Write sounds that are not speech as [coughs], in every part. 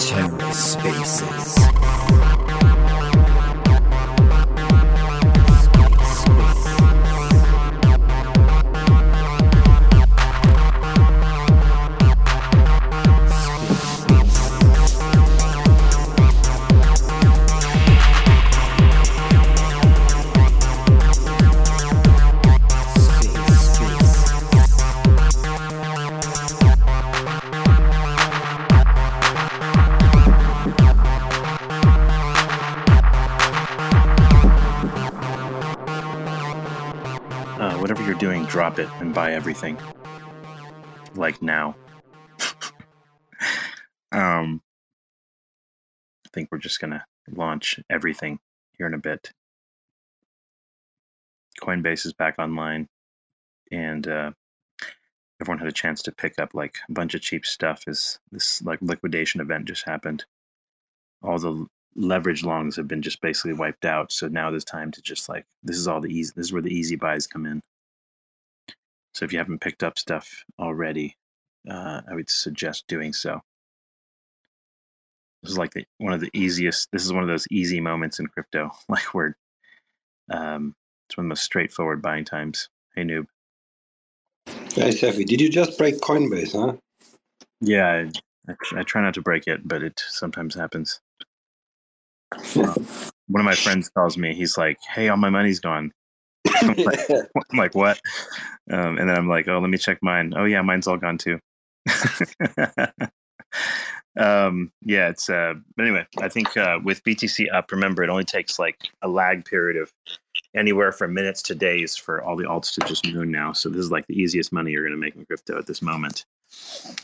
TerraSpaces. Uh, it and buy everything. Like now. [laughs] um, I think we're just gonna launch everything here in a bit. Coinbase is back online, and uh, everyone had a chance to pick up like a bunch of cheap stuff. As this like liquidation event just happened, all the leverage longs have been just basically wiped out. So now there's time to just like this is all the easy. This is where the easy buys come in. So if you haven't picked up stuff already, uh, I would suggest doing so. This is like the, one of the easiest. This is one of those easy moments in crypto, [laughs] like where um, it's one of the most straightforward buying times. Hey, noob. Hey, Cephii, did you just break Coinbase, huh? Yeah, I, I, I try not to break it, but it sometimes happens. Uh, [laughs] one of my friends calls me. He's like, "Hey, all my money's gone." [laughs] I'm like, [laughs] I'm like, what? Um, and then I'm like, oh, let me check mine. Oh yeah, mine's all gone too. [laughs] um, yeah, it's. Uh, but anyway, I think uh, with BTC up, remember it only takes like a lag period of anywhere from minutes to days for all the alts to just moon now. So this is like the easiest money you're going to make in crypto at this moment.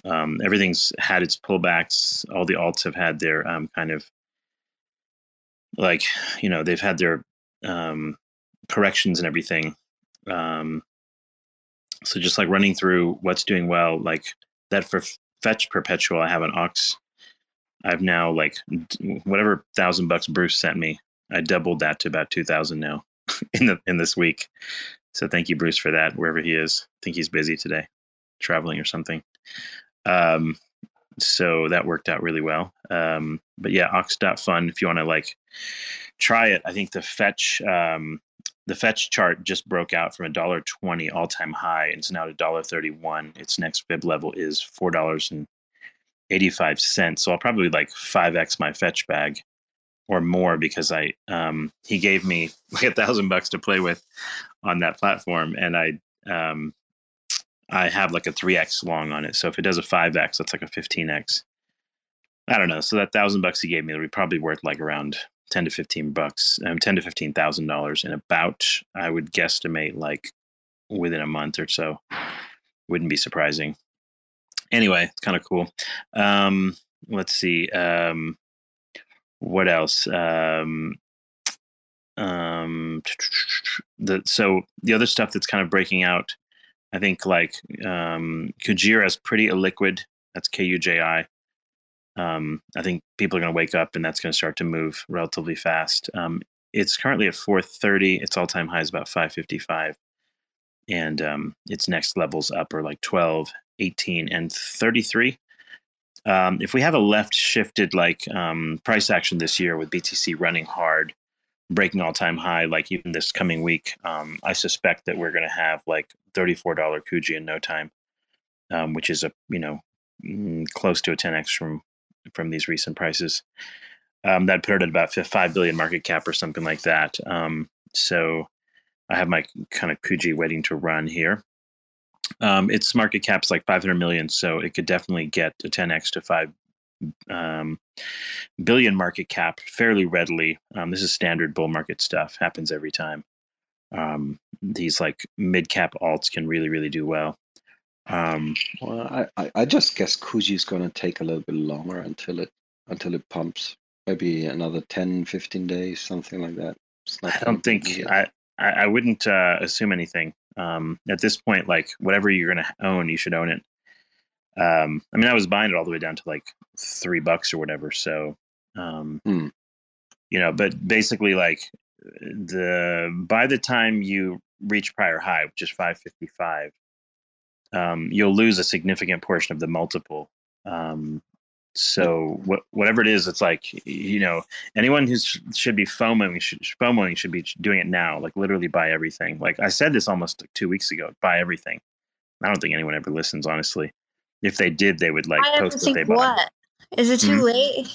Um, everything's had its pullbacks. All the alts have had their um, kind of like you know they've had their um, corrections and everything. Um, so just like running through what's doing well, like that for fetch perpetual, I have an ox. I've now like whatever thousand bucks Bruce sent me, I doubled that to about two thousand now [laughs] in the in this week. So thank you, Bruce, for that. Wherever he is, I think he's busy today, traveling or something. Um, so that worked out really well. Um, but yeah, ox.fun if you want to like try it. I think the fetch um, the fetch chart just broke out from a dollar twenty all time high. And it's now at a dollar thirty one. Its next fib level is four dollars and eighty five cents. So I'll probably like five x my fetch bag or more because I um, he gave me [laughs] like a thousand bucks to play with on that platform, and I um, I have like a three x long on it. So if it does a five x, that's like a fifteen x. I don't know. So that thousand bucks he gave me, it'll be probably worth like around 10 to 15 bucks, um, 10 to 15,000 dollars in about, I would guesstimate like within a month or so. Wouldn't be surprising. Anyway, it's kind of cool. Um, let's see. Um, what else? Um, um, the, so the other stuff that's kind of breaking out, I think like um, Kujira is pretty illiquid. That's K U J I um, I think people are going to wake up and that's going to start to move relatively fast. Um, it's currently at 430. Its all-time high is about 555, and um, its next levels up are like 12, 18, and 33. Um, if we have a left shifted like um, price action this year with BTC running hard, breaking all-time high, like even this coming week, um, I suspect that we're going to have like $34 Kuji in no time, which is a you know mm, close to a 10x from from these recent prices. Um, that put it at about five billion market cap or something like that. Um, so I have my kind of Kuji waiting to run here. Um, its market cap is like 500 million, so it could definitely get a 10x to five um, billion market cap fairly readily. Um, this is standard bull market stuff; happens every time. Um, these like mid cap alts can really, really do well. Um, well, I, I just guess Kuji is going to take a little bit longer until it until it pumps. Maybe another 10, 15 days, something like that. I don't think I, I wouldn't uh, assume anything. Um, at this point, like whatever you're going to own, you should own it. Um, I mean, I was buying it all the way down to like three bucks or whatever. So, um, hmm. you know, but basically, like the by the time you reach prior high, which is 555, um, you'll lose a significant portion of the multiple. Um, so wh- whatever it is, it's like you know anyone who sh- should be FOMOing should FOMOing should be doing it now. Like literally buy everything. Like I said this almost like two weeks ago. Buy everything. I don't think anyone ever listens. Honestly, if they did, they would like I post what they bought. what? Is it too Mhm. late?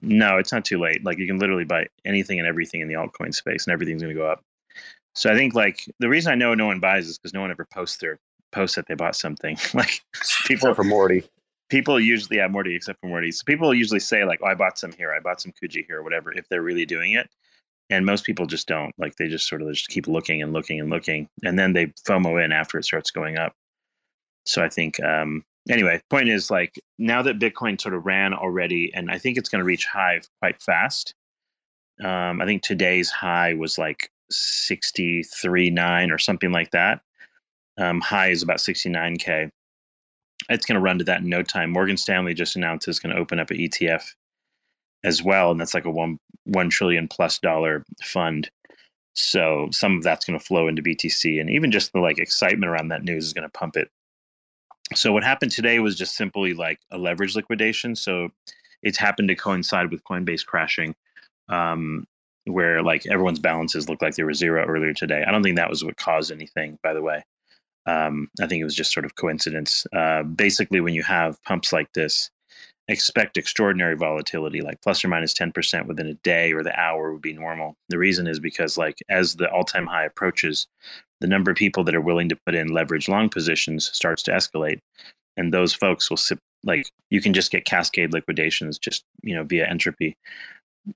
No, it's not too late. Like you can literally buy anything and everything in the altcoin space, and everything's going to go up. So I think like the reason I know no one buys is because no one ever posts their posts that they bought something. [laughs] like people Except for Morty. people usually yeah Morty except for Morty. So people usually say like, "Oh, I bought some here. I bought some Kuji here, or whatever." If they're really doing it, and most people just don't. Like they just sort of just keep looking and looking and looking, and then they FOMO in after it starts going up. So I think um, anyway, point is like now that Bitcoin sort of ran already, and I think it's going to reach high quite fast. Um, I think today's high was like sixty three nine or something like that. Um, high is about sixty nine k it's going to run to that in no time. Morgan Stanley just announced it's going to open up an ETF as well, and that's like a one one trillion plus dollar fund. So some of that's going to flow into BTC, and even just the like excitement around that news is going to pump it. So what happened today was just simply like a leverage liquidation. So it's happened to coincide with Coinbase crashing, um, where like everyone's balances looked like they were zero earlier today. I don't think that was what caused anything, by the way. Um, I think it was just sort of coincidence. Uh, basically, when you have pumps like this, expect extraordinary volatility, like plus or minus 10% within a day or the hour would be normal. The reason is because, like, as the all time high approaches, the number of people that are willing to put in leverage long positions starts to escalate. And those folks will sip, like, you can just get cascade liquidations just, you know, via entropy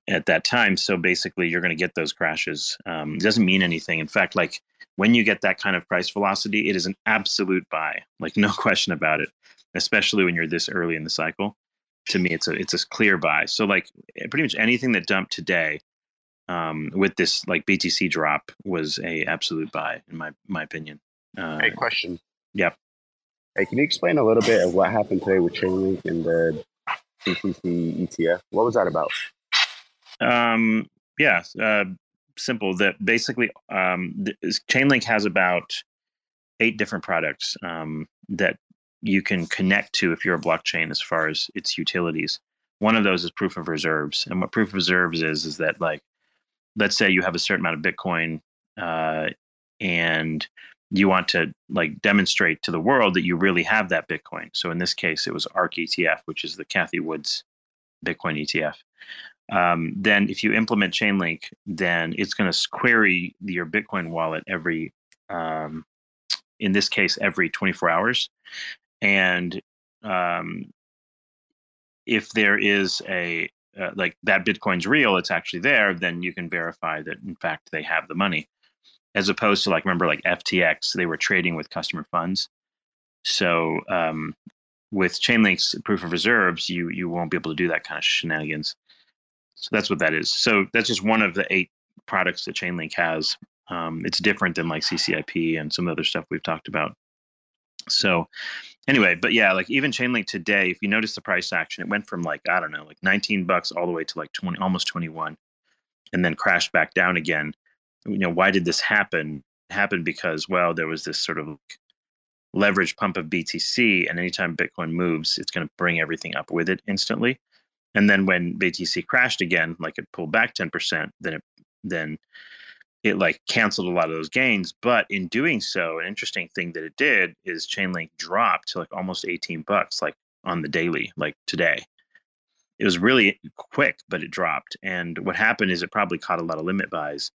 at that time. So basically, you're going to get those crashes. Um, it doesn't mean anything. In fact, like, when you get that kind of price velocity, it is an absolute buy, like no [laughs] question about it. Especially when you're this early in the cycle, to me, it's a it's a clear buy. So like pretty much anything that dumped today, um, with this like BTC drop was a absolute buy in my my opinion. Uh, Hey, question. Yep. Hey, can you explain a little bit of what happened today with Chainlink and the BTC ETF? What was that about? Um, yeah, uh, simple. That basically, um, Chainlink has about eight different products um, that you can connect to if you're a blockchain as far as its utilities. One of those is proof of reserves, and what proof of reserves is is that like, let's say you have a certain amount of Bitcoin, uh, and you want to like demonstrate to the world that you really have that Bitcoin. So in this case, it was ARK ETF, which is the Cathie Woods Bitcoin ETF um, then if you implement Chainlink, then it's going to query your Bitcoin wallet every, um, in this case, every 24 hours. And um, if there is a, uh, like that Bitcoin's real, it's actually there, then you can verify that, in fact, they have the money. As opposed to, like, remember, like FTX, they were trading with customer funds. So um, with Chainlink's proof of reserves, you you won't be able to do that kind of shenanigans. So that's what that is. So that's just one of the eight products that Chainlink has. Um, it's different than like CCIP and some other stuff we've talked about. So anyway, but yeah, like even Chainlink today, if you notice the price action, it went from like I don't know, like 19 bucks all the way to like 20, almost 21, and then crashed back down again. You know, why did this happen? It happened because well, there was this sort of leverage pump of BTC, and anytime Bitcoin moves, it's going to bring everything up with it instantly. And then when BTC crashed again, like it pulled back 10%, then it then it like canceled a lot of those gains. But in doing so, an interesting thing that it did is Chainlink dropped to like almost 18 bucks, like on the daily, like today. It was really quick, but it dropped. And what happened is it probably caught a lot of limit buys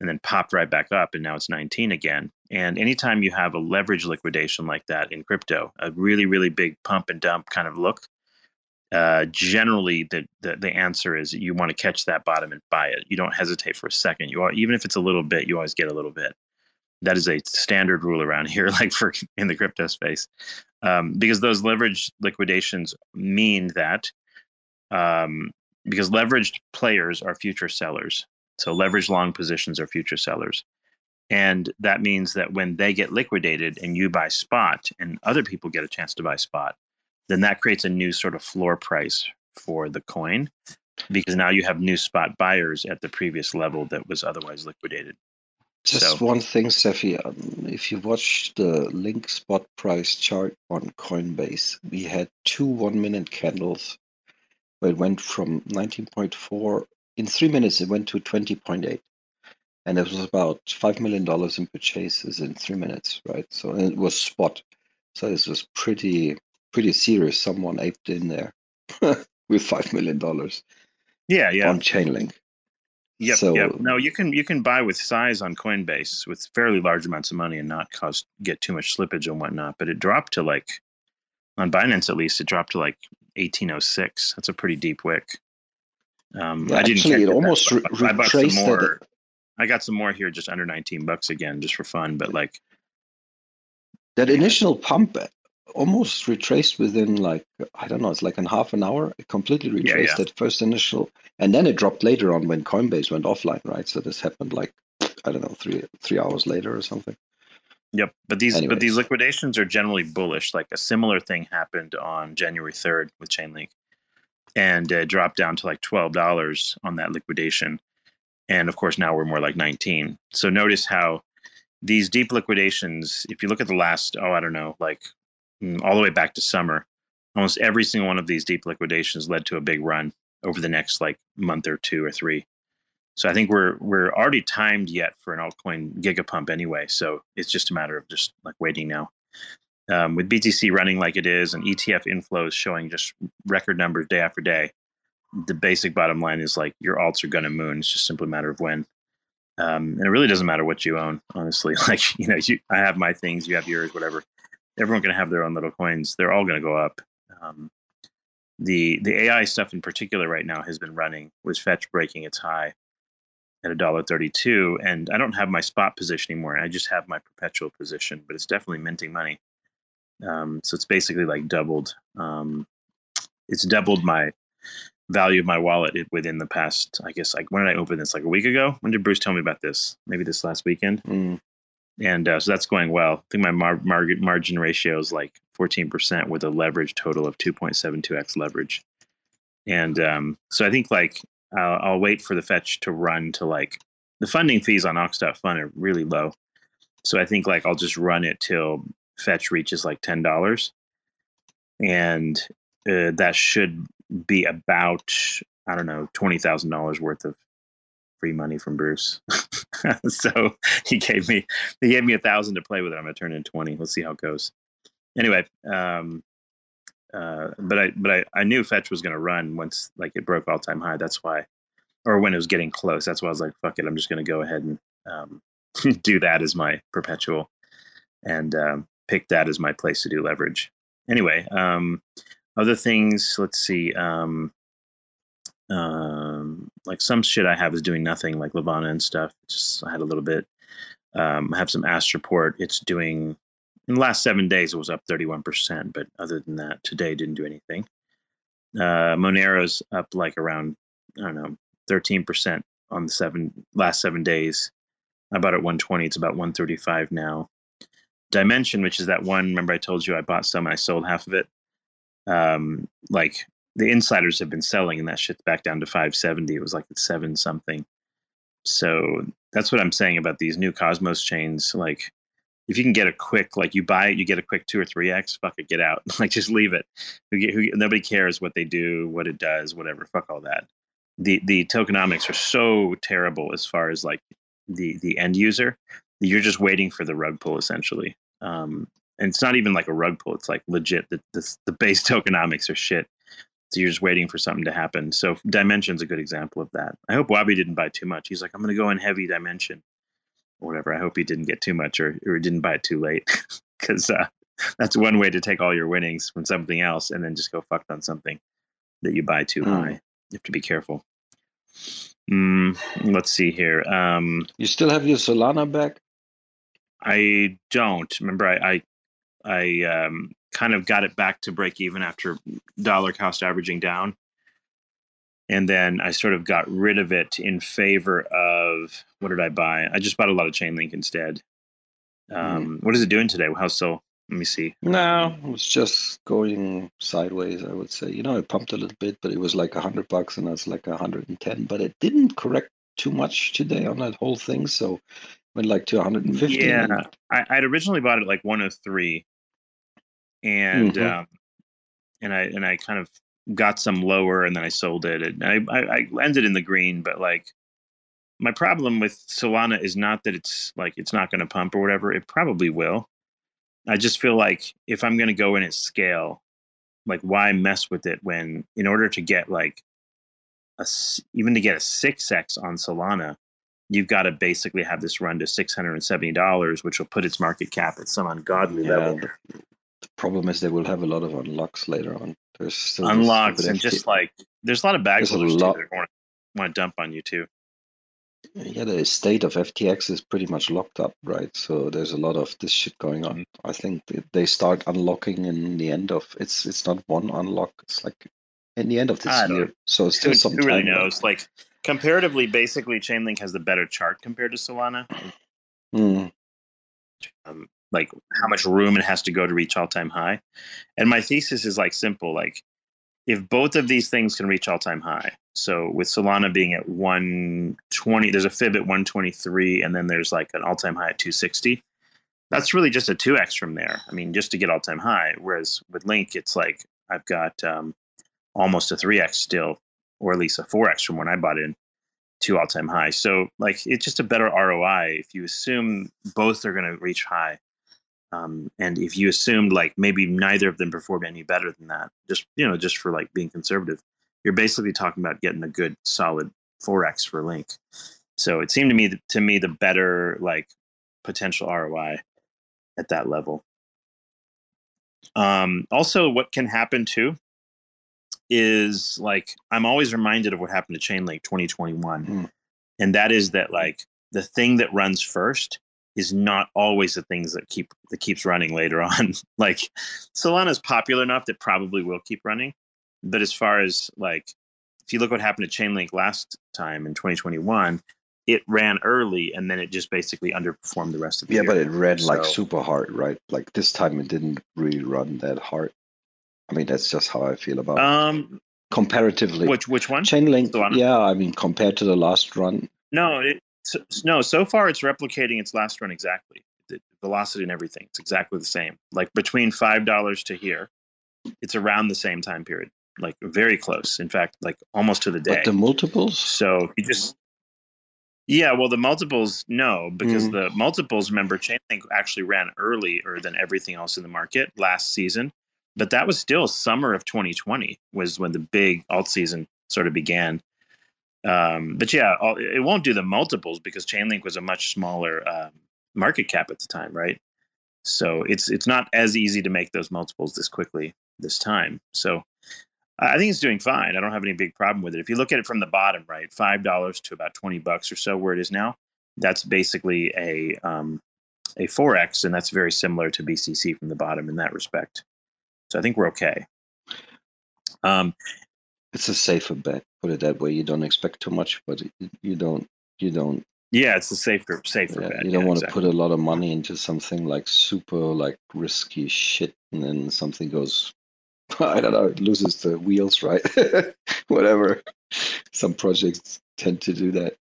and then popped right back up. And now it's 19 again. And anytime you have a leverage liquidation like that in crypto, a really, really big pump and dump kind of look, uh, generally the, the the answer is you want to catch that bottom and buy it. You don't hesitate for a second. You are, even if it's a little bit, you always get a little bit. That is a standard rule around [laughs] here, like for in the crypto space, um, because those leverage liquidations mean that um, because leveraged players are future sellers. So leverage long positions are future sellers. And that means that when they get liquidated and you buy spot and other people get a chance to buy spot, then that creates a new sort of floor price for the coin because now you have new spot buyers at the previous level that was otherwise liquidated. Just So one thing, Cephii. Um, if you watch the link spot price chart on Coinbase, we had two one minute candles where it went from 19.4 in three minutes, it went to 20.8. And it was about $5 million in purchases in three minutes, right? So it was spot. So this was pretty, pretty serious. Someone aped in there [laughs] with $5 million yeah, yeah. on Chainlink. Yep, So yep. No, you can you can buy with size on Coinbase with fairly large amounts of money and not cause get too much slippage and whatnot. But it dropped to like on Binance at least, it dropped to like eighteen oh six. That's a pretty deep wick. Um, yeah, I didn't actually, it almost re- I bought some retraced more. it. I got some more here, just under nineteen bucks again, just for fun. But like, That initial pump almost retraced within like I don't know, it's like in half an hour. It completely retraced yeah, that first initial, and then it dropped later on when Coinbase went offline, right? So this happened like I don't know, three three hours later or something. yep. But these but these liquidations are generally bullish. Like a similar thing happened on January third with Chainlink, and uh, dropped down to like twelve dollars on that liquidation and of course now we're more like 19 so notice how these deep liquidations if you look at the last oh i don't know like all the way back to summer almost every single one of these deep liquidations led to a big run over the next like month or two or three so i think we're we're already timed yet for an altcoin gigapump anyway so it's just a matter of just like waiting now um, with btc running like it is and etf inflows showing just record numbers day after day the basic bottom line is like your alts are going to moon. It's just simply a matter of when. Um, and it really doesn't matter what you own, honestly. [laughs] Like you know, you, I have my things, you have yours, whatever. Everyone's going to have their own little coins. They're all going to go up. Um, the the AI stuff in particular right now has been running with Fetch breaking its high at a dollar thirty two, and I don't have my spot position anymore. I just have my perpetual position, but it's definitely minting money. Um, so it's basically like doubled. Um, it's doubled my value of my wallet within the past, I guess, like when did I open this? Like a week ago? When did Bruce tell me about this? Maybe this last weekend. mm, And uh, so that's going well. I think my mar- mar- margin ratio is like 14% with a leverage total of 2.72x leverage. And um, so I think like I'll, I'll wait for the fetch to run to like the funding fees on Ox.fun are really low. So I think like I'll just run it till fetch reaches like $10. And uh, that should be about I don't know twenty thousand dollars worth of free money from Bruce. [laughs] so he gave me he gave me a thousand to play with it. I'm gonna turn in twenty. Let's see how it goes. Anyway, um, uh, but I but I, I knew Fetch was gonna run once like it broke all time high. That's why, or when it was getting close. That's why I was like, fuck it. I'm just gonna go ahead and um, [laughs] do that as my perpetual and um, pick that as my place to do leverage. Anyway, um, other things. Let's see. Um, um, like some shit I have is doing nothing, like Levana and stuff. Just I had a little bit. Um, I have some Astroport. It's doing in the last seven days. It was up thirty one percent, but other than that, today didn't do anything. Uh, Monero's up like around I don't know thirteen percent on the seven last seven days. I bought it one twenty. It's about one thirty five now. Dimension, which is that one. Remember, I told you I bought some and I sold half of it. Um, like the insiders have been selling, and that shit's back down to 570. It was like at seven something. So that's what I'm saying about these new Cosmos chains. Like, if you can get a quick, like you buy it, you get a quick two or three x. Fuck it, get out. [laughs] like just leave it. Who, who, nobody cares what they do, what it does, whatever. Fuck all that. The the tokenomics are so terrible as far as like the the end user. You're just waiting for the rug pull essentially. Um, and it's not even like a rug pull. It's like legit. The the, the base [laughs] tokenomics are shit. So you're just waiting for something to happen. So Dimension's a good example of that. I hope Wabi didn't buy too much. He's like, I'm going to go in heavy Dimension or whatever. I hope he didn't get too much or, or didn't buy it too late [laughs] because uh, that's one way to take all your winnings from something else and then just go fucked on something that you buy too Mm. high. You have to be careful. Mm, let's see here. Um, you still have your Solana back? I don't remember. I I, I um, kind of got it back to break even after dollar cost averaging down, and then I sort of got rid of it in favor of what did I buy? I just bought a lot of Chainlink instead. Um, What is it doing today? How's so? Let me see. No, it was just going sideways. I would say. You know, it pumped a little bit, but it was like a hundred bucks, and that's like a hundred and ten. But it didn't correct too much today on that whole thing, so Went like to 150. Yeah, and- I, I'd originally bought it like 103, and Mhm. um, and I and I kind of got some lower, and then I sold it, and I, I, I ended in the green. But like, my problem with Solana is not that it's like it's not going to pump or whatever. It probably will. I just feel like if I'm going to go in at scale, like why mess with it when in order to get like a, even to get a six x on Solana, you've got to basically have this run to six hundred and seventy dollars, which will put its market cap at some ungodly Yeah, level. Problem is they will have a lot of unlocks later on. There's still Unlocks and FT just like there's a lot of bag There's a holders too that are to want to dump on you too. yeah, the estate of FTX is pretty much locked up, right? So there's a lot of this shit going on. Mm-hmm. I think they- start unlocking in the end of it's it's not one unlock. It's like in the end of this year. So it's Who, still some who really knows? Like comparatively, basically, Chainlink has the better chart compared to Solana. Mm, um, like how much room it has to go to reach all time high. And my thesis is like simple, like if both of these things can reach all time high. So with Solana being at 120, there's a fib at 123, and then there's like an all time high at 260. That's really just a 2x from there. I mean, just to get all time high. Whereas with Link, it's like I've got um, almost a 3x still, or at least a 4x from when I bought in to all time high. So like it's just a better ROI if you assume both are going to reach high. Um, and if you assumed like maybe neither of them performed any better than that, just you know, just for like being conservative, you're basically talking about getting a good solid 4x for Link. So it seemed to me to me the better like potential ROI at that level. Um, also, what can happen too is like I'm always reminded of what happened to Chainlink 2021, Hmm. and that is that like the thing that runs first is not always the things that keep that keeps running later on. [laughs] like Solana is popular enough that probably will keep running, but as far as like if you look what happened to Chainlink last time in 2021, it ran early and then it just basically underperformed the rest of the yeah, year. but it ran like super hard, right? Like this time it didn't really run that hard. I mean, that's just how I feel about it. um, Comparatively, which which one? Chainlink, Solana? yeah, I mean, compared to the last run, No, it, so, no. So far, it's replicating its last run exactly. The velocity and everything. It's exactly the same. Like between five dollars to here, it's around the same time period. Like very close. In fact, like almost to the day. but the multiples, so you just. Yeah, well, the multiples no, because Mhm. the multiples. Remember, Chainlink actually ran earlier than everything else in the market last season, but that was still summer of 2020 was when the big alt season sort of began. Um, but yeah, all, it won't do the multiples because Chainlink was a much smaller um, market cap at the time, right? So it's it's not as easy to make those multiples this quickly this time. So I I think it's doing fine. I don't have any big problem with it. If you look at it from the bottom, right, five dollars to about twenty bucks or so, where it is now, that's basically a um, a four x, and that's very similar to BCC from the bottom in that respect. So I think we're okay. Um, it's a safer bet. Put it that way. You don't expect too much, but you- don't, you don't, yeah, it's a safer safer yeah, bet. you don't Yeah, want exactly. to put a lot of money into something like super like risky shit, and then something goes. [laughs] I don't know. It loses the wheels, right? [laughs] Whatever. Some projects tend to do that.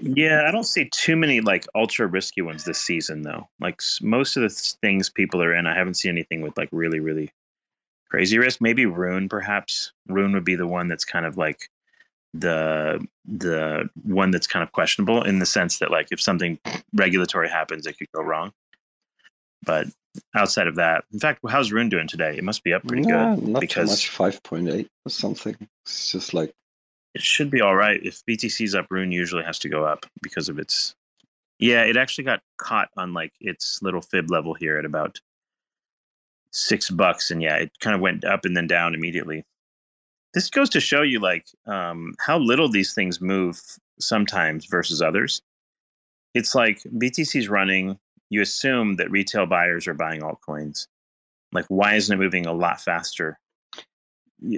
Yeah, I don't see too many like ultra risky ones this season though. Like most of the things people are in, I haven't seen anything with like really really crazy risk. Maybe Rune, perhaps. Rune would be the one that's kind of like the the one that's kind of questionable in the sense that like if something regulatory happens, it could go wrong. But outside of that, in fact, how's Rune doing today? It must be up pretty good Not because too much. Five point eight or something. It's just like it should be all right. If BTC's up, Rune usually has to go up because of its. Yeah, it actually got caught on like its little fib level here at about six bucks, and yeah, it kind of went up and then down immediately. This goes to show you like um, how little these things move sometimes versus others. It's like BTC's running. You assume that retail buyers are buying altcoins. Like, why isn't it moving a lot faster?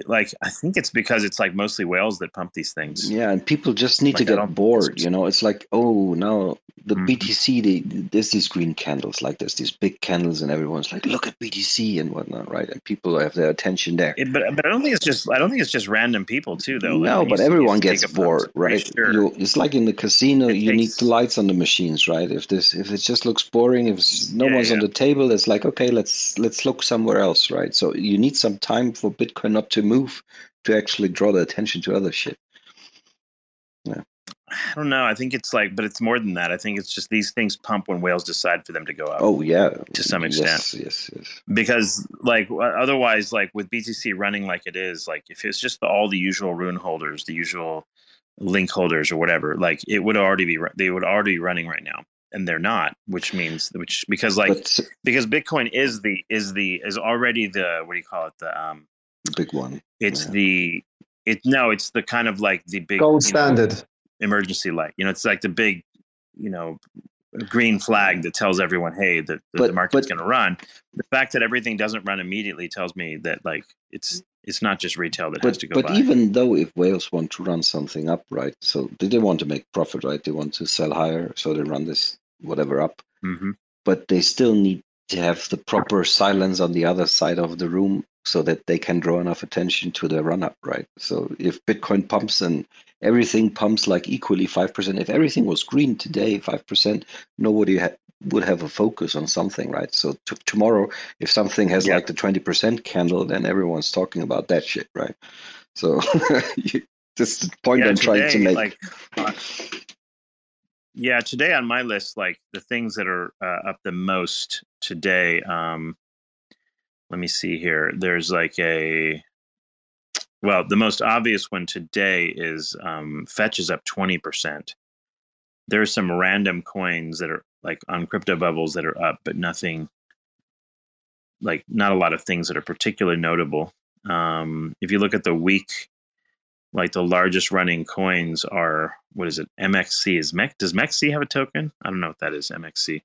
Like I think it's because it's like mostly whales that pump these things. Yeah, and people just need Like, to get think bored. You know, it's like, oh, now the Mhm. BTC, they, there's these green candles, like there's these big candles, and everyone's like, look at BTC and whatnot, right? And people have their attention there. It, but but I don't think it's just I don't think it's just random people too though. No, when but everyone gets bored, right? Sure. You, it's like in the casino, It you need the lights on the machines, right? If this, if it just looks boring, if no Yeah, one's on the table, it's like, okay, let's let's look somewhere else, right? So you need some time for Bitcoin not to move to actually draw the attention to other shit. Yeah. I don't know. I think it's like, but it's more than that. I think it's just these things pump when whales decide for them to go up. Oh yeah, To some extent. Yes, yes, yes. because like otherwise like with btc running like it is like if it's just the, all the usual rune holders the usual link holders or whatever like it would already be they would already be running right now and they're not which means which because like but because bitcoin is the is the is already the what do you call it the um big one. it's Yeah. the it no it's the kind of like the big Gold you know, standard. emergency light you know it's like the big you know green flag that tells everyone hey the, the, But- the market's going to run the fact that everything doesn't run immediately tells me that like it's it's not just retail that has But to go but by even though if whales want to run something up, right? So they they want to make profit, right? They want to sell higher, so they run this whatever up. hmm But they still need to have the proper silence on the other side of the room so that they can draw enough attention to the run up, right? So if Bitcoin pumps and everything pumps like equally five percent, if everything was green today, five percent, nobody ha- would have a focus on something, right? So t- tomorrow, if something has Yeah. like the twenty percent candle, then everyone's talking about that shit, right? So [laughs] you, this is the point yeah I'm trying to make. like uh, yeah today on my list like the things that are uh, up the most today um let me see here. There's like a well the most obvious one today is um fetch is up 20% there's some random coins that are like on crypto bubbles that are up but nothing like not a lot of things that are particularly notable. Um if you look at the week like the largest running coins are what is it? Mxc is Mex, does mexc have a token? I don't know what that is mxc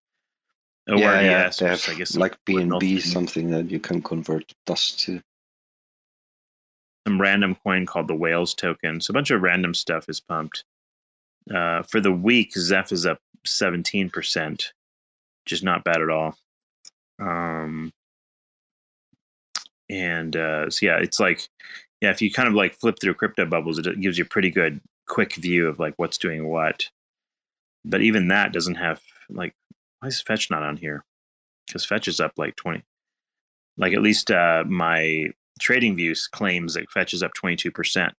yeah, yeah, ORDS, they have I guess like BNB, something that you can convert dust to. some random coin called the whales token. So a bunch of random stuff is pumped. Uh, for the week zeph is up 17% which is not bad at all. Um, and uh, so yeah it's like yeah if you kind of like flip through crypto bubbles it gives you a pretty good quick view of like what's doing what. But even that doesn't have like why is fetch not on here? Because fetch is up like 20 like at least uh, my trading views claims that fetch is up 22%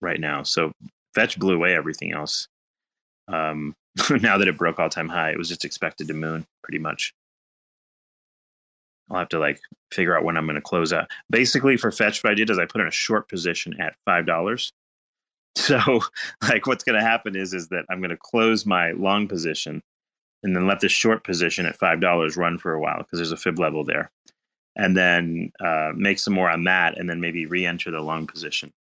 right now. So fetch blew away everything else. Um, [laughs] now that it broke all-time high it was just expected to moon pretty much. I'll have to like figure out when i'm going to close out. Basically for fetch what i did is i put in a short position at five dollars. [laughs] So like what's going to happen is is that i'm going to close my long position and then let the short position at five dollars run for a while because there's a fib level there and then uh, make some more on that and then maybe re-enter the long position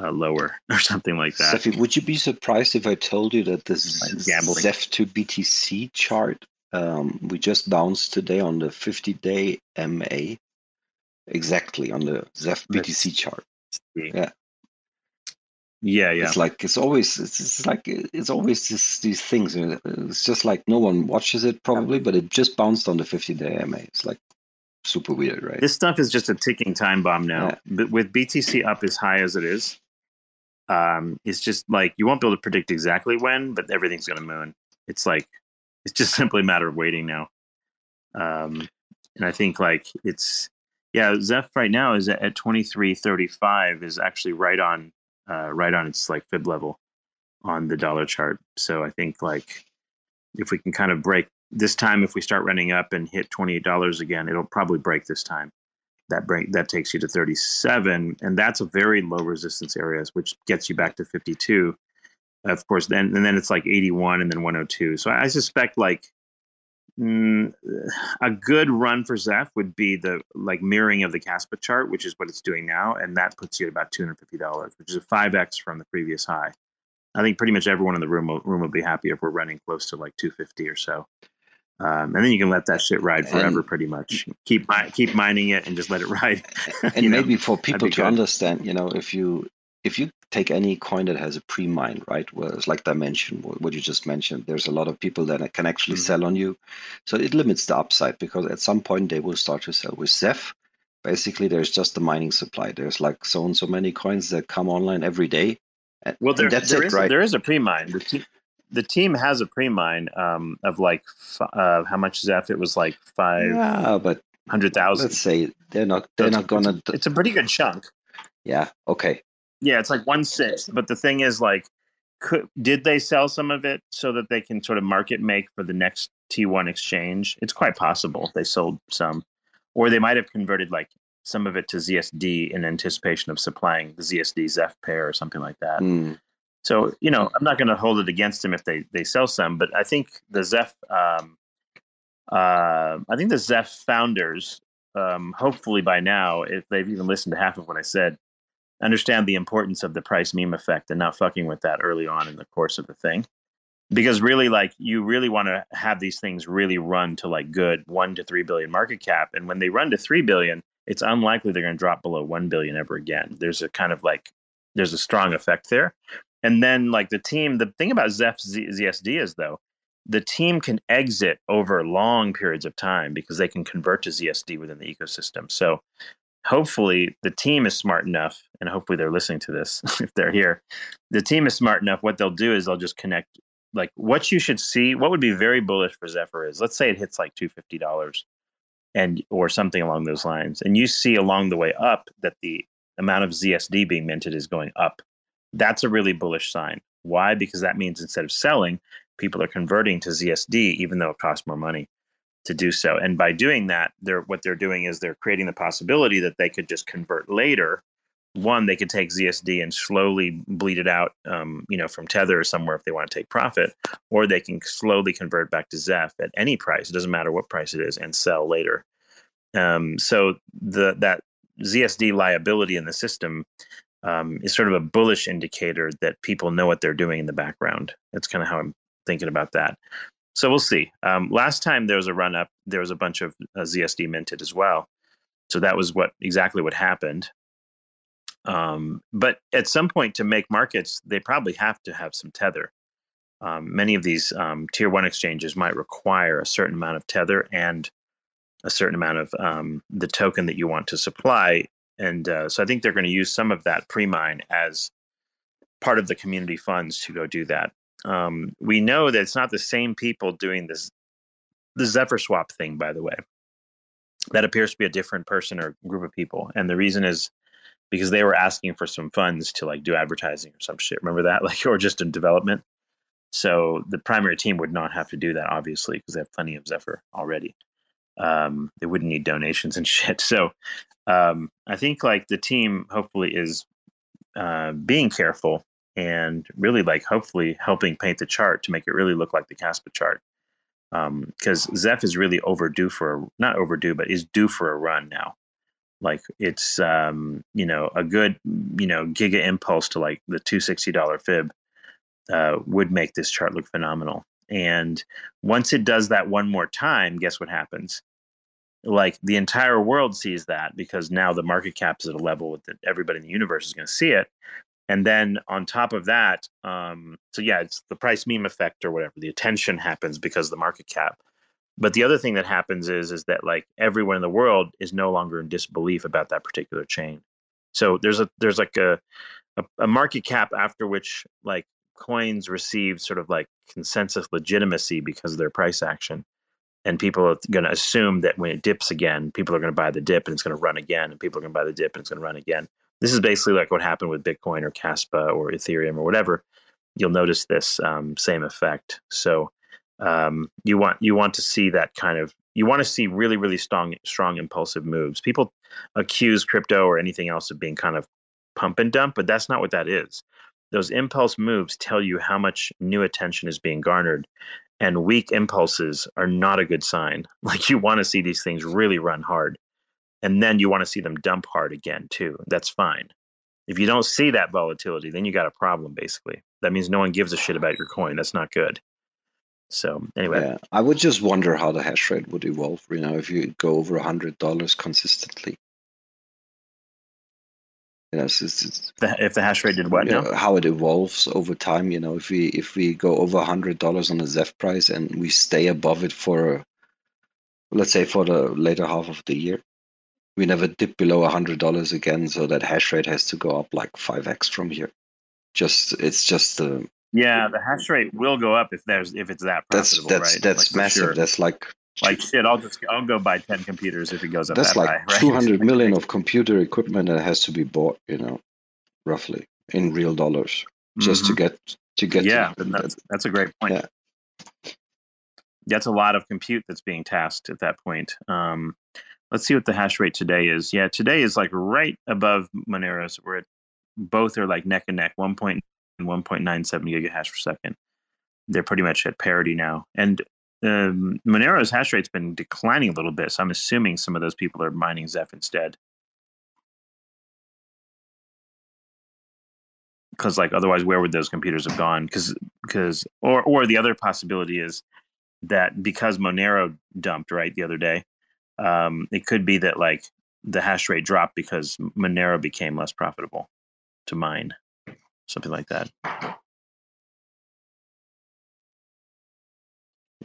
uh, lower [laughs] or something like that Steffi, would you be surprised if I told you that this Like gambling. ZEPH to BTC chart um, we just bounced today on the 50 day MA? Exactly on the ZEPH Let's BTC chart. yeah yeah yeah. It's like it's always it's, it's like it's always this, these things. It's just like no one watches it probably, but it just bounced on the 50 day MA. It's like super weird, right? this stuff is just a ticking time bomb now Yeah. but with btc up as high as it is um, it's just like you won't be able to predict exactly when but everything's going to moon it's like it's just [laughs] simply a matter of waiting now um, and i think like it's yeah zeph right now is at, at 2335 is actually right on uh, right on its like fib level on the dollar chart. So i think like if we can kind of break this time if we start running up and hit $28 again it'll probably break this time. That break that takes you to 37 and that's a very low resistance areas which gets you back to 52 of course then and then it's like 81 and then 102 so i suspect like mm, a good run for zeph would be the like mirroring of the Kaspa chart which is what it's doing now and that puts you at about $250 which is a 5x from the previous high i think pretty much everyone in the room will, room will be happy if we're running close to like 250 or so Um, and then you can let that shit ride forever, And- pretty much. Keep keep mining it and just let it [laughs] ride. and you know? maybe for people to good. understand, you know, if you if you take any coin that has a pre-mine, right, It's like Dimension, wh- what you just mentioned, there's a lot of people that can actually Mhm. sell on you, so it limits the upside because at some point they will start to sell. With Zeph, basically, there's just the mining supply. There's like so and so many coins that come online every day. And, well, there, that's there it, is, right? there is a pre-mine. The team, the team has a pre-mine um, of like uh, how much Zeph? It was like five yeah, but hundred thousand. let's say they're not they're it's, not gonna. d- It's a pretty good chunk. yeah, okay. Yeah, it's like one sixth. But the thing is, like, could did they sell some of it so that they can sort of market make for the next T1 exchange? It's quite possible they sold some, or they might have converted like some of it to ZSD in anticipation of supplying the ZSD Zeph pair or something like that. Hmm. So you know, I'm not going to hold it against them if they they sell some, but I think the Zeph, um, uh, I think the Zeph founders, um, hopefully by now, if they've even listened to half of what I said, understand the importance of the price meme effect and not fucking with that early on in the course of the thing. Because really, like you really want to have these things really run to like good one to three billion market cap, and when they run to three billion, it's unlikely they're going to drop below one billion ever again. There's a kind of like there's a strong effect there. And then like the team, the thing about Zeph Z- ZSD is though, the team can exit over long periods of time because they can convert to ZSD within the ecosystem. So hopefully the team is smart enough, and hopefully they're listening to this [laughs] if they're here. The team is smart enough. What they'll do is they'll just connect. Like what you should see, what would be very bullish for Zephyr is let's say it hits like two fifty dollars, and or something along those lines, and you see along the way up that the amount of ZSD being minted is going up. That's a really bullish sign. Why? Because that means instead of selling, people are converting to ZSD, even though it costs more money to do so. And by doing that, they're what they're doing is they're creating the possibility that they could just convert later. One, they could take ZSD and slowly bleed it out, um, you know, from Tether or somewhere if they want to take profit, or they can slowly convert back to Zeph at any price. It doesn't matter what price it is, and sell later. Um, so the that ZSD liability in the system um, is sort of a bullish indicator that people know what they're doing in the background. That's kind of how I'm thinking about that. So we'll see. Um, last time there was a run up, there was a bunch of uh, ZSD minted as well. So that was what exactly what happened. Um, but at some point, to make markets, they probably have to have some tether. Um, many of these um, tier one exchanges might require a certain amount of tether and a certain amount of um, the token that you want to supply. And uh, so I think they're going to use some of that pre mine as part of the community funds to go do that. Um, we know that it's not the same people doing this, the Zephyr swap thing, by the way. That appears to be a different person or group of people. And the reason is because they were asking for some funds to like do advertising or some shit. Remember that? [laughs] Like, or just in development. So the primary team would not have to do that, obviously, because they have plenty of Zephyr already. Um, they wouldn't need donations and [laughs] shit. So um, I think like the team hopefully is uh, being careful and really like hopefully helping paint the chart to make it really look like the Kaspa chart. Because Zeph is really overdue for a, not overdue, but is due for a run now. Like it's um, you know a good you know giga impulse to like the two sixty dollar fib uh, would make this chart look phenomenal. And once it does that one more time, guess what happens? Like the entire world sees that because now the market cap is at a level that everybody in the universe is going to see it. And then on top of that, um, so yeah, it's the price meme effect or whatever. The attention happens because of the market cap. But the other thing that happens is is that like everyone in the world is no longer in disbelief about that particular chain. So there's a there's like a a, a market cap after which like coins receive sort of like consensus legitimacy because of their price action. And people are going to assume that when it dips again, people are going to buy the dip and it's going to run again, and people are going to buy the dip and it's going to run again. This is basically like what happened with Bitcoin or Kaspa or Ethereum or whatever. You'll notice this um, same effect. So um, you want you want to see that kind of you want to see really really strong strong impulsive moves. People accuse crypto or anything else of being kind of pump and dump, but that's not what that is those impulse moves tell you how much new attention is being garnered and weak impulses are not a good sign [laughs] like you want to see these things really run hard and then you want to see them dump hard again too that's fine if you don't see that volatility then you got a problem basically that means no one gives a shit about your coin that's not good So anyway, Yeah, I would just wonder how the hash rate would evolve. You know, if you go over a hundred dollars consistently. You know, it's, it's, the, if the hash rate did what you now? know, how it evolves over time. You know, if we if we go over a hundred dollars on the ZEPH price and we stay above it for, let's say, for the later half of the year, we never dip below a hundred dollars again. So that hash rate has to go up like five x from here. Just it's just uh, Yeah, the hash rate will go up if there's if it's that that's profitable, that's right? that's Like, massive. sure. That's like Like shit, I'll just I'll go buy ten computers if it goes up that's that like high. [laughs] Right? two hundred million of computer equipment that has to be bought. You know, roughly in real dollars just to Mhm. get to get yeah, to, that's that's a great point. Yeah. That's a lot of compute that's being tasked at that point. Um, let's see what the hash rate today is. Yeah, today is like right above Monero's. We're at both are like neck and neck, one point and one point nine seven gigahash per second. They're pretty much at parity now, and um, Monero's hash rate's been declining a little bit. So I'm assuming some of those people are mining Zeph instead. because like otherwise where would those computers have gone because because or or the other possibility is that because monero dumped right the other day um it could be that like the hash rate dropped because monero became less profitable to mine something like that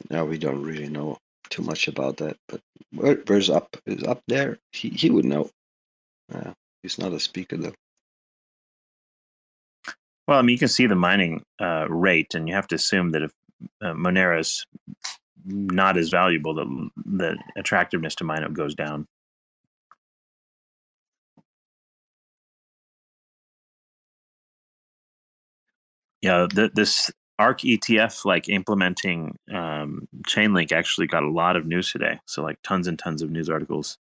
Now we don't really know too much about that, but where, where's up is up there. He he would know. Uh, he's not a speaker though. well i mean you can see the mining uh rate and you have to assume that if uh, monero is not as valuable the the attractiveness to mine goes down yeah, th- this ARK ETF, like implementing um, Chainlink, actually got a lot of news today. So, like, tons and tons of news articles.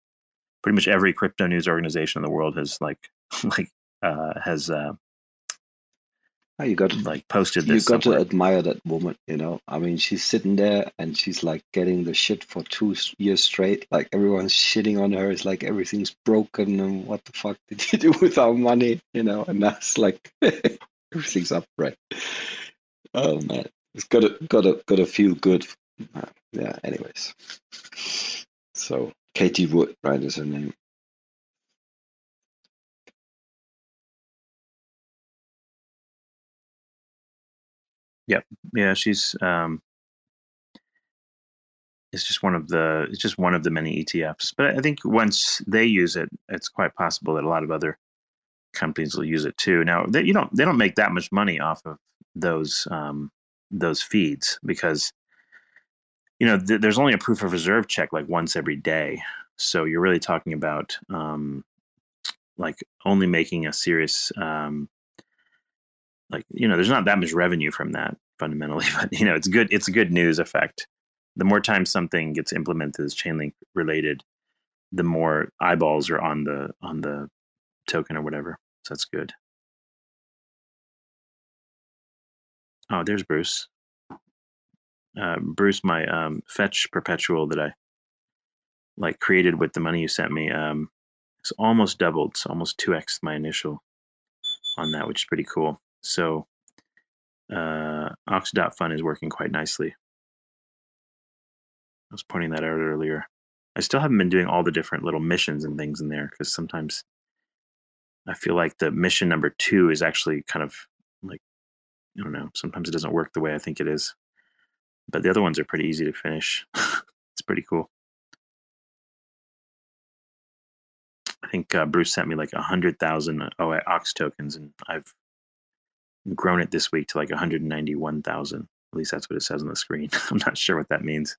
Pretty much every crypto news organization in the world has like, [laughs] like, uh, has uh, Oh, you got to like posted this. you got to admire that woman. You know, I mean, she's sitting there and she's like getting the shit for two years straight. Like everyone's shitting on her. It's like everything's broken and what the fuck did you [laughs] do with our money? You know, and that's like [laughs] everything's upright. Oh man, it's gotta gotta gotta feel good. Uh, yeah. Anyways, so Cathie Wood, right, is her name. Yeah, she's um, it's just one of the it's just one of the many ETFs. But I think once they use it, it's quite possible that a lot of other companies will use it too. Now they you don't they don't make that much money off of those um, those feeds because you know th- there's only a proof of reserve check like once every day. So you're really talking about um, like only making a serious um, like you know there's not that much revenue from that fundamentally [laughs] but you know it's good it's a good news effect. The more times something gets implemented as chainlink related the more eyeballs are on the on the token or whatever. So that's good. Oh there's bruce. Uh, bruce my um, fetch perpetual that i like created with the money you sent me um, it's almost doubled it's almost 2x my initial on that which is pretty cool so uh, Ox.fun is working quite nicely. I was pointing that out earlier. I still haven't been doing all the different little missions and things in there because sometimes I feel like the mission number two is actually kind of like, I don't know, sometimes it doesn't work the way I think it is. But the other ones are pretty easy to finish. [laughs] it's pretty cool. I think uh, Bruce sent me like a hundred thousand oh, Ox tokens, and I've grown it this week to like 191,000. At least that's what it says on the screen. [laughs] I'm not sure what that means.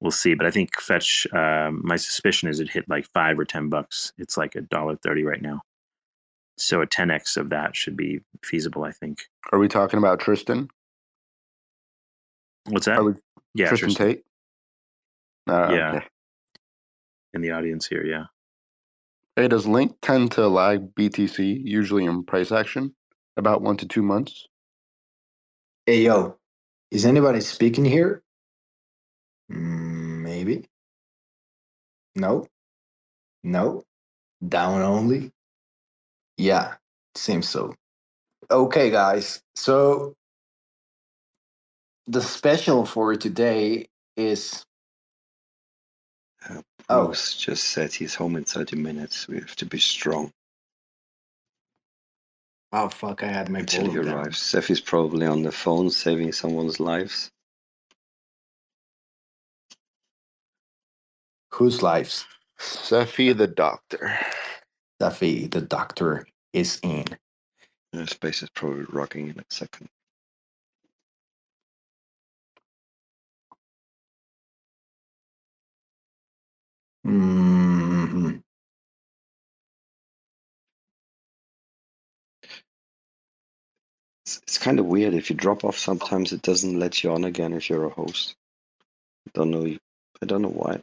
We'll see. But I think fetch. Um, my suspicion is it hit like five or ten bucks. It's like a dollar thirty right now. So a 10x of that should be feasible. I think. Are we talking about Tristan? What's that? We yeah, Tristan Tristan Tate? Uh, Yeah. okay. in the audience here. Yeah. Hey, does Link tend to lag BTC usually in price action about one to two months? Hey, yo, is anybody speaking here? Mm, maybe. No. No. Down only. Yeah, seems so. Okay, guys. So the special for today is Uh, Oh. Just said he's home in 30 minutes. We have to be strong oh fuck, I had my until he volume down. arrives. Cephii's probably on the phone saving someone's lives. Whose lives? Cephii the doctor. Duffy, the doctor, is in. Uh, space is probably rocking in a second. hmm It's, it's kind of weird. If you drop off, sometimes it doesn't let you on again if you're a host. I don't know. I don't know why.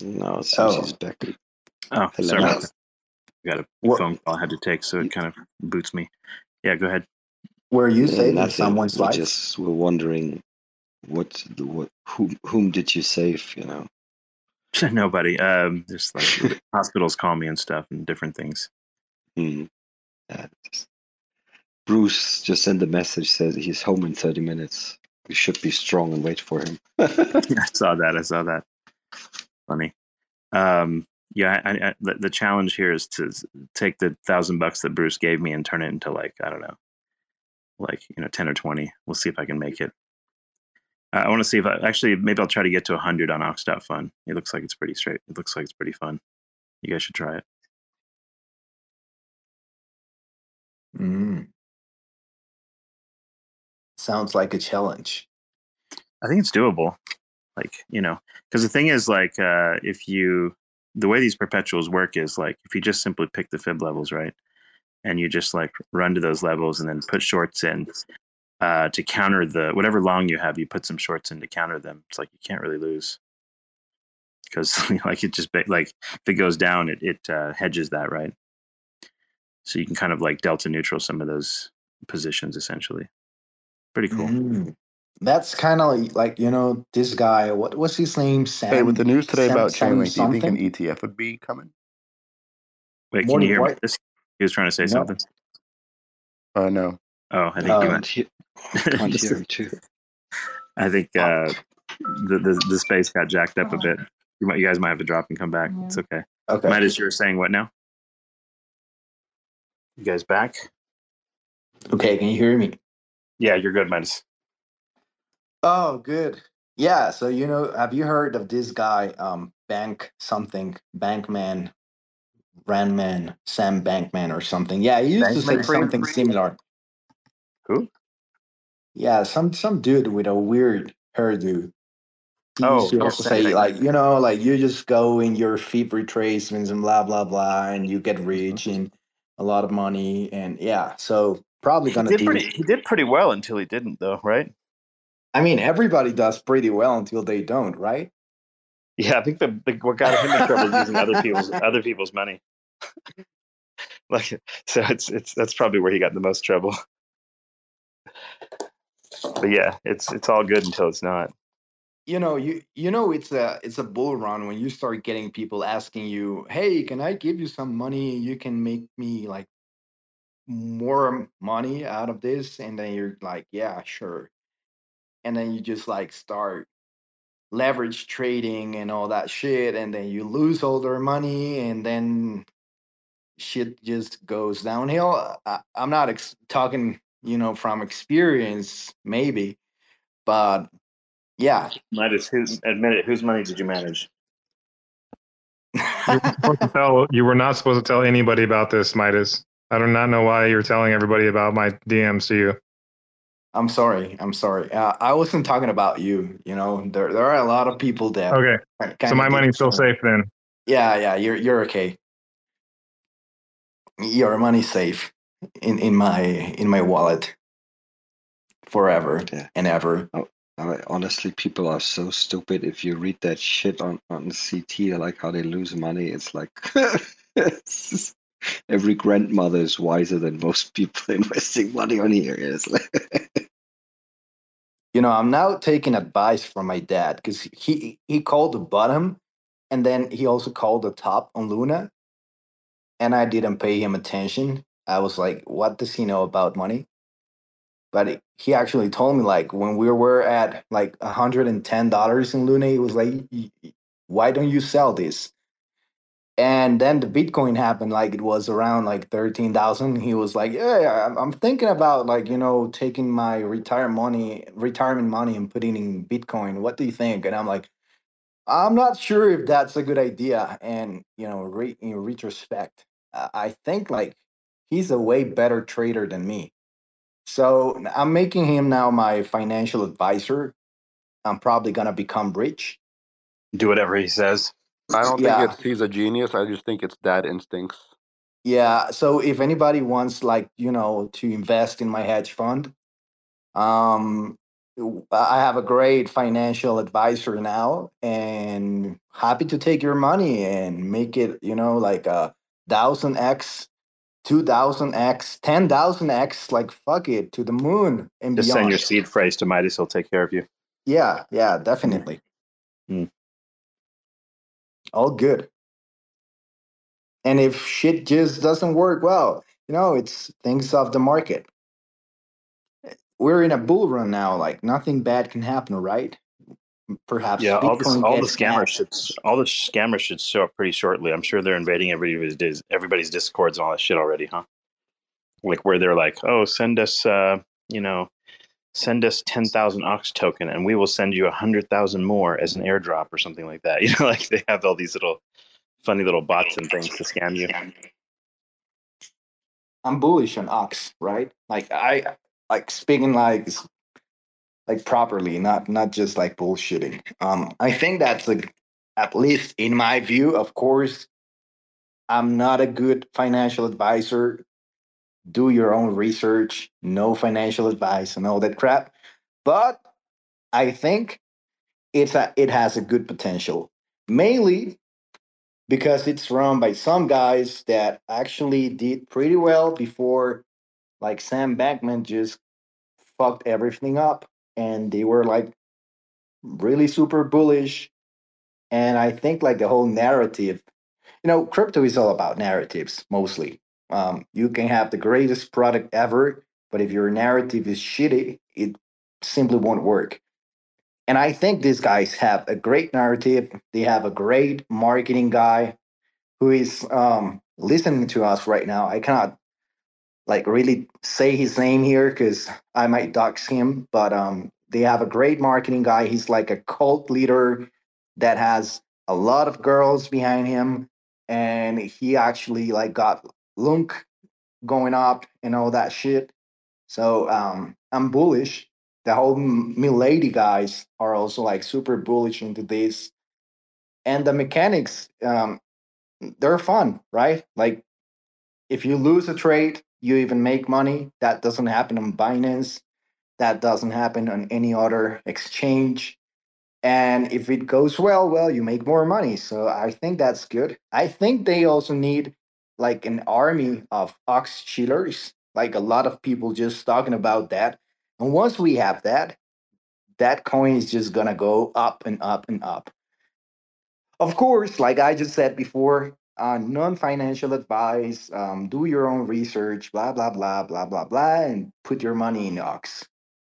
No, it seems Oh. he's back. Oh, Hello. sorry. About that. I got a What- phone call I had to take, so it kind of boots me. Yeah, go ahead. Were you Uh, saving nothing. someone's we life? just were wondering what, the, what, whom, whom did you save? You know. [laughs] Nobody. Um, just like hospitals call me and stuff and different things. Hmm. Bruce just sent a message says he's home in 30 minutes. We should be strong and wait for him. [laughs] [laughs] I saw that. I saw that. Funny. Um, yeah, I, I, the, the challenge here is to take the thousand bucks that Bruce gave me and turn it into like I don't know, like you know, ten or twenty. We'll see if I can make it. I want to see if I actually maybe I'll try to get to hundred on Ox.fun. It looks like it's pretty straight. It looks like it's pretty fun. You guys should try it. Mm. Sounds like a challenge. I think it's doable. Like, you know, because the thing is, like, uh, if you, the way these perpetuals work is like, if you just simply pick the fib levels, right? And you just like run to those levels and then put shorts in uh, to counter the, whatever long you have, you put some shorts in to counter them. It's like you can't really lose. Because, [laughs] like, it just, like, if it goes down, it, it uh, hedges that, right? So you can kind of like delta neutral some of those positions essentially. Pretty cool. Mm. That's kind of like you know this guy. What what's his name? Sam. Hey, with the news today Sam- about Sam Chainlink, do you think an? ETF would be coming? Wait, More can you than hear me? what? This, he was trying to say No. something. Uh, no. Oh, I think Oh. you can't went. hear, him too. I think uh, the, the the space got jacked up a bit. You might, you guys might have to drop and come back. It's okay. Okay. Midas, you were saying what now? You guys back? Okay. Can you hear me? Yeah, you're good, Midas. Oh, good. Yeah. So you know, have you heard of this guy? Um, Bank something, Bankman, Randman, Sam Bankman or something. Yeah, he used to say something similar. Who? Yeah, some some dude with a weird hairdo. He Oh, used to also say Bankman. like you know like you just go in your fib retracements and blah blah blah and you get rich and a lot of money and yeah so probably gonna did do. pretty. He did pretty well until he didn't, though, right? I mean everybody does pretty well until they don't, right? Yeah, I think the, the what got him in trouble is using other people's [laughs] other people's money. like, so it's it's that's probably where he got the most trouble. But yeah, it's it's all good until it's not. You know you you know it's a it's a bull run when you start getting people asking you hey can i give you some money? You can make me like more money out of this and then you're like yeah sure and then you just like start leverage trading and all that shit and then you lose all their money and then shit just goes downhill. I, i'm not ex- talking you know from experience maybe but yeah Midas, whose admit it? Whose money did you manage? You were to tell. You were not supposed to tell anybody about this, Midas. I do not know why you're telling everybody about my DMs to you. I'm sorry. I'm sorry. Uh, I wasn't talking about you. You know, there there are a lot of people that. Okay, are so my money's still safe then. Yeah, yeah. You're you're okay. Your money's safe in in my in my wallet forever Yeah. and ever. I, honestly, people are so stupid. If you read that shit on, on CT, like how they lose money, it's like it's [laughs] just- every grandmother is wiser than most people [laughs] investing money on here. It's like, You know, I'm now taking advice from my dad because he he called the bottom, and then he also called the top on Luna, and I didn't pay him attention. I was like, "What does he know about money?" But he- actually told me like when we were at like hundred and ten dollars in Luna, he was like, "Y- y- "Why don't you sell this?" And then the Bitcoin happened, like it was around like thirteen thousand. He was like, "Yeah, I'm, I'm thinking about like you know taking my retire money, retirement money, and putting in Bitcoin. What do you think?" And I'm like, "I'm not sure if that's a good idea." And you know, re- in retrospect, I think like he's a way better trader than me. So I'm making him now my financial advisor. I'm probably gonna become rich. Do whatever he says. I don't Yeah. think it's he's a genius. I just think it's dad instincts. Yeah. So if anybody wants, like, you know, to invest in my hedge fund, um, w- I have a great financial advisor now, and happy to take your money and make it, you know, like a thousand x, two thousand x, ten thousand x. Like, fuck it, to the moon and Just beyond. send your seed phrase to Midas. He'll take care of you. Yeah, yeah, definitely. Hmm. All good. And if shit just doesn't work well, you know, it's things of the market. We're in a bull run now. Like nothing bad can happen, right? Perhaps Yeah, all the all the scammers hacked. should all the scammers should show up pretty shortly. I'm sure they're invading everybody's everybody's discords and all that shit already, huh? Like where they're like, oh, send us, uh, you know, send us ten thousand ox token, and we will send you a hundred thousand more as an airdrop or something like that. [laughs] You know, like they have all these little funny little bots and things to scam you. I'm bullish on Ox, right? Like I like speaking like like properly, not not just like bullshitting. Um, I think that's like at least in my view. Of course, I'm not a good financial advisor. Do your own research. No financial advice and all that crap. But I think it's a, it has a good potential, mainly because it's run by some guys that actually did pretty well before like Sam Bankman just fucked everything up and they were like really super bullish and I think like the whole narrative you know crypto is all about narratives mostly. Um, you can have the greatest product ever but if your narrative is shitty it simply won't work. And I think these guys have a great narrative. They have a great marketing guy who is um, listening to us right now. I cannot like really say his name here because I might dox him. But um, they have a great marketing guy. He's like a cult leader that has a lot of girls behind him, and he actually like got Lunk going up and all that shit. So um, I'm bullish. The whole Milady guys are also like super bullish into this, and the mechanics um, they're fun, right? Like if you lose a trade, you even make money. That doesn't happen on Binance. That doesn't happen on any other exchange. And if it goes well, well, you make more money. So I think that's good. I think they also need like an army of ox chillers, like a lot of people just talking about that. And once we have that, that coin is just gonna go up and up and up. Of course, like I just said before, uh, non-financial advice. Um, do your own research. Blah blah blah blah blah blah, and put your money in Ox.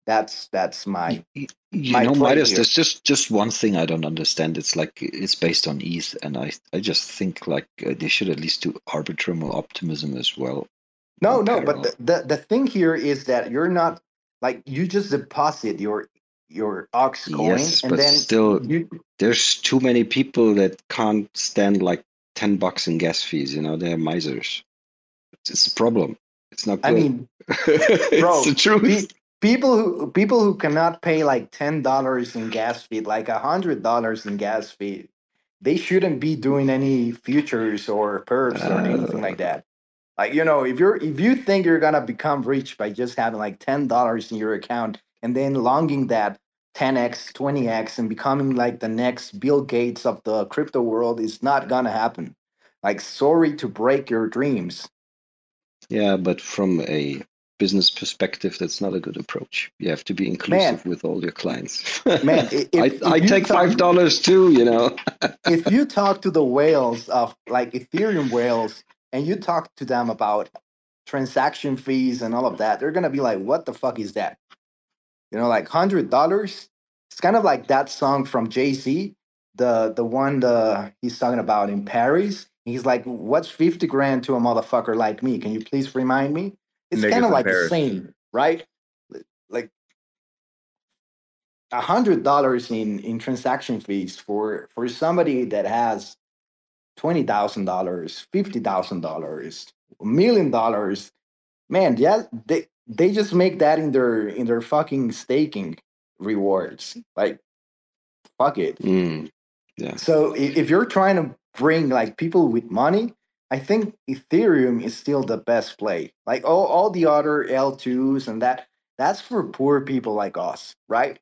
That's that's my Y- You my know, Midas, here. there's just just one thing I don't understand. It's like it's based on ETH, and I I just think like uh, they should at least do Arbitrum or Optimism as well. no no. But the, the the thing here is that you're not like you just deposit your your Ox coin, Yes, and but then still, you there's too many people that can't stand like ten bucks in gas fees. You know, they're misers. It's, a problem. It's not good. I mean, [laughs] it's bro, the truth. pe- people who people who cannot pay like ten dollars in gas fee, like a hundred dollars in gas fee, they shouldn't be doing any futures or perps or anything Uh, like that. Like you know, if you're if you think you're gonna become rich by just having like ten dollars in your account and then longing that 10x, 20x, and becoming like the next Bill Gates of the crypto world is not gonna happen. Like, sorry to break your dreams. Yeah, but from a business perspective, that's not a good approach. You have to be inclusive with all your clients. Man, i- [laughs] if, I, if I take talk- five dollars too. You know. [laughs] if you talk to the whales of like Ethereum whales and you talk to them about transaction fees and all of that, they're gonna be like, "What the fuck is that?" You know, like hundred dollars. It's kind of like that song from Jay Z, the the one the he's talking about in Paris. He's like, "What's fifty grand to a motherfucker like me? Can you please remind me?" It's kind of like the same, right? Like a hundred dollars in in transaction fees for for somebody that has twenty thousand dollars, fifty thousand dollars, a million dollars. Man, yeah, they they just make that in their in their fucking staking rewards. Like, fuck it. Mm, yeah. So if you're trying to bring like people with money, I think Ethereum is still the best play. Like all, all the other L2s and that that's for poor people like us, right?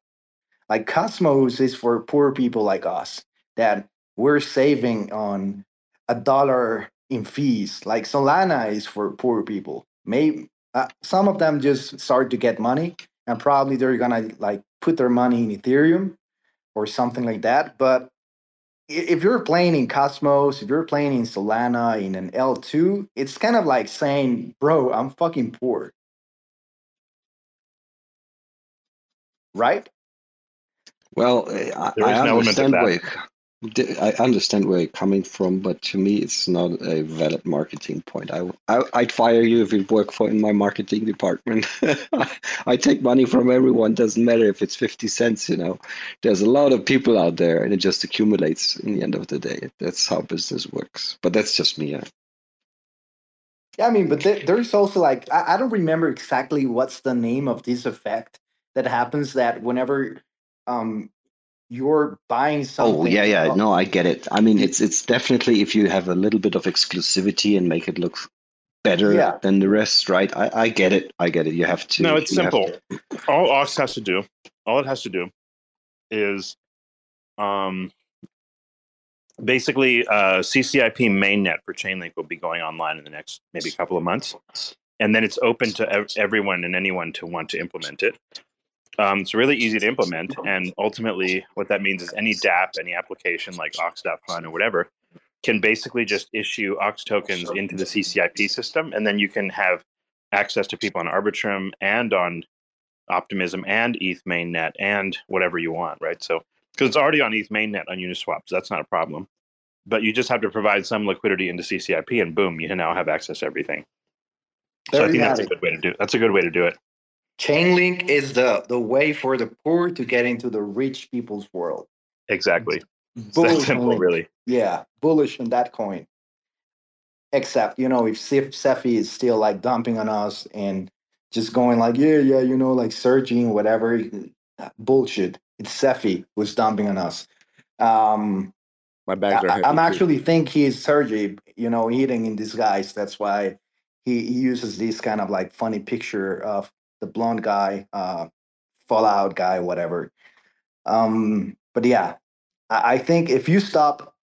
Like Cosmos is for poor people like us that we're saving on a dollar in fees. Like Solana is for poor people. Maybe uh, some of them just start to get money and probably they're gonna like put their money in Ethereum or something like that. But if you're playing in Cosmos, if you're playing in Solana in an L2, it's kind of like saying, bro, I'm fucking poor. Right? Well, I, There I is an element of understand that. I understand where you're coming from, but to me, it's not a valid marketing point. I, I I'd fire you if you work for in my marketing department. [laughs] I take money from everyone. Doesn't matter if it's fifty cents. You know, there's a lot of people out there, and it just accumulates. In the end of the day, that's how business works. But that's just me. Yeah. Yeah, I mean, but there, there's also like I, I don't remember exactly what's the name of this effect that happens that whenever um you're buying something. Oh yeah, yeah. No, I get it. I mean, it's it's definitely if you have a little bit of exclusivity and make it look better Yeah. than the rest, right? I, I get it. I get it. You have to. No, it's you have simple. [clears throat] All Ox has to do, all it has to do, is um, basically uh, CCIP mainnet for Chainlink will be going online in the next maybe couple of months, and then it's open to ev- everyone and anyone to want to implement it. Um, it's really easy to implement, and ultimately, what that means is any DApp, any application like Ox.fun or whatever, can basically just issue Ox tokens into the CCIP system, and then you can have access to people on Arbitrum and on Optimism and ETH mainnet and whatever you want, right? So because it's already on ETH mainnet on Uniswap, so that's not a problem. But you just have to provide some liquidity into CCIP, and boom, you now have access to everything. So There I think that's a good way to do. That's a good way to do it. Chainlink is the the way for the poor to get into the rich people's world. Exactly. It's that Bullish simple, on- really. Yeah, bullish on that coin. Except, you know, if Sif Cephii is still like dumping on us and just going like, yeah, yeah, you know, like surging, whatever, bullshit. It's Cephii who's dumping on us. Um, My bags are I, heavy. I'm too. actually think he's Sergey, you know, eating in disguise. That's why he, he uses this kind of like funny picture of the blonde guy, uh, Fallout guy, whatever. Um, but yeah, I, I think if you stop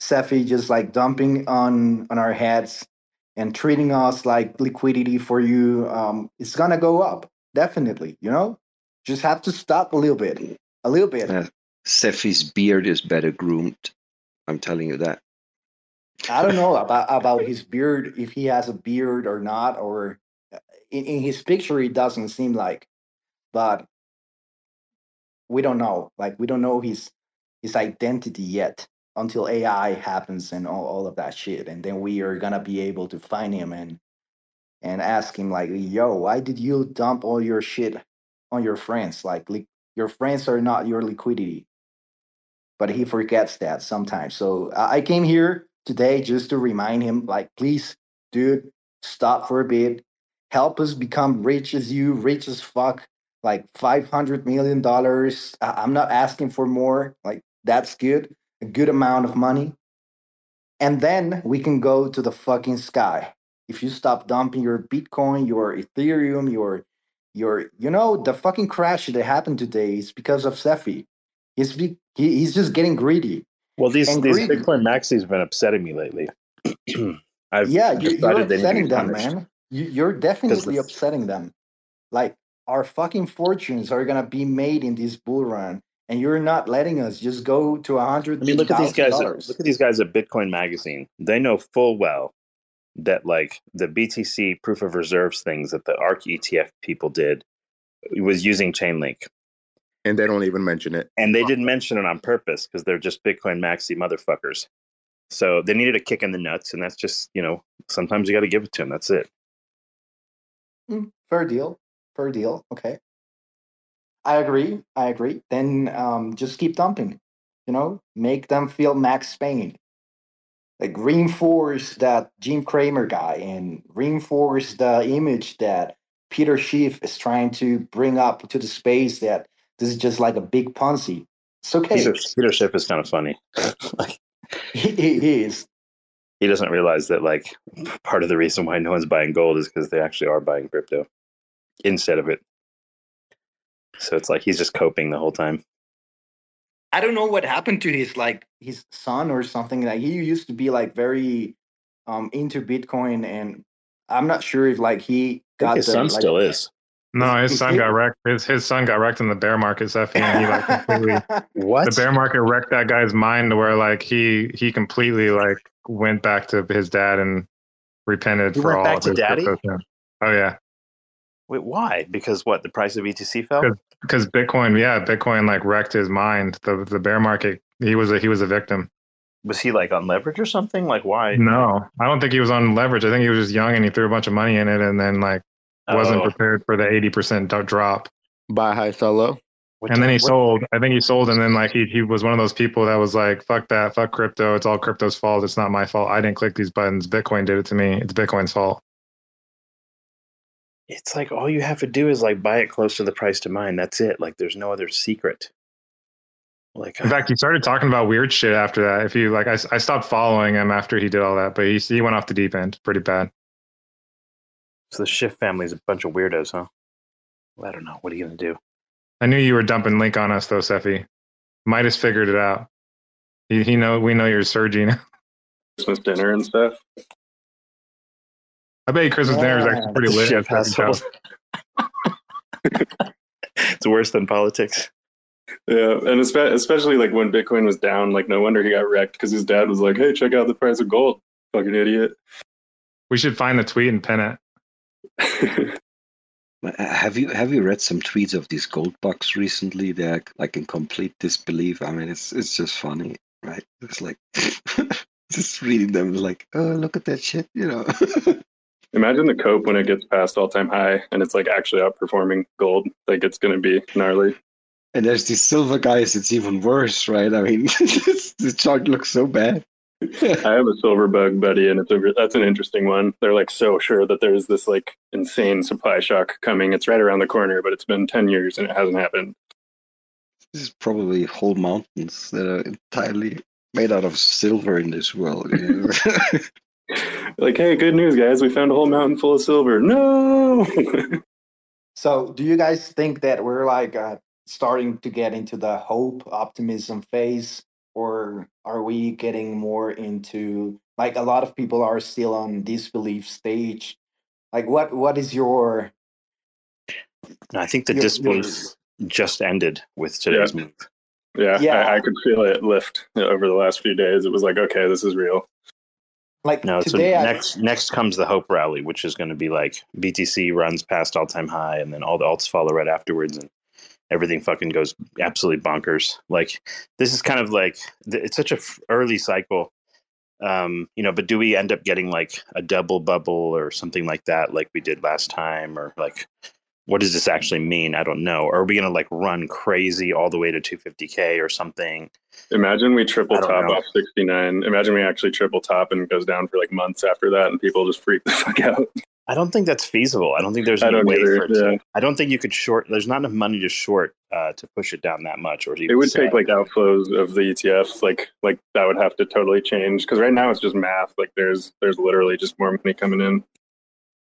Cephii just like dumping on on our heads and treating us like liquidity for you, um, it's gonna go up definitely. You know, just have to stop a little bit, a little bit. Yeah. Cephii's beard is better groomed. I'm telling you that. I don't know [laughs] about about his beard, if he has a beard or not, or uh, in, in his picture, it doesn't seem like, but we don't know. Like we don't know his his identity yet until AI happens and all, all of that shit, and then we are gonna be able to find him and and ask him like, "Yo, why did you dump all your shit on your friends? Like, li- your friends are not your liquidity." But he forgets that sometimes. So I I came here today just to remind him, like, please, dude, stop for a bit. Help us become rich as you, rich as fuck. Like five hundred million dollars. I'm not asking for more. Like that's good, a good amount of money. And then we can go to the fucking sky. If you stop dumping your Bitcoin, your Ethereum, your your, you know, the fucking crash that happened today is because of Cephii. He's be, he, he's just getting greedy. Well, these And these greedy. Bitcoin maxis have been upsetting me lately. [clears throat] I've yeah, you, you're decided they need to upsetting them, man. You, you're definitely upsetting them. Like our fucking fortunes are gonna be made in this bull run, and you're not letting us just go to a hundred. I mean, look at these guys. At, look at these guys at Bitcoin Magazine. They know full well that like the BTC proof of reserves things that the ARK ETF people did was using Chainlink. And they don't even mention it. And they didn't mention it on purpose because they're just Bitcoin maxi motherfuckers. So they needed a kick in the nuts, and that's just, you know, sometimes you got to give it to them. That's it. Mm, fair deal. Fair deal. Okay. I agree. I agree. Then um, just keep dumping. You know, make them feel Max Payne. Like reinforce that Jim Cramer guy and reinforce the image that Peter Schiff is trying to bring up to the space that this is just like a big Ponzi. It's okay. Peter, Peter Schiff is kind of funny. [laughs] like, He, he is. He doesn't realize that like part of the reason why no one's buying gold is because they actually are buying crypto instead of it. So it's like he's just coping the whole time. I don't know what happened to his like his son or something. Like he used to be like very um into Bitcoin, and I'm not sure if like he got his the, son like, still is. No, [laughs] his son got wrecked. His his son got wrecked in the bear market, Cephii, and he like [laughs] completely What? the bear market wrecked that guy's mind to where like he he completely like went back to his dad and repented He for went all back of to his daddy? crypto. Oh yeah, Wait, why? Because what? The price of BTC fell. Because Bitcoin, yeah, Bitcoin like wrecked his mind. The the bear market, he was a he was a victim. Was he like on leverage or something? Like why? No, I don't think he was on leverage. I think he was just young and he threw a bunch of money in it and then like wasn't Oh, prepared for the eighty percent drop. Buy high, sell low. What and then he what- sold. I think he sold, and then like he he was one of those people that was like, "Fuck that, fuck crypto. It's all crypto's fault. It's not my fault. I didn't click these buttons. Bitcoin did it to me. It's Bitcoin's fault." It's like all you have to do is like buy it close to the price to mine. That's it. Like there's no other secret. Like In fact, he started talking about weird shit after that. If you like, I, I stopped following him after he did all that, but he he went off the deep end pretty bad. so the Schiff family's a bunch of weirdos, huh? Well, I don't know. What are you gonna do? I knew you were dumping link on us though, Cephii. Midas figured it out. He, he know we know you're surging. [laughs] Christmas dinner and stuff. I bet you Christmas dinner is actually pretty lit. Schiff at household. [laughs] it's worse than politics. Yeah, and especially like when Bitcoin was down, like no wonder he got wrecked because his dad was like, "Hey, check out the price of gold, fucking idiot." We should find the tweet and pin it. [laughs] Uh, Have you have you read some tweets of these gold bugs recently? They're like in complete disbelief. I mean, it's it's just funny, right? It's like [laughs] just reading them like, oh, look at that shit, you know. [laughs] Imagine the cope when it gets past all time high and it's like actually outperforming gold. Like it's gonna be gnarly. and there's these silver guys. It's even worse, right? I mean, [laughs] the chart looks so bad. I have a silver bug buddy, and it's a that's an interesting one. They're like so sure that there's this like insane supply shock coming. It's right around the corner, but it's been ten years and it hasn't happened. This is probably whole mountains that are entirely made out of silver in this world. You know? [laughs] Like, hey, good news, guys! We found a whole mountain full of silver. No. So, do you guys think that we're like uh, starting to get into the hope optimism phase, or are we getting more into like a lot of people are still on disbelief stage? Like, what what is your I think the your- your- disbelief just ended with today's move. yeah, Yeah. I, I could feel it lift over the last few days. It was like, okay, this is real. like No, so today? I- next next comes the hope rally, which is going to be like BTC runs past all time high, and then all the alts follow right afterwards, and everything fucking goes absolutely bonkers. Like this is kind of like it's such a f- early cycle, um, you know. But do we end up getting like a double bubble or something like that, like we did last time, or like what does this actually mean? I don't know. Are we going to like run crazy all the way to 250k or something? Imagine we triple top know. off 69. Imagine we actually triple top and it goes down for like months after that, and people just freak the [laughs] fuck out. I don't think that's feasible. I don't think there's I any way either, for it to. I don't think you could short. There's not enough money to short uh, to push it down that much, or It would sell. take like outflows of the ETFs, like like that would have to totally change because right now it's just math. Like there's there's literally just more money coming in.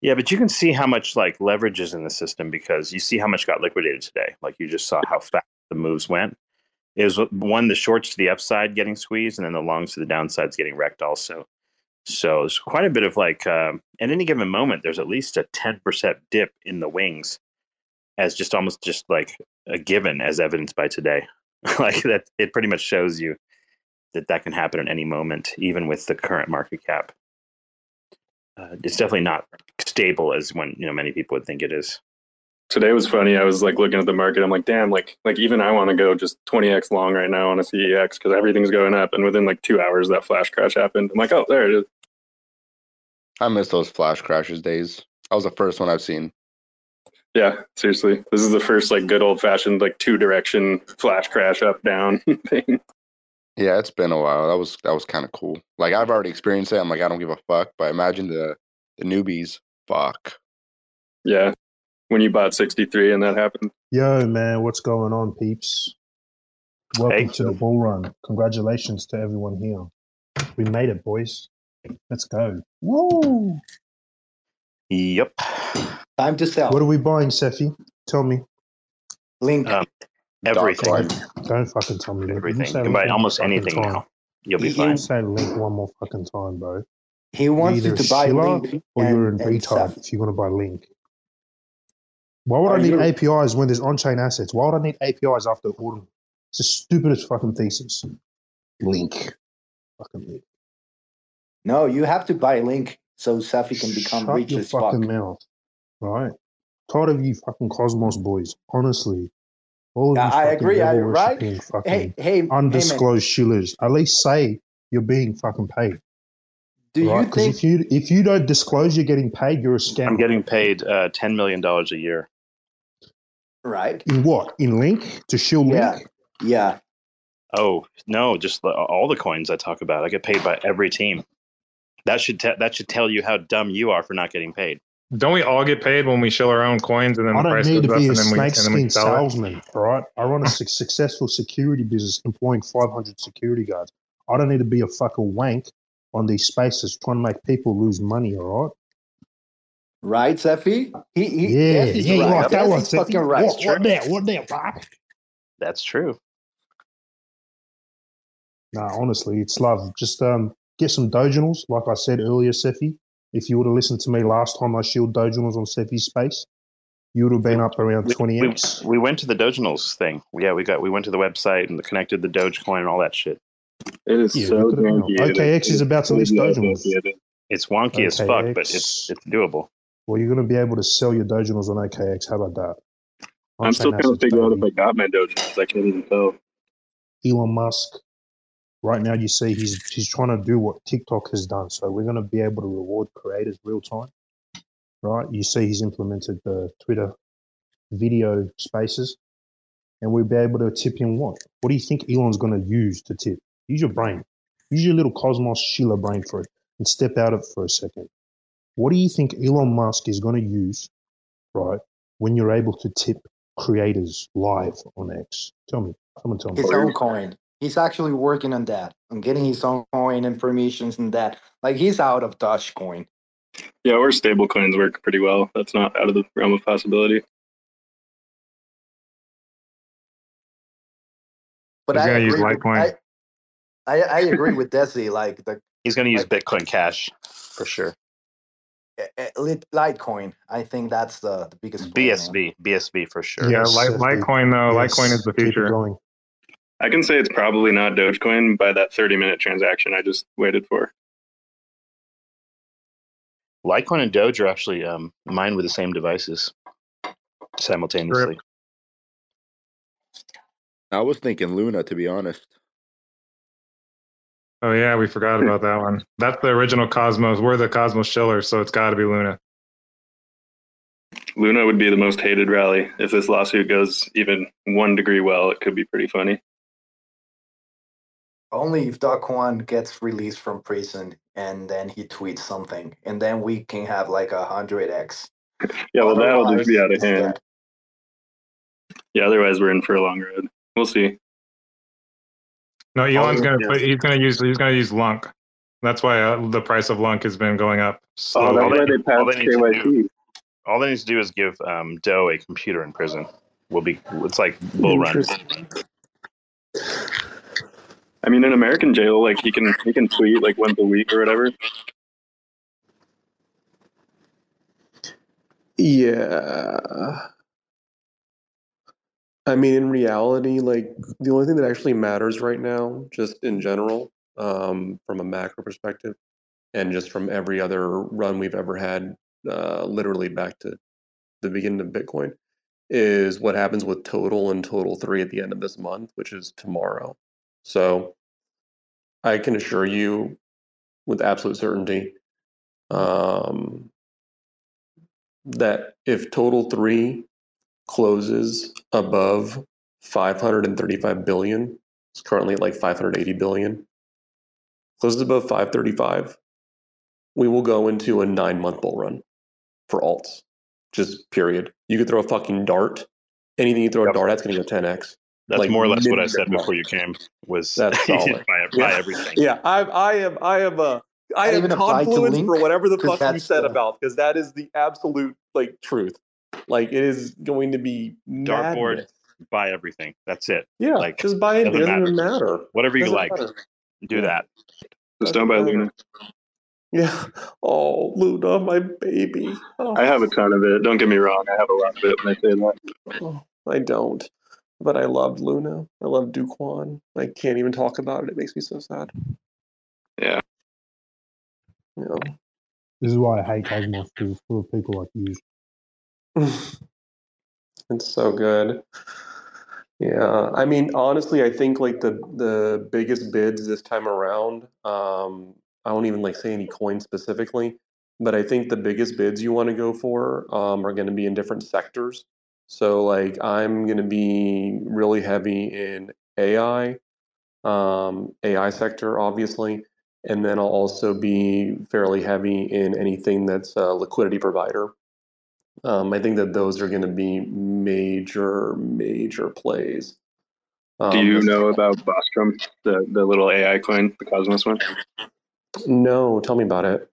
Yeah, but you can see how much like leverage is in the system because you see how much got liquidated today. Like you just saw how fast the moves went. It was one the shorts to the upside getting squeezed, and then the longs to the downsides getting wrecked also. So there's quite a bit of like um, at any given moment, there's at least a ten percent dip in the wings, as just almost just like a given, as evidenced by today. [laughs] like that, it pretty much shows you that that can happen at any moment, even with the current market cap. uh, it's definitely not stable as when you know many people would think it is. Today was funny. I was like looking at the market. I'm like, damn, like like even I want to go just 20x long right now on a CEX because everything's going up. And within like two hours, that flash crash happened. I'm like, oh, there it is. I miss those flash crashes days. That was the first one I've seen. Yeah, seriously, this is the first like good old fashioned like two direction flash crash up down [laughs] thing. Yeah, it's been a while. That was that was kind of cool. Like I've already experienced it. I'm like, I don't give a fuck. But imagine the the newbies. Fuck. Yeah, when you bought 63 and that happened. Yo, man, what's going on, peeps? Welcome Hey. to the bull run. Congratulations to everyone here. We made it, boys. Let's go. Woo! Yep. Time to sell. What are we buying, Cephii? Tell me. Link. Um, everything. Don't fucking tell me. Link. Everything. You can buy almost anything time. now. You'll be You- fine. Don't say link one more fucking time, bro. he wants either you to buy Sheila link Or you're in and retard if you're going to buy link. Why would Are I need you- APIs when there's on-chain assets? Why would I need APIs after ordering? It's the stupidest fucking thesis. Link. Fucking link. No, you have to buy link so Cephii can become Shut rich your as fuck. fucking mouth. Right? Tired of you fucking Cosmos boys. Honestly. All of Yeah, you I fucking agree, I- devil right? worshipping fucking Hey, hey, hey, undisclosed shillers. At least say you're being fucking paid. do right? you think? if you if you don't disclose you're getting paid, you're a scammer. I'm getting paid uh, ten million dollars a year. right? in what? In link? To shill Yeah. link? Yeah. Oh no, just the, all the coins I talk about. I get paid by every team. That should te- that should tell you how dumb you are for not getting paid. Don't we all get paid when we shill our own coins and then I the don't price need to goes up be a and then we, and snake then we skin sell it? salesman, all right? I run a [laughs] su- successful security business employing 500 security guards. I don't need to be a fucking wank on these spaces trying to make people lose money, all right? Right, Cephii? He, he, Yeah, yes, he's yeah, you right. that Yes, one, he's Cephii? fucking right. What, what there? What there, bro? That's true. Nah, honestly, it's love. Just um, get some doginals, like I said earlier, Cephii. If you would have listened to me last time I shield doginals on Cephii's space, you would have been up around We, 20x. we, we went to the Doginals thing. Yeah, we got we went to the website and connected the Dogecoin and all that shit. It is Yeah, so look at it now. janky. OKX is about to list doginals. It's wonky as fuck, but it's it's doable. Well, you're going to be able to sell your doginals on OKX. How about that? I'm still On-chain trying to figure out if. I got my Doge I can't even tell. Elon Musk. Right now, you see he's he's trying to do what TikTok has done. So we're going to be able to reward creators real time. Right? You see he's implemented the Twitter video spaces, and we'll be able to tip him what? What do you think Elon's going to use to tip? Use your brain. Use your little Cosmos Sheila brain for it, and step out of it for a second. What do you think Elon Musk is going to use, right, when you're able to tip creators live on X? Tell me. Someone tell me. His own coin. He's actually working on that, on getting his own coin and permissions and that. Like he's out of Dogecoin. Yeah, or stable coins work pretty well. That's not out of the realm of possibility. But He's I gonna use agree with, Litecoin. I, I, I agree with Desi. [laughs] Like the He's going to use Bitcoin Cash for sure. Litecoin. I think that's the, the biggest. play, man. BSV, BSV for sure. Yeah, Yes, Lite, Cephii. Litecoin though. Yes, Litecoin is the keep it future. Going. I can say it's probably not Dogecoin by that 30 minute transaction I just waited for. Litecoin and Doge are actually um, mined with the same devices simultaneously. I was thinking Luna, to be honest. Oh yeah, we forgot about that one. That's the original Cosmos. We're the Cosmos Shillers, so it's got to be Luna. Luna would be the most hated rally. If this lawsuit goes even one degree well, it could be pretty funny. Only if Do Kwon gets released from prison and then he tweets something, and then we can have like a hundred x. Yeah, well, that'll just be out of Otherwise, hand. dead. Yeah, otherwise we're in for a long road. We'll see. No, Elon's Oh, gonna yeah. put, he's gonna use he's gonna use Lunk. That's why uh, the price of Lunk has been going up. Oh, slowly. that's they- they all they need to KYC. All they need to do is give um, Do a computer in prison. Will be it's like bull run. I mean, in American jail, like he can he can tweet like once a week or whatever. Yeah. I mean, in reality, like the only thing that actually matters right now, just in general, um, from a macro perspective, and just from every other run we've ever had, uh, literally back to the beginning of Bitcoin, is what happens with total and total three at the end of this month, which is tomorrow. So I can assure you with absolute certainty um, that if total three closes above 535 billion, it's currently at like 580 billion, closes above 535, we will go into a nine month bull run for alts. Just period. You could throw a fucking dart. Anything you throw a dart, that's going to go 10x. That's Like, more or less what I said before you came. Was That's [laughs] buy, solid. buy Yeah. everything. Yeah, I, I am. I am. Uh, I I am even applied to confluence for whatever the fuck you said the- about because that is the absolute like truth. Like it is going to be Dartboard, madness. buy everything. That's it. Yeah, like, just buy anything. doesn't Doesn't even matter. Whatever you Doesn't like, matter. do Yeah. that. Just don't buy Luna. Yeah. Oh, Luna, my baby. Oh, I have a ton of it. Don't get me wrong. I have a lot of it when I say that. oh, I don't. But I loved Luna. I love Do Kwon. I can't even talk about it. It makes me so sad. Yeah. You know. This is why I hate Cosmos because it's full of people like you. [laughs] it's so good. Yeah, I mean, honestly, I think like the the biggest bids this time around. Um, I won't even like say any coin specifically, but I think the biggest bids you want to go for um, are going to be in different sectors. So like I'm going to be really heavy in AI, um, AI sector, obviously, and then I'll also be fairly heavy in anything that's a liquidity provider. Um, I think that those are going to be major, major plays. Do Um, you know about Bostrom, the the little AI coin, the Cosmos one? No, tell me about it.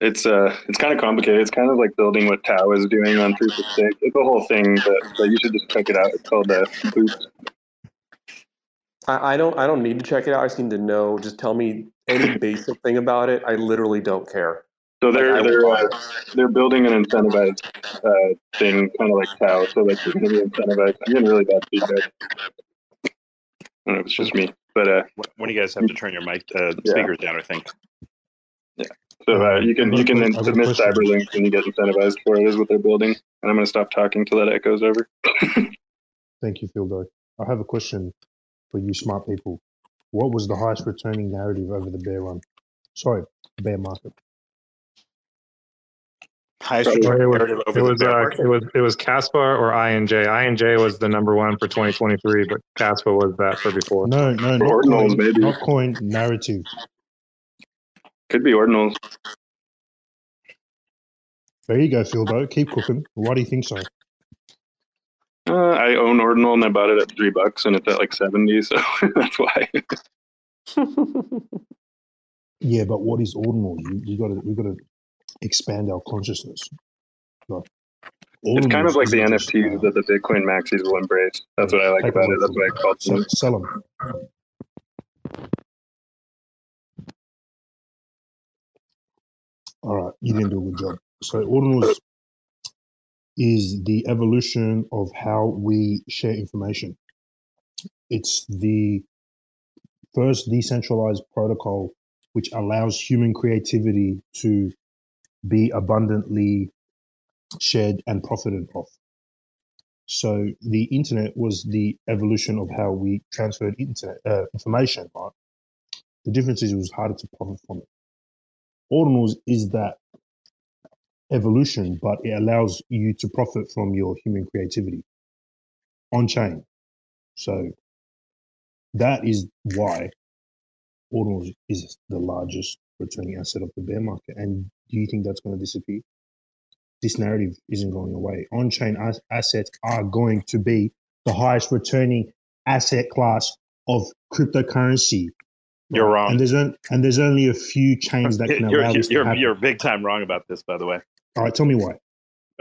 It's uh, it's kind of complicated. It's kind of like building what Tao is doing on Proof of Stake. It's a whole thing, but, but you should just check it out. It's called uh, Boost. I, I don't. I don't need to check it out. I just need to know. Just tell me any [laughs] basic thing about it. I literally don't care. So Like, they're I will they're uh, they're building an incentivized uh, thing, kind of like Tao. So like they're going to be incentivized. I'm getting really bad feedback. I don't know if it's just me, but uh, Wh- When you guys have to turn your mic uh, Yeah. speakers down, I think. So uh, you can you can I've got a submit question. cyberlinks and you get incentivized for it. Is what they're building. And I'm going to stop talking till that echoes over. [laughs] Thank you, Phildo. I have a question for you smart people. What was the highest returning narrative over the bear run? Sorry, bear market. Highest Probably- return It was, narrative over it the was, bear uh, market. it was it was Kaspa or INJ. INJ was the number one for 2023, but Kaspa was that for before. No, no, not ordinals, coin, maybe. not coin, narrative. Could be ordinals. There you go, Phildo. Keep cooking. Why do you think so? Uh, I own ordinal and I bought it at three bucks and it's at like seventy, so [laughs] that's why. [laughs] Yeah, but what is ordinal? You, we got to we got to expand our consciousness. Like, It's kind of like the NFTs uh, that the Bitcoin maxis will embrace. That's what I like about it. That's from why I call it. sell, sell them. All right, you didn't do a good job. So ordinals is the evolution of how we share information. It's the first decentralized protocol which allows human creativity to be abundantly shared and profited off. So the internet was the evolution of how we transferred internet uh, information. Right? The difference is it was harder to profit from it. Ordinals is that evolution, but it allows you to profit from your human creativity on chain. So that is why ordinals is the largest returning asset of the bear market. And do you think that's going to disappear? This narrative isn't going away. On chain assets are going to be the highest returning asset class of cryptocurrency. You're wrong. And there's, on, and there's only a few chains that can [laughs] You're, allow this to you're, happen. you're big time wrong about this, by the way. All right, tell me why.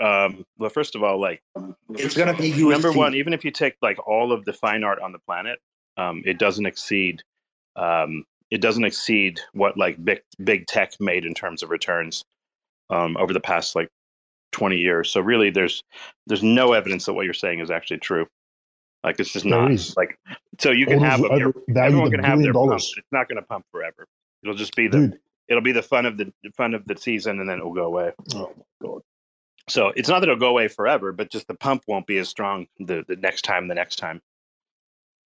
Um, well, first of all, like It's gonna be number one, even if you take like all of the fine art on the planet, um, it doesn't exceed um, it doesn't exceed what like big big tech made in terms of returns um, over the past like 20 years. So really, there's there's no evidence that what you're saying is actually true. Like it's just There not is. like so you can have them. your- over- valued Everyone can have their pump. dollars. but It's not going to pump forever. It'll just be the Dude, it'll be the fun of the fun of the season, and then it will go away. Oh my god. So it's not that it'll go away forever, but just the pump won't be as strong the, the next time, the next time.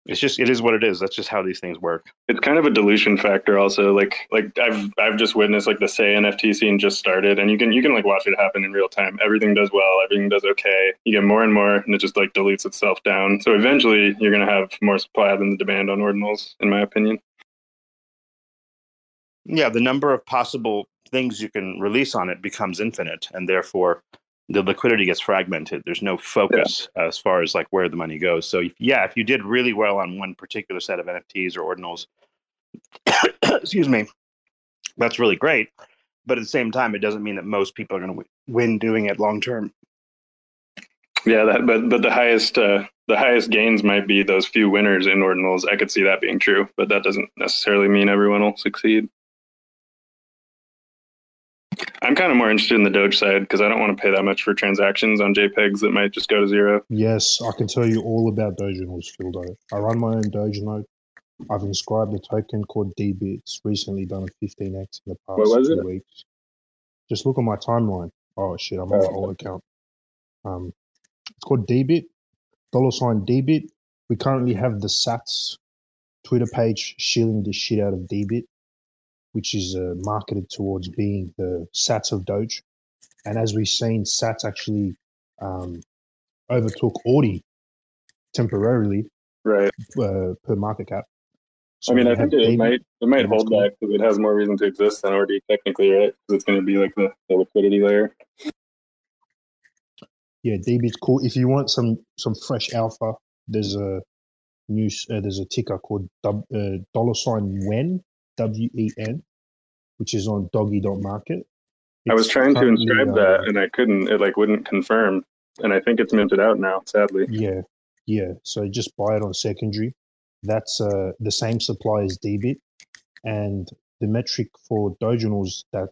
It's just it is what it is. That's just how these things work. It's kind of a dilution factor, also. Like, like I've I've just witnessed like the say NFT scene just started, and you can you can like watch it happen in real time. Everything does well, everything does okay. You get more and more, and it just like dilutes itself down. So eventually, you're gonna have more supply than the demand on ordinals, in my opinion. Yeah, the number of possible things you can release on it becomes infinite, and therefore the liquidity gets fragmented. There's no focus yeah. as far as like where the money goes. So if, yeah, if you did really well on one particular set of NFTs or ordinals, [coughs] excuse me, that's really great. But at the same time, it doesn't mean that most people are going to win doing it long term. Yeah, that, but but the highest uh, the highest gains might be those few winners in ordinals. I could see that being true, but that doesn't necessarily mean everyone will succeed. I'm kind of more interested in the Doge side because I don't want to pay that much for transactions on JPEGs that might just go to zero. Yes, I can tell you all about Doge nodes, Phildo. I run my own Doge node. I've inscribed a token called DBIT. It's recently done a 15x in the past two it? weeks. Just look at my timeline. Oh shit, I'm on oh, my old account. Um, it's called DBIT, dollar sign DBIT. We currently have the Sats Twitter page shilling the shit out of DBIT which is uh, marketed towards being the Sats of Doge. And as we've seen, Sats actually um, overtook Ordi temporarily, right, uh, per market cap. So I mean, I think it, it might it might hold back because it has more reason to exist than Ordi technically, right? Because it's going to be like the, the liquidity layer. Yeah, DBIT's cool. If you want some some fresh alpha, there's a new uh, there's a ticker called uh, dollar sign when W E N which is on doggy.market. It's I was trying to inscribe uh, that and I couldn't. It like wouldn't confirm, and I think it's minted out now. Sadly. Yeah, yeah. So just buy it on secondary. That's uh, the same supply as DBIT, and the metric for Doginals that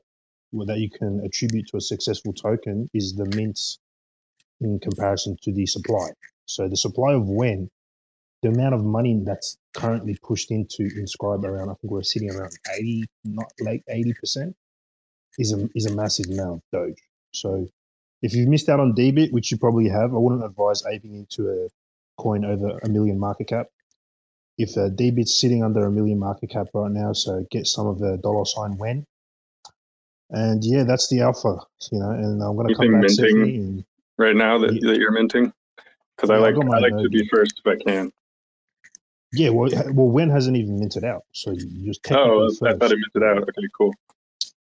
that you can attribute to a successful token is the mints in comparison to the supply. So the supply of when the amount of money that's currently pushed into inscribe around, I think we're sitting around 80, not late 80%, is a, is a massive amount of Doge. So if you've missed out on DBIT, which you probably have, I wouldn't advise aping into a coin over a million market cap. If uh, DBIT's sitting under a million market cap right now, so get some of the dollar sign when. And yeah, that's the alpha, you know. And I'm going to come back minting right now that, yeah. that you're minting because yeah, I like I like to be first if I can. Yeah, well, well, when hasn't even minted out, so you just oh, I thought it minted out. Okay, cool.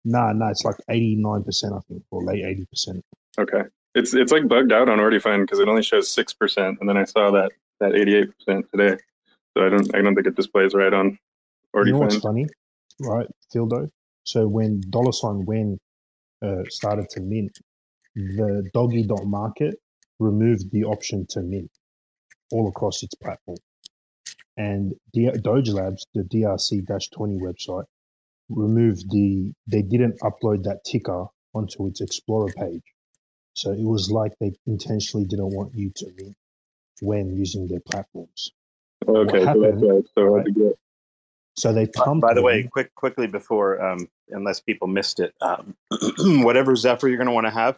Nah, nah, it's like eighty nine percent, I think, or late eighty percent. Okay, it's it's like bugged out on OrdyFind because it only shows six percent, and then I saw that that eighty eight percent today. So I don't I don't think it displays right on OrdyFind. You know what's funny, right, Phildo? So when dollar sign when uh, started to mint, the doggy dot market removed the option to mint all across its platform. And D- Doge Labs, the DRC-20 website, removed the, they didn't upload that ticker onto its Explorer page. So it was like they intentionally didn't want you to mint when using their platforms. Okay, happened, so that's right. So, right, so they pumped. By the way, quick, quickly before, um, unless people missed it, um, [clears throat] whatever Zephyr you're going to want to have,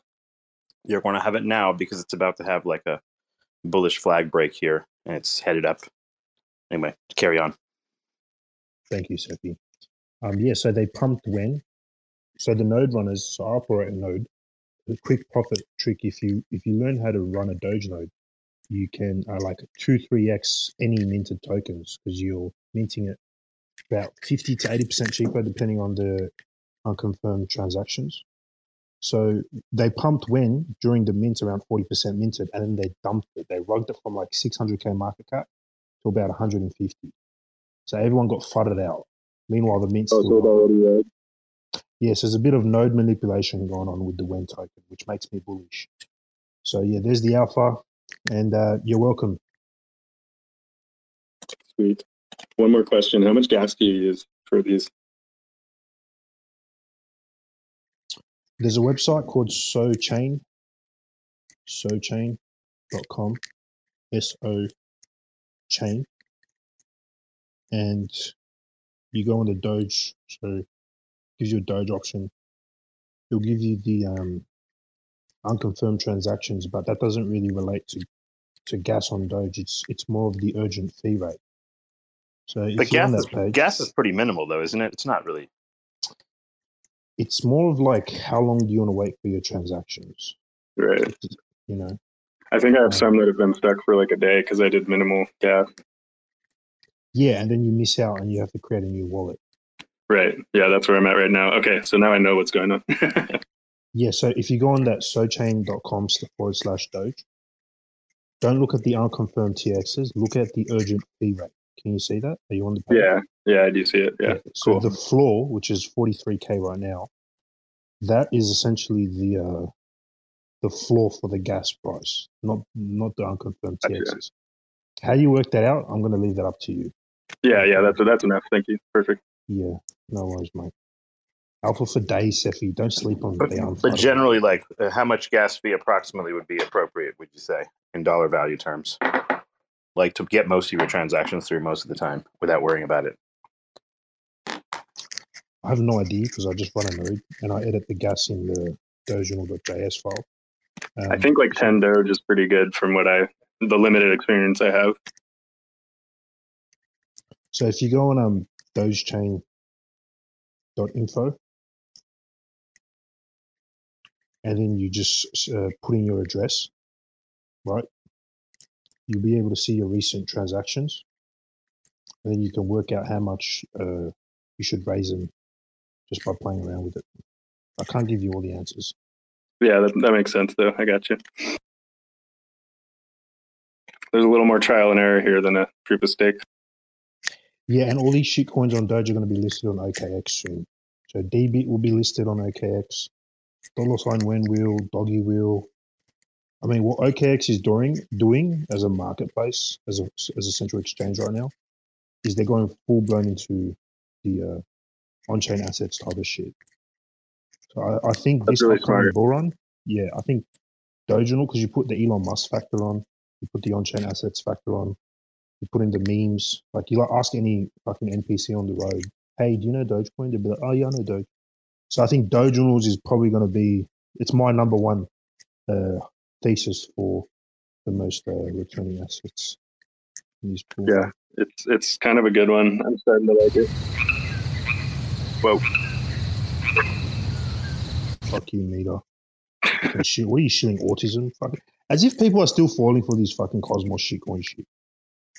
you're going to have it now because it's about to have like a bullish flag break here, and it's headed up anyway, carry on. Thank you, Cephii. Um, yeah, so they pumped when. So the node runners, so I operate a node. The quick profit trick, if you if you learn how to run a Doge node, you can uh, like two three x any minted tokens because you're minting it about fifty to eighty percent cheaper depending on the unconfirmed transactions. So they pumped when during the mint around 40% minted and then they dumped it. They rugged it from like 600k market cap to about 150. So everyone got flooded out. Meanwhile, the mint's oh, still Yes, there's a bit of node manipulation going on with the WEN token, which makes me bullish. So yeah, there's the alpha, and uh, you're welcome. Sweet. One more question: How much gas do you use for these? There's a website called SoChain, SoChain.com, S O chain and you go on the Doge. So gives you a Doge option. It'll give you the um, unconfirmed transactions, but that doesn't really relate to to gas on Doge. It's it's more of the urgent fee rate. So But gas that is, page, gas is pretty minimal, though, isn't it? It's not really. it's more of like how long do you want to wait for your transactions? Right. You know, I think I have some that have been stuck for like a day because I did minimal gas. yeah, and then you miss out and you have to create a new wallet. Right. Yeah, that's where I'm at right now. Okay, so now I know what's going on. [laughs] Yeah, so if you go on that sochain.com forward slash Doge, don't look at the unconfirmed TXs, look at the urgent fee rate. Can you see that? Are you on the page? yeah, yeah, I do see it. Yeah, So cool. the floor, which is 43k right now, that is essentially the uh, the floor for the gas price, not not the unconfirmed TXs. How you work that out, I'm going to leave that up to you. Yeah, yeah, that's that's enough. Thank you. Perfect. Yeah, no worries, mate. Alpha for days, Cephii. Don't sleep on But, the but unfunded. generally, like, uh, how much gas fee approximately would be appropriate? Would you say in dollar value terms? Like to get most of your transactions through most of the time without worrying about it. I have no idea because I just run a node and I edit the gas in the doginals.js file. Um, I think like 10 Doge is pretty good from what I the limited experience I have. So if you go on um dogechain.info and then you just uh, put in your address, right? You'll be able to see your recent transactions. And then you can work out how much uh, you should raise them just by playing around with it. I can't give you all the answers. Yeah, that, that makes sense though. I got you. There's a little more trial and error here than a proof of stake. Yeah, and all these shit coins on Doge are going to be listed on OKX soon. So DBit will be listed on OKX. Dollar sign when wheel, doggy wheel. I mean, what OKX is doing doing as a marketplace, as a as a central exchange right now, is they're going full blown into the uh, on chain assets type of shit. So I, I think That's this really upcoming smart. bull run, yeah, I think Doginal because you put the Elon Musk factor on, you put the on chain assets factor on, you put in the memes. Like you like ask any fucking NPC on the road, hey, do you know Dogecoin? They'll be like, oh yeah, I know Doge. So I think Doginals is probably going to be it's my number one uh, thesis for the most uh, returning assets. in these pools. Yeah, it's it's kind of a good one. I'm starting to like it. Whoa. Fuck you. Fucking shit. What are you shilling autism? Fuck. As if people are still falling for these fucking Cosmos shitcoin shit.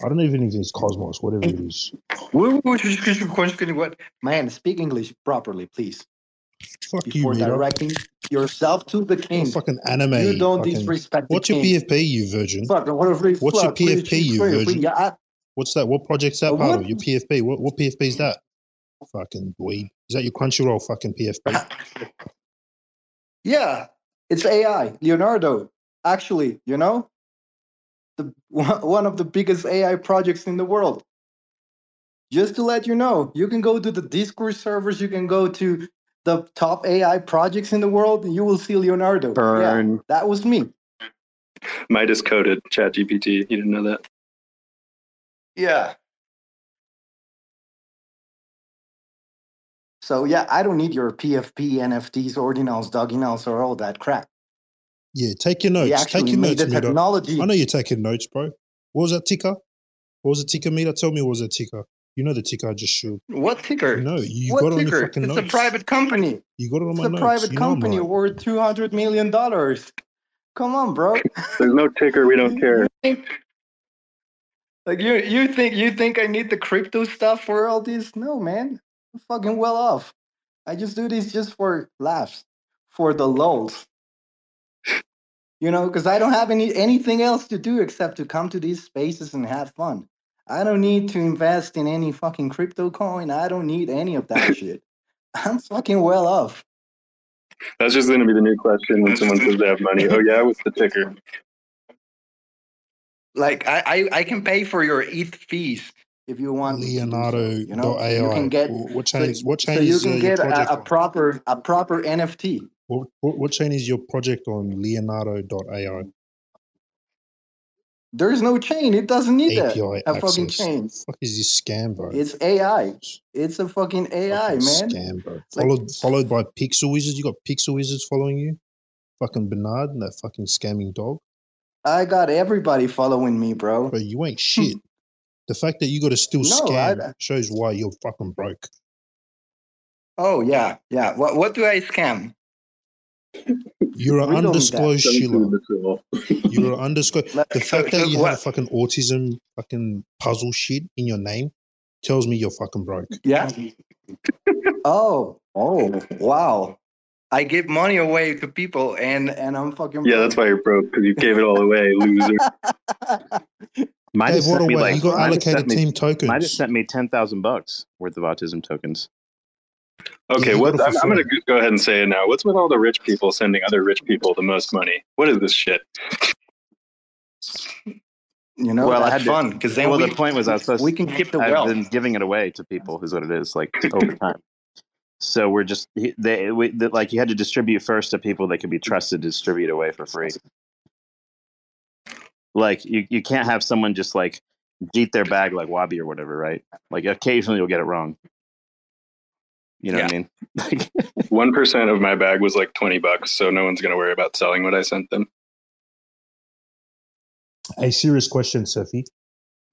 I don't even think it's Cosmos, whatever it is. What- Man, speak English properly, please. Fuck you, Before Meta. directing yourself to the king. Fucking anime. You don't fucking- disrespect the What's your king. PFP, you virgin? If we What's your fuck, please, PFP, you please, virgin? Yeah, I- What's that? What project's that part what? of? Your PFP? What what PFP is that? Fucking dweeb. Is that your Crunchyroll fucking PFP? [laughs] Yeah, it's AI, Leonardo. Actually, you know, the one [laughs] one of the biggest AI projects in the world. Just to let you know, you can go to the Discord servers, you can go to the top AI projects in the world, and you will see Leonardo. Burn. Yeah, that was me. Midas coded ChatGPT. You didn't know that? Yeah. So yeah, I don't need your PFP, NFTs, ordinals, doginals, or all that crap. Yeah, take your We notes. actually Take your made notes, the Mita. technology. I know you're taking notes, bro. What was that ticker? What was the ticker, Mita? Tell me what was that ticker. You know the ticker I just showed. What ticker? No, you what got it on your ticker? fucking It's notes. a private company. You got it on It's my a notes. private You know company right. worth two hundred million dollars. Come on, bro. There's no ticker. We don't care. [laughs] Like you, you think you think I need the crypto stuff for all this? No, man. I'm fucking well off. I just do this just for laughs, for the lulls. You know, because I don't have any anything else to do except to come to these spaces and have fun. I don't need to invest in any fucking crypto coin. I don't need any of that shit. [laughs] I'm fucking well off. That's just going to be the new question when someone says they have money. Oh yeah, what's the ticker? Like I, I, I can pay for your ETH fees if you want. me to so, Leonardo you know, dot you can get Wh- what so, chain is what chain so you is uh, can your get a, a proper a proper NFT. What, what, what chain is your project on? Leonardo.ai. There's no chain. It doesn't need that. API A fucking chain. Fuck is this scam, bro? It's AI. It's a fucking AI, Fucking man. Scam, bro. Like- Followed followed by Pixel Wizards. You got Pixel Wizards following you. Fucking Bernard, that fucking scamming dog. I got everybody following me, bro. Bro, you ain't shit. The fact that you got to still No, scam I- shows why you're fucking broke. Oh yeah, yeah. What what do I scam? You're an We don't need that. undisclosed Don't shiller. do the tool. You're an undisclosed. The fact that you have fucking autism, fucking puzzle shit in your name tells me you're fucking broke. Yeah. Oh, oh, wow. I give money away to people and and I'm fucking Yeah, that's why you're broke because you gave it all away, loser. [laughs] Might Gave have sent me away? like you got might have sent allocated me- team might have tokens. sent me ten thousand bucks worth of autism tokens. Okay, you what I'm, I'm going to go ahead and say it now. What's with all the rich people sending other rich people the most money? What is this shit? you know Well, I had fun because then well, we, the point was I was supposed we can keep the I've wealth. been giving it away to people, is what it is, like [laughs] over time. So we're just they we, the, like you had to distribute first to people that could be trusted to distribute away for free. Like you, you can't have someone just like eat their bag like Wabi or whatever, right? Like occasionally you'll get it wrong. You know what I mean? [laughs] One percent of my bag was like twenty bucks, so no one's going to worry about selling what I sent them. A serious question, Cephii.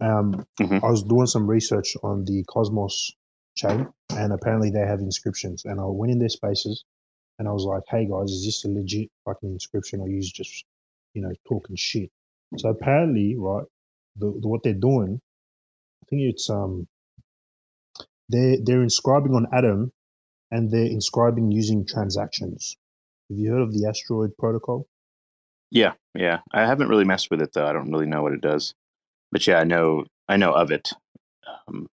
Um, Mhm. I was doing some research on the Cosmos chain, and apparently they have inscriptions. And I went in their spaces, and I was like, "Hey guys, is this a legit fucking inscription, or you just, you know, talking shit?" So apparently, right, the, the what they're doing, I think it's um, they they're inscribing on Atom, and they're inscribing using transactions. Have you heard of the Asteroid Protocol? yeah, yeah. I haven't really messed with it though. I don't really know what it does, but yeah, I know I know of it. Um,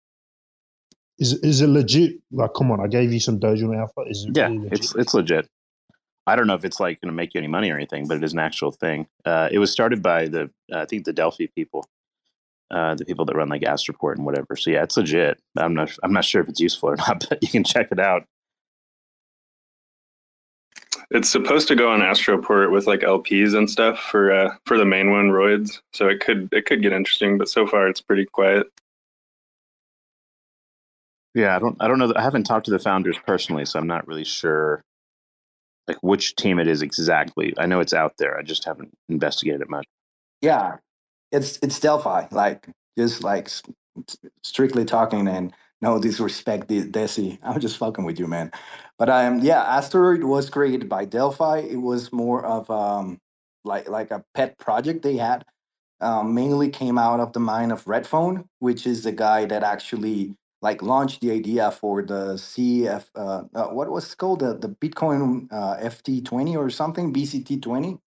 Is is it legit? Like, come on, I gave you some Dojo on Alpha. Is it yeah, really legit? it's it's legit. I don't know if it's like going to make you any money or anything, but it is an actual thing. Uh, it was started by the uh, I think the Delphi people, uh, the people that run like Astroport and whatever. So yeah, it's legit. I'm not I'm not sure if it's useful or [laughs] not, but you can check it out. It's supposed to go on Astroport with like LPs and stuff for uh, for the main one, Roids. So it could it could get interesting, but so far it's pretty quiet. Yeah, I don't I don't know. I haven't talked to the founders personally, so I'm not really sure like which team it is exactly. I know it's out there. I just haven't investigated it much. Yeah, it's it's Delphi. Like just like strictly talking and no disrespect, De- Desi. I'm just fucking with you, man. But um, yeah, Asteroid was created by Delphi. It was more of um like like a pet project they had. Um, mainly came out of the mind of Redphone, which is the guy that actually like launched the idea for the CF. Uh, uh, what was it called the the Bitcoin uh, FT20 or something BCT20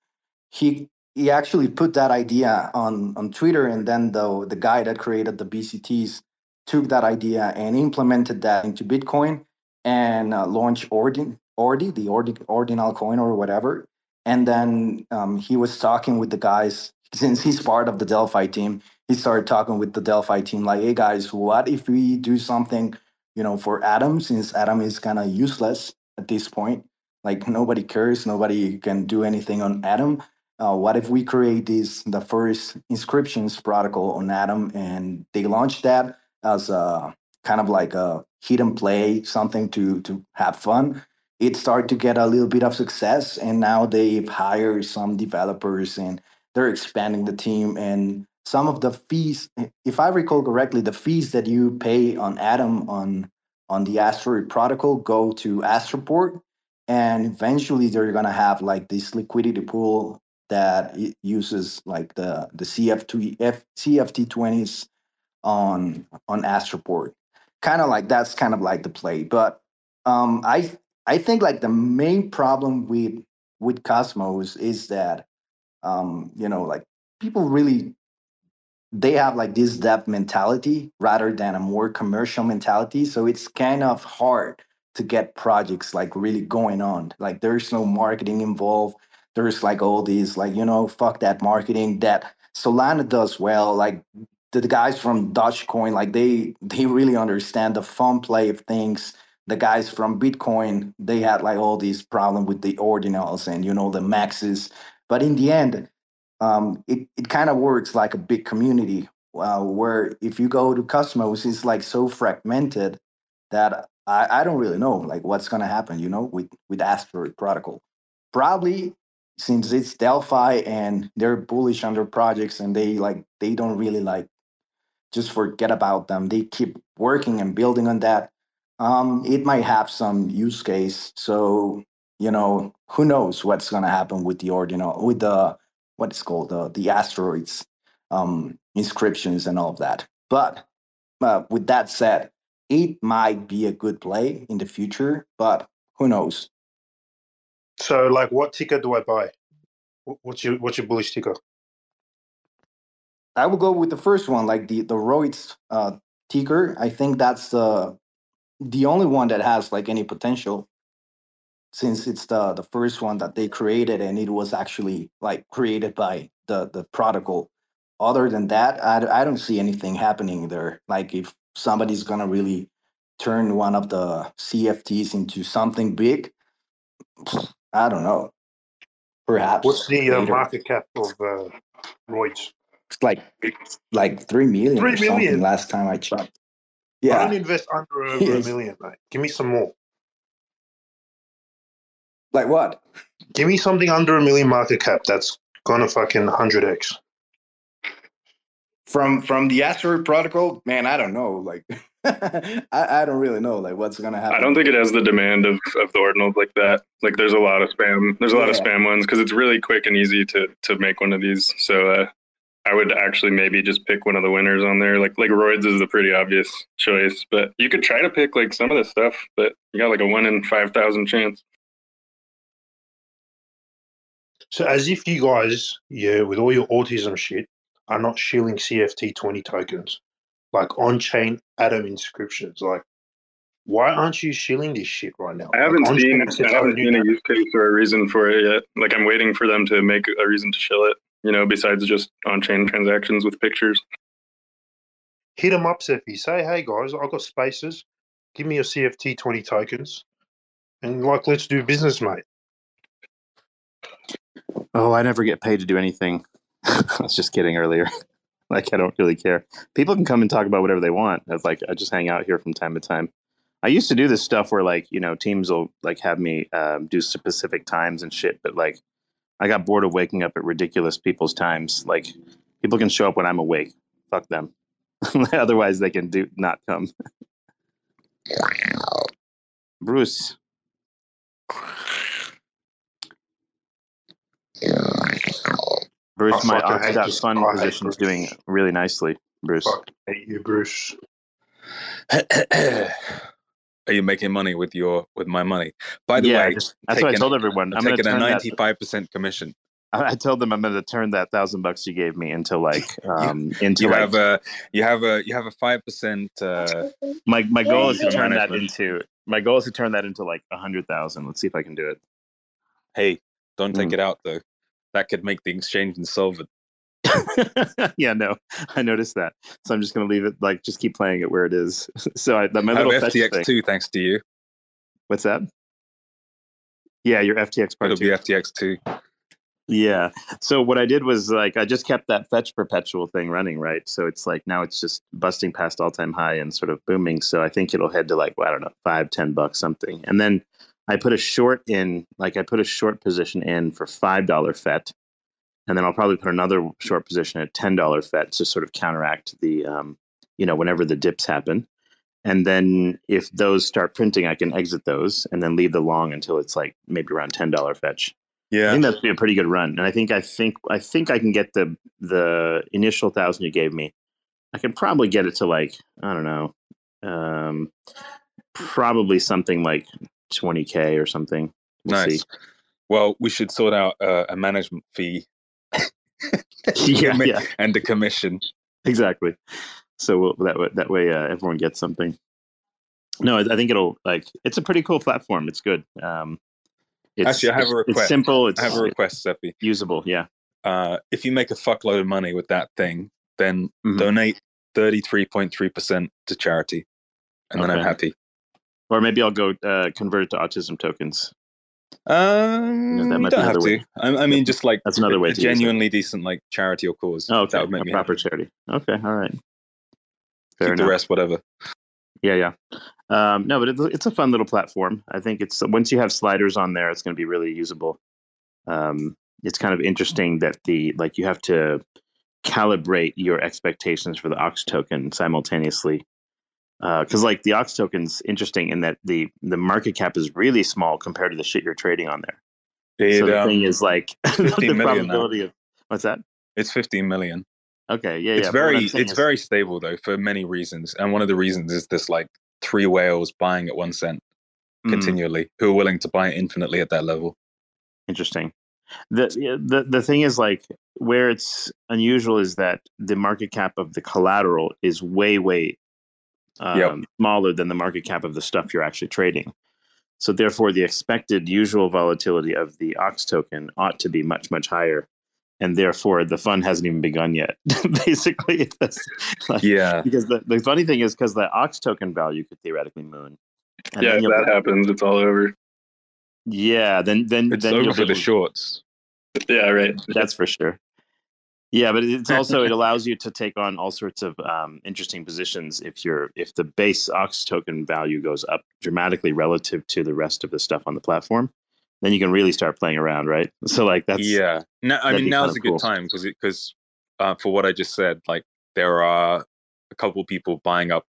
he he actually put that idea on on Twitter, and then the the guy that created the BCTs took that idea and implemented that into Bitcoin and uh, launched Ordin Ordi, the Ordi, ordinal coin or whatever. And then um, he was talking with the guys since he's part of the Delphi team. He started talking with the Delphi team, like, "Hey guys, what if we do something, you know, for Atom, Since Atom is kind of useless at this point, like nobody cares, nobody can do anything on Atom. uh, what if we create this the first inscriptions protocol on atom and they launched that as a kind of like a hidden play something to to have fun it started to get a little bit of success and now they've hired some developers and they're expanding the team and some of the fees if i recall correctly the fees that you pay on atom on on the asteroid protocol go to astroport and eventually they're going to have like this liquidity pool that uses like the the CF2 CFT20s on on Astroport. Kind of like that's kind of like the play, but um, I I think like the main problem with with Cosmos is that um, you know like people really they have like this dev mentality rather than a more commercial mentality. So it's kind of hard to get projects like really going on. Like there's no marketing involved. There's like all these like you know fuck that marketing that Solana does well. Like the, the guys from Dogecoin, like they they really understand the fun play of things. The guys from Bitcoin, they had like all these problem with the ordinals and you know the maxes. But in the end, um, it, it kind of works like a big community uh, where if you go to Cosmos it's like so fragmented that I, I don't really know like what's going to happen you know with with asteroid protocol probably since it's delphi and they're bullish on their projects and they like they don't really like just forget about them they keep working and building on that um, it might have some use case. So you know who knows what's going to happen with the ordinal with the what's called the the asteroids um, inscriptions and all of that. But uh, with that said, it might be a good play in the future, but who knows? So, like, what ticker do I buy? What's your what's your bullish ticker? I will go with the first one, like the the Roids uh, ticker. I think that's the the only one that has like any potential, since it's the the first one that they created and it was actually like created by the the protocol. Other than that, i, I don't see anything happening there. Like if somebody's gonna really turn one of the CFTs into something big, I don't know. Perhaps What's the uh, market cap of uh, Roids? It's like like three million Three million? last time I checked. Yeah i don't invest under over [laughs] Yes. a million, mate. Give me some more. Like what? Give me something under a million market cap that's gonna fucking hundred x. From from the asteroid protocol, man, I don't know. Like [laughs] I, I don't really know like what's gonna happen. I don't think it has the demand of, of the ordinals like that. Like there's a lot of spam. There's a lot of spam ones because it's really quick and easy to to make one of these. So uh, I would actually maybe just pick one of the winners on there. Like like Roids is the pretty obvious choice, but you could try to pick like some of the stuff, but you got like a one in five thousand chance. So as if you guys, yeah, with all your autism shit, are not shilling CFT twenty tokens, like on-chain Atom inscriptions. Like, why aren't you shilling this shit right now? I haven't Like, seen I haven't seen a use case or a reason for it yet. Like I'm waiting for them to make a reason to shill it. You know, besides just on chain transactions with pictures. Hit them up, Cephii. Say, hey guys, I've got spaces. Give me your CFT twenty tokens, and like, let's do business, mate. Oh, I never get paid to do anything. [laughs] I was just kidding earlier. [laughs] like I don't really care. People can come and talk about whatever they want. It's like I just hang out here from time to time. I used to do this stuff where like you know teams will like have me um, do specific times and shit, but like I got bored of waking up at ridiculous people's times. Like people can show up when I'm awake. Fuck them. [laughs] Otherwise, they can do not come. Bruce, Bruce, I my fucking hate opt this- fund I hate position is Bruce. doing really nicely. Bruce, Fuck, hate you, Bruce. [clears throat] Are you making money with your with my money? By the yeah, way, just, that's what I told everyone. I'm I'm taking a turn that. ninety five percent commission. I [laughs] I told them I'm going to turn that thousand bucks you gave me into like [laughs] um into You like have a you have a you have a five percent. Uh, my my goal is to Yeah. turn that into my goal is to turn that into like a hundred thousand. Let's see if I can do it. hey, don't take Mm. it out though. That could make the exchange insolvent. [laughs] yeah, no, I noticed that. So I'm just going to leave it like just keep playing it where it is. [laughs] so I, my little fetch FTX two thanks to you. What's that? Yeah, your FTX part It'll two. be FTX two. Yeah. So what I did was like I just kept that fetch perpetual thing running, right? So it's like now it's just busting past all time high and sort of booming. So I think it'll head to like well, I don't know, five, ten bucks something. And then I put a short in, like I put a short position in for five dollar FET, and then I'll probably put another short position at ten dollar FET to sort of counteract the, um, you know, whenever the dips happen. And then if those start printing, I can exit those and then leave the long until it's like maybe around ten dollar fetch. Yeah, I think that'd be a pretty good run, and I think I think I think I can get the the initial thousand you gave me. I can probably get it to like I don't know, um, probably something like twenty k or something. We'll Nice. see. Well, we should sort out uh, a management fee [laughs] [laughs] yeah, Commi- yeah, and a commission. exactly. So we'll, that way, that way uh, everyone gets something. No, I, I think it'll like it's a pretty cool platform. It's good. Um, it's, Actually, I have a it's- It's request. simple. It's I have a request, Cephii. usable. Yeah. Uh, if you make a fuckload of money with that thing, then Mhm. donate thirty three point three percent to charity, and then I'm happy. Or maybe I'll go uh, convert it to autism tokens. Um, You that might don't have another to. I, I mean, just like That's another a, way a to use it. genuinely decent like charity or cause. Oh, okay. That would make a me proper happy. charity. Okay, all right. Fair Keep the enough. rest, whatever. Yeah, yeah. Um, no, but it's, it's a fun little platform. I think it's once you have sliders on there, it's going to be really usable. Um, it's kind of interesting that the like you have to calibrate your expectations for the Ox token simultaneously. Because like the Ox token's interesting in that the the market cap is really small compared to the shit you're trading on there. It, so the um, thing is like [laughs] the 15 million now. of what's that? It's 15 million. Okay, yeah, it's yeah. but what I'm very it's is- very stable though for many reasons and one of the reasons is this like three whales buying at one cent Mm. continually who are willing to buy infinitely at that level Interesting. The the the thing is like where it's unusual is that the market cap of the collateral is way way um, Yep. smaller than the market cap of the stuff you're actually trading. So therefore, the expected usual volatility of the Ox token ought to be much much higher, and therefore the fund hasn't even begun yet. [laughs] Basically, [laughs] like, yeah because the, the funny thing is because the Ox token value could theoretically moon. And yeah, if that be- happens, it's all over. Yeah, then then it's then over for the shorts Yeah, right. That's for sure. Yeah, but it's also it [laughs] allows you to take on all sorts of um, interesting positions if you're if the base Ox token value goes up dramatically relative to the rest of the stuff on the platform, then you can really start playing around, right? [laughs] So like that's yeah no, i mean now's a good cool. time because because uh, for what i just said like there are a couple people buying up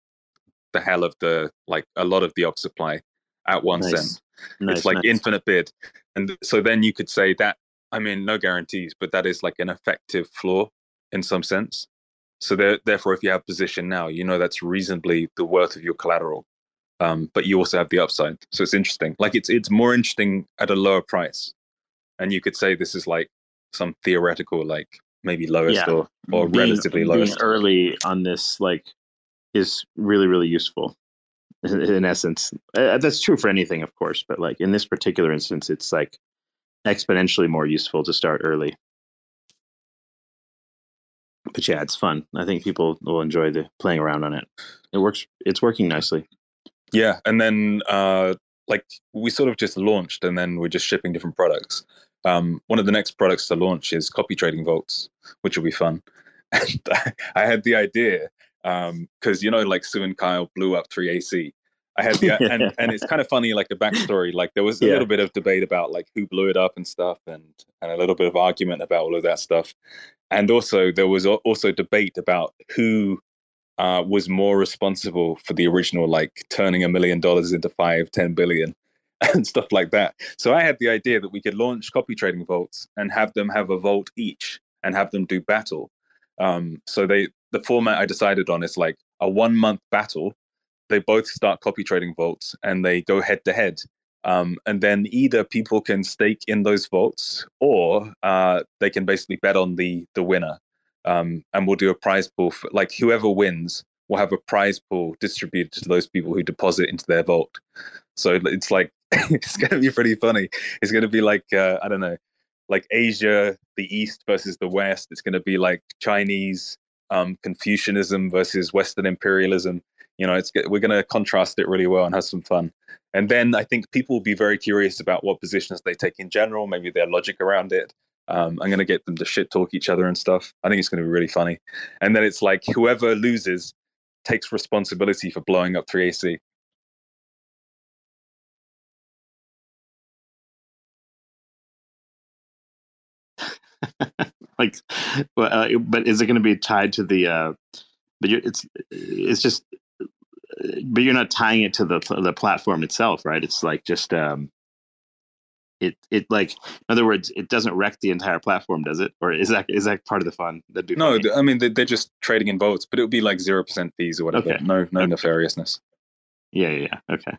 the hell of the like a lot of the ox supply at one Nice. cent Nice, it's like nice. infinite bid and so then you could say that i mean no guarantees but that is like an effective floor in some sense. So there, therefore if you have position now you know that's reasonably the worth of your collateral um, but you also have the upside. So it's interesting. Like it's it's more interesting at a lower price. And you could say this is like some theoretical like maybe lowest Yeah. or or being, relatively being lowest. early on this like is really really useful in, in essence. Uh, that's true for anything, of course, but like in this particular instance, it's like exponentially more useful to start early. But yeah, it's fun. I think people will enjoy the playing around on it. It works. It's working nicely. Yeah, and then uh, like we sort of just launched, and then we're just shipping different products. Um, one of the next products to launch is copy trading vaults, which will be fun. [laughs] And I, I had the idea because you know, like Su and Kyle blew up 3AC. I had the and [laughs] and it's kind of funny, like the backstory. Like there was a Yeah. little bit of debate about like who blew it up and stuff, and and a little bit of argument about all of that stuff. And also there was al- also debate about who uh, was more responsible for the original, like turning a million dollars into five, ten billion, [laughs] and stuff like that. So I had the idea that we could launch copy trading vaults and have them have a vault each and have them do battle. Um, so they the format I decided on is like a one month battle. They both start copy trading vaults and they go head to head. Um, and then either people can stake in those vaults or uh, they can basically bet on the the winner um, and we'll do a prize pool for like whoever wins will have a prize pool distributed to those people who deposit into their vault. So it's like [laughs] it's going to be pretty funny. It's going to be like uh, I don't know, like Asia, the East versus the West. It's going to be like Chinese um, Confucianism versus Western imperialism. You know, it's we're going to contrast it really well and have some fun. And then I think people will be very curious about what positions they take in general, maybe their logic around it. Um, I'm going to get them to shit talk each other and stuff. I think it's going to be really funny. And then it's like whoever loses takes responsibility for blowing up 3AC. [laughs] like, well, uh, but is it going to be tied to the? Uh, but it's it's just, but you're not tying it to the the platform itself, right? It's like just um, it it like in other words, it doesn't wreck the entire platform, does it? Or is that is that part of the fun? That'd be No, funny. I mean they- they're just trading in votes, but it would be like zero percent fees or whatever. Okay. No, no nefariousness. yeah, yeah, yeah. Okay.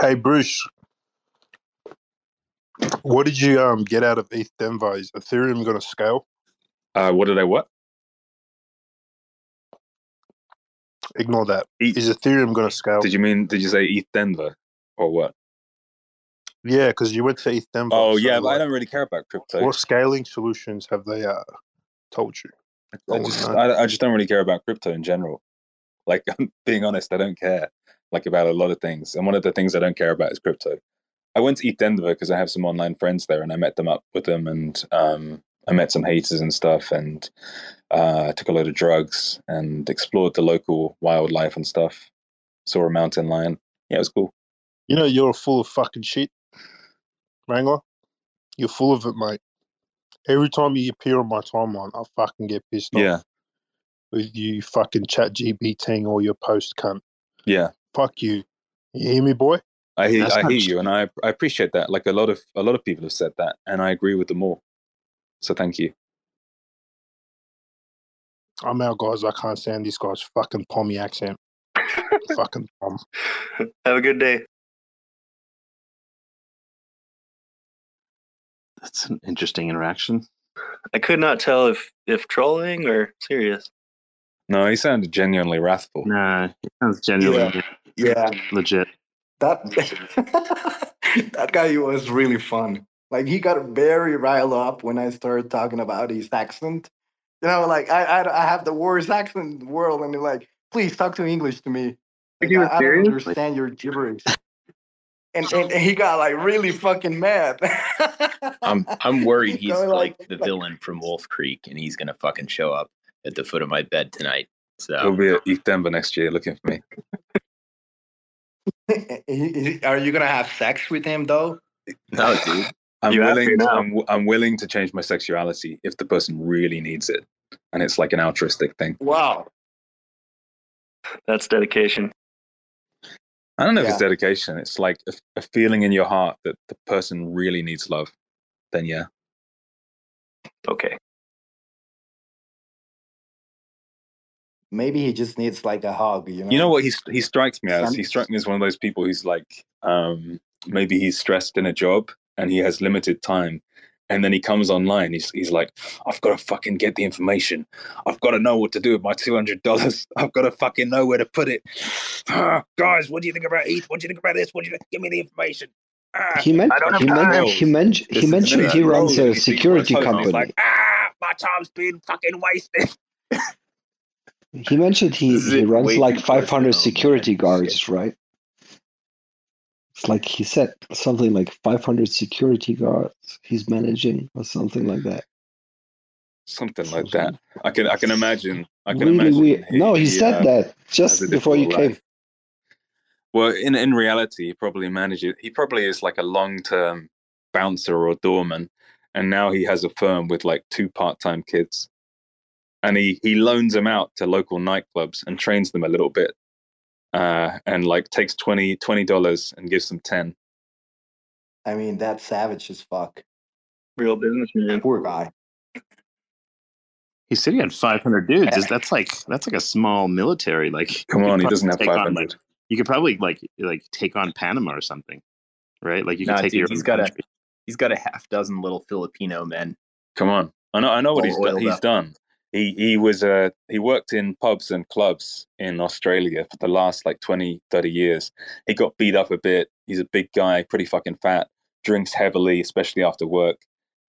Hey Bruce, what did you um get out of ETH Denver? Is Ethereum going to scale? Uh, what did I what? Ignore that. ETH. Is Ethereum going to scale? Did you mean? Did you say ETH Denver or what? Yeah, because you went to ETH Denver. Oh so, yeah, but I don't really care about crypto. What scaling solutions have they uh, told you? I just. I, I just don't really care about crypto in general. Like [laughs] I'm being honest, I don't care like about a lot of things. And one of the things I don't care about is crypto. I went to ETHDenver because I have some online friends there, and I met them up with them, and um, I met some haters and stuff, and uh, took a load of drugs and explored the local wildlife and stuff. Saw a mountain lion. Yeah, it was cool. You know, you're full of fucking shit, Wrangler. You're full of it, mate. Every time you appear on my timeline, I fucking get pissed off. Yeah, With you fucking chat GBTing all your post cunt. yeah. Fuck you. You hear me, boy? I hear, That's I hear sh- you, and I I appreciate that. Like a lot of a lot of people have said that, and I agree with them all. So thank you. I'm out, guys. I can't stand this guy's fucking pommy accent. fucking pom. [laughs] Have a good day. That's an interesting interaction. I could not tell if if trolling or serious. No, he sounded genuinely wrathful. Nah, it sounds genuinely Yeah, legit. that [laughs] that guy was really fun. Like he got very riled up when I started talking about his accent. You know, like I I, I have the worst accent in the world, and they're like, "Please talk to English to me." Like, you I, were I don't understand your gibberish. And, and, and he got like really fucking mad. I'm I'm worried [laughs] he's Going like like- the villain from Wolf Creek, and he's gonna fucking show up at the foot of my bed tonight. So he'll be at ETHDenver next year looking for me. [laughs] He- he- Are you gonna have sex with him though? no, dude. I'm You have to willing. I'm, w- I'm willing to change my sexuality if the person really needs it, and it's like an altruistic thing. Wow. That's dedication. I don't know if it's dedication. It's like a, a feeling in your heart that the person really needs love. Then yeah, Okay. Maybe he just needs like a hug. You know. you know what he he strikes me as. He strikes me as one of those people who's like, um, maybe he's stressed in a job and he has limited time, and then he comes online. He's he's like, I've got to fucking get the information. I've got to know what to do with my two hundred dollars. [laughs] I've got to fucking know where to put it. Ah, [sighs] guys, what do you think about ETH? What do you think about this? What do you think? Give me the information. Ah. He, meant, I don't have he, meant, he, mentioned he Listen, mentioned he runs a and he sees my security phone and He's company. like, ah, my time's been fucking wasted. He mentioned he, he runs like too close to 500 security guards, right? Like he said something like 500 security guards he's managing or something like that. Something like that. I can I can imagine. I can really imagine. weird. no, he, said uh, that just before you difficult came. Well, in in reality, he probably manages. He probably is like a long term bouncer or doorman, and now he has a firm with like two part time kids, and he he loans them out to local nightclubs and trains them a little bit, uh, and like takes 20 dollars and gives them ten. I mean, that's savage as fuck. Real businessman. Poor guy. He said he had 500 dudes. Is- [laughs] That's like that's like a small military. Like, Come on, he doesn't have five hundred. like- you could probably like like take on Panama or something, right? Like you could Nah, take dude, your he's own got a he's got a half dozen little Filipino men. Come on, I know I know what All he's done. oiled He's done. He he was uh he worked in pubs and clubs in Australia for the last like 20, 30 years. He got beat up a bit. He's a big guy, pretty fucking fat, drinks heavily, especially after work.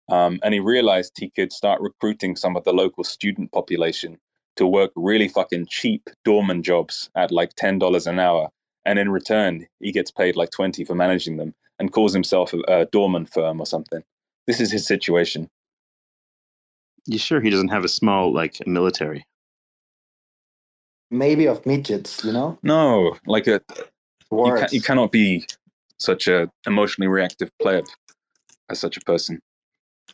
Um, and he realized he could start recruiting some of the local student population to work really fucking cheap doorman jobs at like ten dollars an hour. And in return, he gets paid like twenty for managing them, and calls himself a, a doorman firm or something. This is his situation. You sure he doesn't have a small like military? Maybe of midgets, you know? No, like a you, ca- you cannot be such a emotionally reactive pleb as such a person.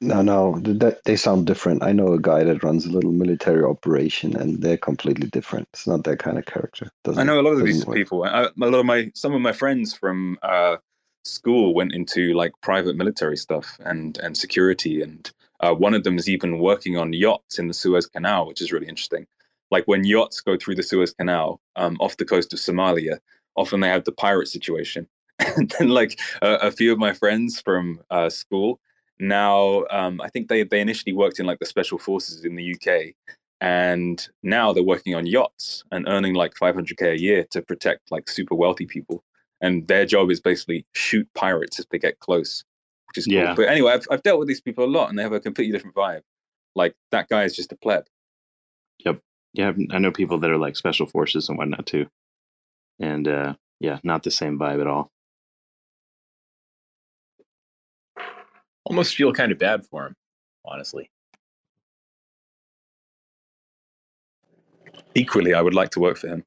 No, no, that, they sound different. I know a guy that runs a little military operation, and they're completely different. It's not that kind of character. Doesn't, I know a lot of these work. people. I, a lot of my some of my friends from uh, school went into like private military stuff and and security, and uh, one of them is even working on yachts in the Suez Canal, which is really interesting. Like when yachts go through the Suez Canal um, off the coast of Somalia, often they have the pirate situation. [laughs] and then like a, a few of my friends from uh, school now um, i think they, they initially worked in like the special forces in the uk and now they're working on yachts and earning like 500k a year to protect like super wealthy people and their job is basically shoot pirates if they get close which is cool Yeah. but anyway I've, I've dealt with these people a lot and they have a completely different vibe like that guy is just a pleb Yep. Yeah, I know people that are like special forces and whatnot too, and uh, yeah, not the same vibe at all. Almost feel kind of bad for him, honestly. Equally, I would like to work for him.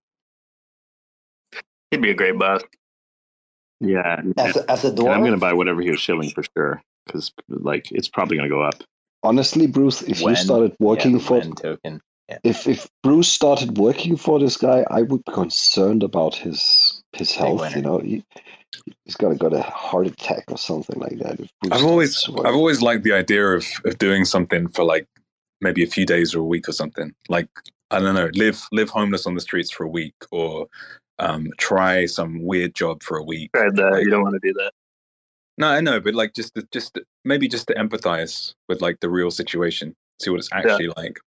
He'd be a great boss. Yeah, As a, as a and I'm gonna buy whatever he was shilling for sure, because like it's probably gonna go up. Honestly, Bruce, if When, you started working the for token. Yeah. if if Bruce started working for this guy, I would be concerned about his his health. You know, he, he's gonna got a heart attack or something like that. I've always working. I've always liked the idea of of doing something for like maybe a few days or a week or something. Like I don't know, live live homeless on the streets for a week or um, try some weird job for a week. Tried that. Like- you don't want to do that. No, I know, but like just to, just to- maybe just to empathize with like the real situation, see what it's actually like.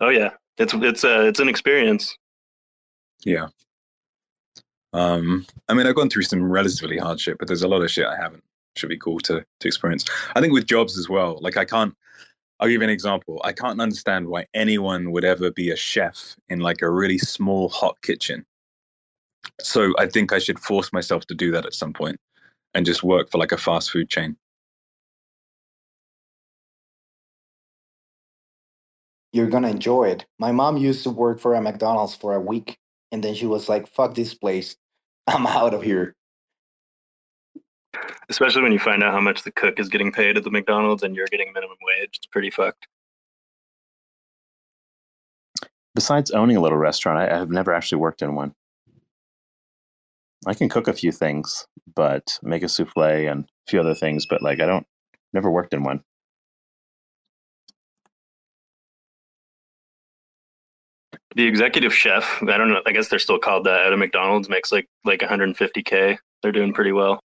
Oh yeah, it's it's uh, it's an experience. Yeah. Um, I mean, I've gone through some relatively hard shit, but there's a lot of shit I haven't. Should be cool to to experience. I think with jobs as well. Like I can't. I'll give you an example. I can't understand why anyone would ever be a chef in like a really small hot kitchen. So I think I should force myself to do that at some point, and just work for like a fast food chain. you're gonna enjoy it. My mom used to work for a McDonald's for a week, and then she was like, "Fuck this place, [laughs] I'm out of here." Especially when you find out how much the cook is getting paid at the McDonald's and you're getting minimum wage. It's pretty fucked. Besides owning a little restaurant, I, have never actually worked in one. I can cook a few things, but make a souffle and a few other things, but like I don't never worked in one. The executive chef, I don't know. I guess they're still called that at a McDonald's. Makes like like 150k. They're doing pretty well.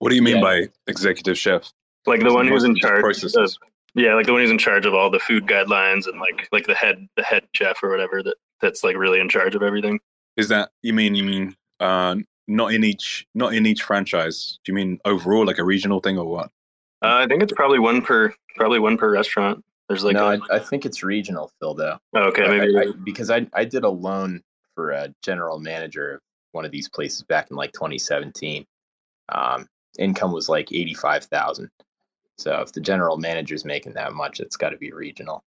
What do you mean Yeah. by executive chef? Like the one who's in charge. these Of, yeah, like the one who's in charge of all the food guidelines and like like the head the head chef or whatever that that's like really in charge of everything. Is that you mean you mean uh, not in each not in each franchise? Do you mean overall like a regional thing or what? Uh, I think it's probably one per probably one per restaurant. There's like no, a, I I think it's regional, Phil. Though. Oh, okay, I- maybe I, I, because I I did a loan for a general manager of one of these places back in like 2017. Um, income was like 85,000. So if the general manager's making that much, it's got to be regional.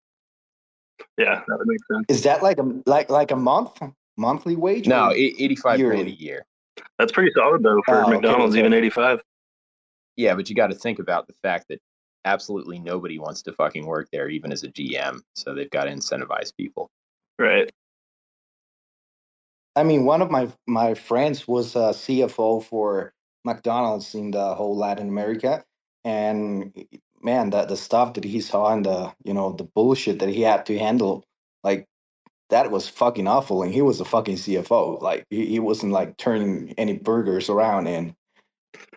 yeah, that would make sense. Is that like a like like a month monthly wage? No, 85 grand yearly? a year. That's pretty solid though for Oh, McDonald's. okay. Even 85. Yeah, but you got to think about the fact that absolutely nobody wants to fucking work there, even as a GM. So they've got to incentivize people. Right. I mean, one of my my friends was a CFO for McDonald's in the whole Latin America, and man, the the stuff that he saw and the you know the bullshit that he had to handle, like that was fucking awful. And he was a fucking CFO. Like he, he wasn't like turning any burgers around. And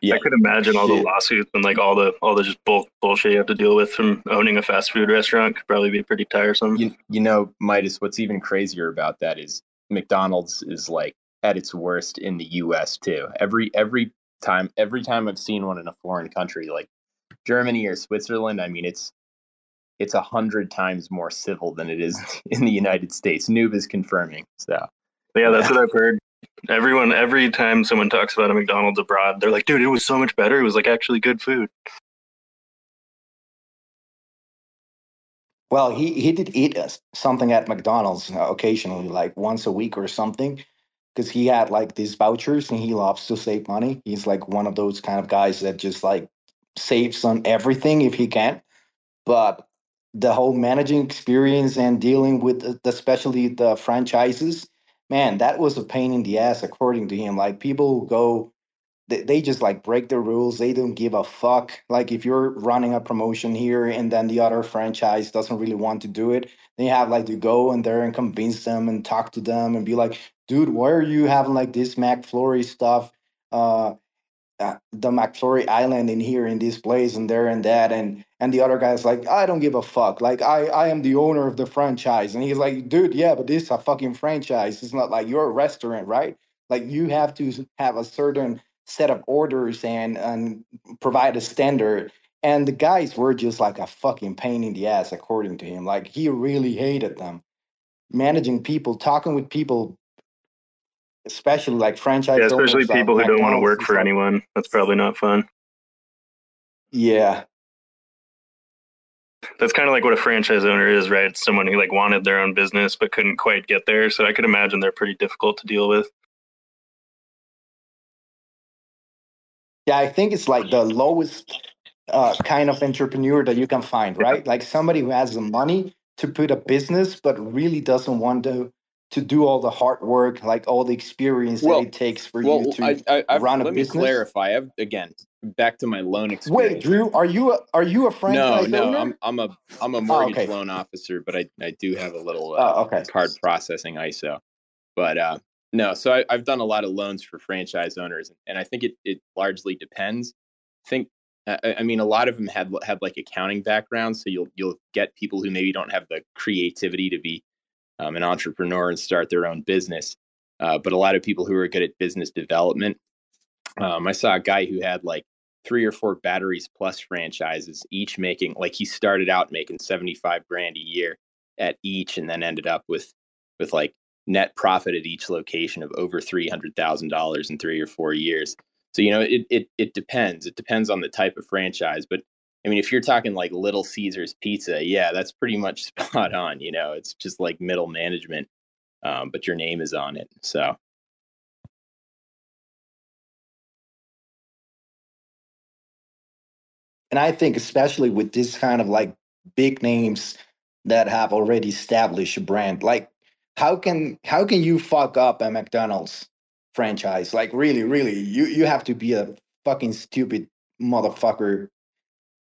Yeah, I could imagine all the Shit. lawsuits and like all the all the just bulk bullshit you have to deal with from owning a fast food restaurant could probably be pretty tiresome. you, you know, Midas, what's even crazier about that is McDonald's is like at its worst in the US too. Every every time every time I've seen one in a foreign country like Germany or Switzerland, I mean it's it's a hundred times more civil than it is [laughs] in the United States. Noob is confirming. So yeah, that's what I've heard. Everyone, every time someone talks about a McDonald's abroad, they're like, "Dude, it was so much better. It was like actually good food." well, he he did eat something at McDonald's uh, occasionally, like once a week or something, because he had like these vouchers and he loves to save money. He's like one of those kind of guys that just like saves on everything if he can. But the whole managing experience and dealing with especially the franchises, man, that was a pain in the ass according to him. Like people go they, they just like break the rules. They don't give a fuck. Like if you're running a promotion here and then the other franchise doesn't really want to do it then you have like to go in there and convince them and talk to them and be like dude why are you having like this mcflurry stuff uh uh, the McFlurry Island in here in this place and there and that? And and the other guy's like I don't give a fuck. Like I I am the owner of the franchise. And he's like dude yeah but this is a fucking franchise. It's not like you're a restaurant right? Like you have to have a certain set of orders and and provide a standard and the guys were just like a fucking pain in the ass, according to him. Like he really hated them. Managing people, talking with people, especially like franchise Yeah, especially people who don't want to work for anyone. That's probably not fun. Yeah, That's kind of like what a franchise owner is, right? It's someone who like wanted their own business but couldn't quite get there. So I could imagine they're pretty difficult to deal with. Yeah. I think it's like the lowest uh, kind of entrepreneur that you can find, right? Like somebody who has the money to put a business, but really doesn't want to to do all the hard work, like all the experience Well, that it takes for well, you to I, I, run a let me clarify. I've again back to my loan experience. Wait, Drew, are you a, are you a no, franchise no, owner? I'm I'm a I'm a Oh, mortgage okay. loan officer, but I I do have a little uh, Oh, okay. card processing ISO. But uh, no, so I, I've done a lot of loans for franchise owners, and I think it it largely depends. I think I, I- mean a lot of them had had like accounting backgrounds, so you'll you'll get people who maybe don't have the creativity to be um, an entrepreneur and start their own business. Uh, but a lot of people who are good at business development. Um, I saw a guy who had like three or four batteries plus franchises, each making like he started out making 75 grand a year at each and then ended up with with like net profit at each location of over $300,000 in 3 or 4 years. So you know it it it depends. It depends on the type of franchise, but I mean if you're talking like Little Caesars pizza, yeah, that's pretty much [laughs] spot on, you know. It's just like middle management um, but your name is on it. So And I think especially with this kind of like big names that have already established a brand, like how can how can you fuck up a McDonald's franchise? Like really, really, you you have to be a fucking stupid motherfucker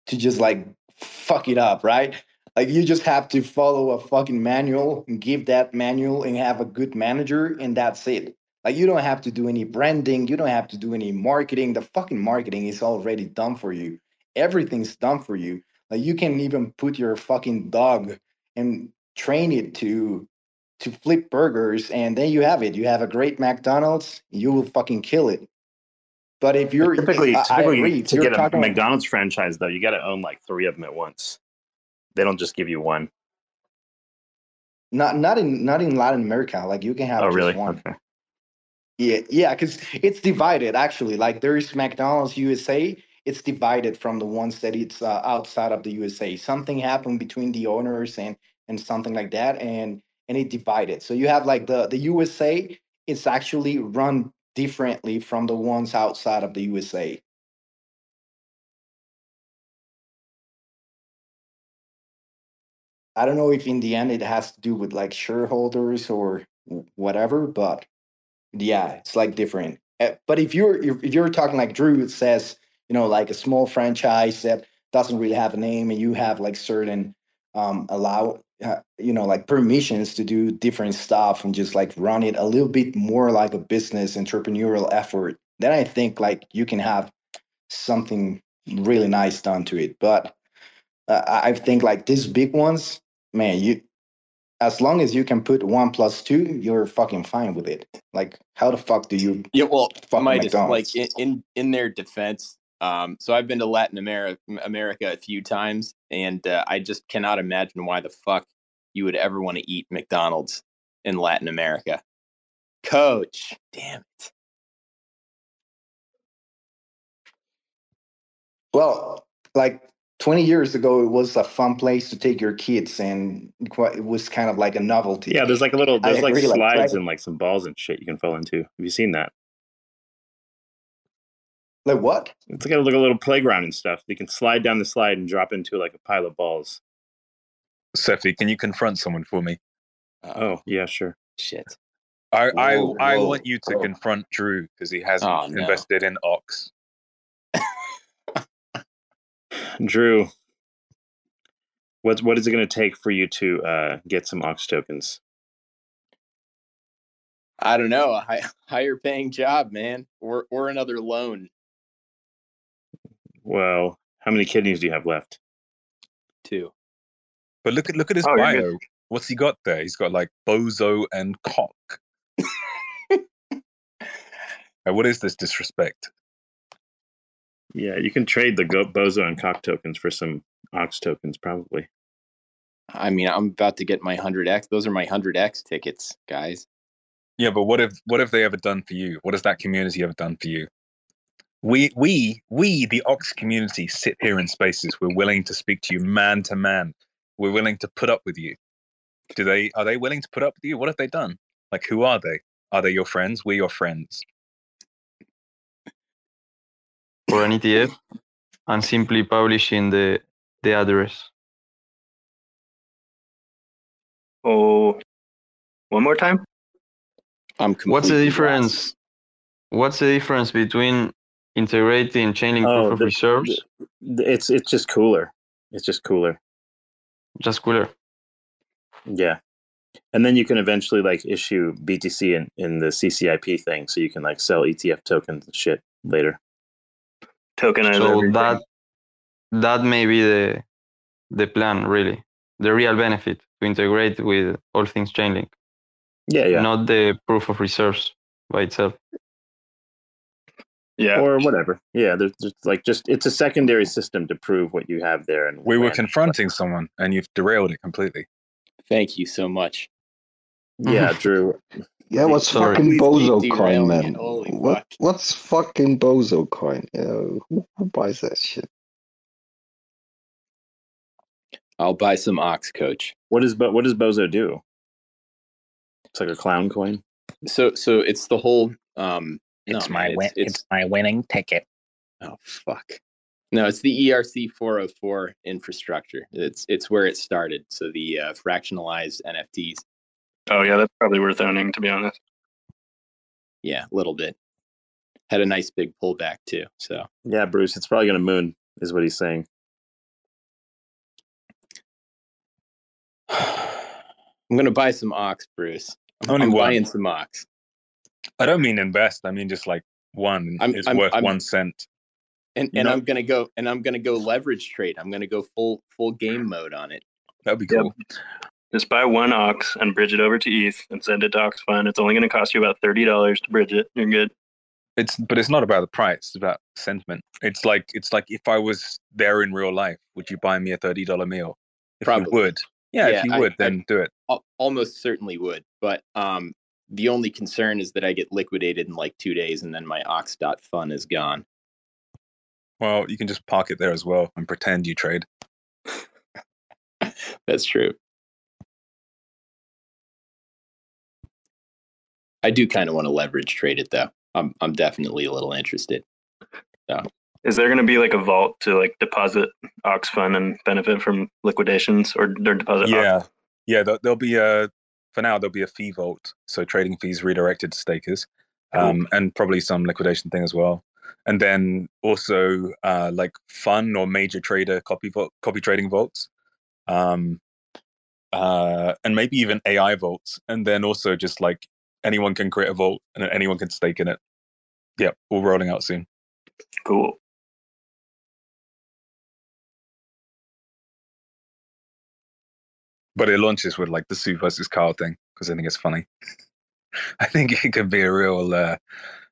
to just like fuck it up, right? Like you just have to follow a fucking manual and give that manual and have a good manager and that's it. Like you don't have to do any branding, you don't have to do any marketing. The fucking marketing is already done for you. Everything's done for you. Like you can even put your fucking dog and train it to to flip burgers and then you have it. You have a great McDonald's, you will fucking kill it. But if you're typically, I, I agree, to you're get a like- McDonald's franchise, though, you got to own like three of them at once. They don't just give you one. Not not in not in Latin America. Like you can have Oh, just really? one. Okay. Yeah, yeah, because it's divided actually. Like there is McDonald's USA. It's divided from the ones that it's uh, outside of the USA. Something happened between the owners and and something like that, and and it divided. So you have like the the USA. It's actually run differently from the ones outside of the USA. I don't know if in the end it has to do with like shareholders or whatever, but yeah, it's like different. Uh, But if you're if you're talking like Drew says, you know, like a small franchise that doesn't really have a name, and you have like certain um allow uh, you know like permissions to do different stuff and just like run it a little bit more like a business entrepreneurial effort, then I think like you can have something really nice done to it. But uh, I think like these big ones, man, you as long as you can put one plus two, you're fucking fine with it. Like, how the fuck do you? Yeah, well, McDonald's? like in, in in their defense, um, so I've been to Latin America America a few times, and uh, I just cannot imagine why the fuck you would ever want to eat McDonald's in Latin America. Coach, damn it. Well, like 20 years ago, it was a fun place to take your kids, and it was kind of like a novelty. Yeah, there's like a little, I there's like agree, like, slides right- and like some balls and shit you can fall into. Have you seen that? Like what? It's like a, like a little playground and stuff. You can slide down the slide and drop into like a pile of balls. Cephii, can you confront someone for me? Oh, yeah, sure. Shit. I Whoa, I, I whoa, want you to whoa. confront Drew because he hasn't Oh, no. invested in Ox. Drew, what what is it going to take for you to uh, get some Ox tokens? I don't know, a high, higher paying job, man, or or another loan. Well, how many kidneys do you have left? Two. But look at look at his Oh, bio. What's he got there? He's got like bozo and cock. Now, what is this disrespect? Yeah, you can trade the Go- Bozo and Cock tokens for some Ox tokens, probably. I mean, I'm about to get my 100x. Those are my 100x tickets, guys. Yeah, but what if what have they ever done for you? What has that community ever done for you? We we we the Ox community sit here in spaces. We're willing to speak to you man to man. We're willing to put up with you. Do they are they willing to put up with you? What have they done? Like who are they? Are they your friends? We're your friends. for an ETF and simply publishing the the address. Oh, one more time. I'm What's the completely difference? What's the difference between integrating Chainlink Oh, proof of the- reserves? It's it's just cooler. It's just cooler. Just cooler. Yeah. And then you can eventually like issue BTC in, in the CCIP thing, so you can like sell ETF tokens and shit later. Tokenize So everything. that that may be the the plan, really, the real benefit to integrate with all things Chainlink, Yeah, yeah. not the proof of reserves by itself. Yeah. Or whatever. Yeah, there's just like just it's a secondary system to prove what you have there and We were when. confronting someone and you've derailed it completely. Thank you so much. Yeah, [laughs] Drew. Yeah, what's Sorry. fucking Bozo coin, derailing man? What fuck. what's fucking Bozo coin? You know, who, who buys that shit? I'll buy some Ox, coach. What does but what does Bozo do? It's like a clown coin. So so it's the whole um It's no, my man, win- it's, it's it's my winning ticket. oh fuck. No, it's the ERC 404 infrastructure. It's it's where it started. So the uh, fractionalized NFTs. Oh yeah, that's probably worth owning to be honest. Yeah, a little bit. Had a nice big pullback too. So Yeah, Bruce, it's probably gonna moon, is what he's saying. [sighs] I'm gonna buy some Ox, Bruce. I'm, Only I'm buying some Ox. I don't mean invest. I mean just like one I'm- is I'm- worth I'm- one cent. And and know- I'm gonna go and I'm gonna go leverage trade. I'm gonna go full full game mode on it. That'd be Yep. cool. Just buy one ox and bridge it over to ETH and send it to Ox Fund. It's only going to cost you about thirty dollars to bridge it. You're good. It's but it's not about the price. It's about sentiment. It's like it's like if I was there in real life, would you buy me a thirty dollar meal? If Probably. you would, yeah, Yeah, if you would, I- then do it. Almost certainly would. But um, the only concern is that I get liquidated in like two days, and then my Ox dot fun is gone. Well, you can just park it there as well and pretend you trade. [laughs] That's true. I do kind of want to leverage trade it though. I'm I'm definitely a little interested. So Is there going to be like a vault to like deposit Ox Fund and benefit from liquidations, or, or deposit? Ox- Yeah, yeah. There'll, there'll be a for now. There'll be a fee vault, so trading fees redirected to stakers, um, and probably some liquidation thing as well. And then also uh, like fun or major trader copy vault, copy trading vaults, um, uh, and maybe even AI vaults. And then also just like anyone can create a vault and anyone can stake in it. Yeah, all rolling out soon. Cool. But it launches with like the Su versus Kyle thing because I think it's funny. [laughs] I think it could be a real uh,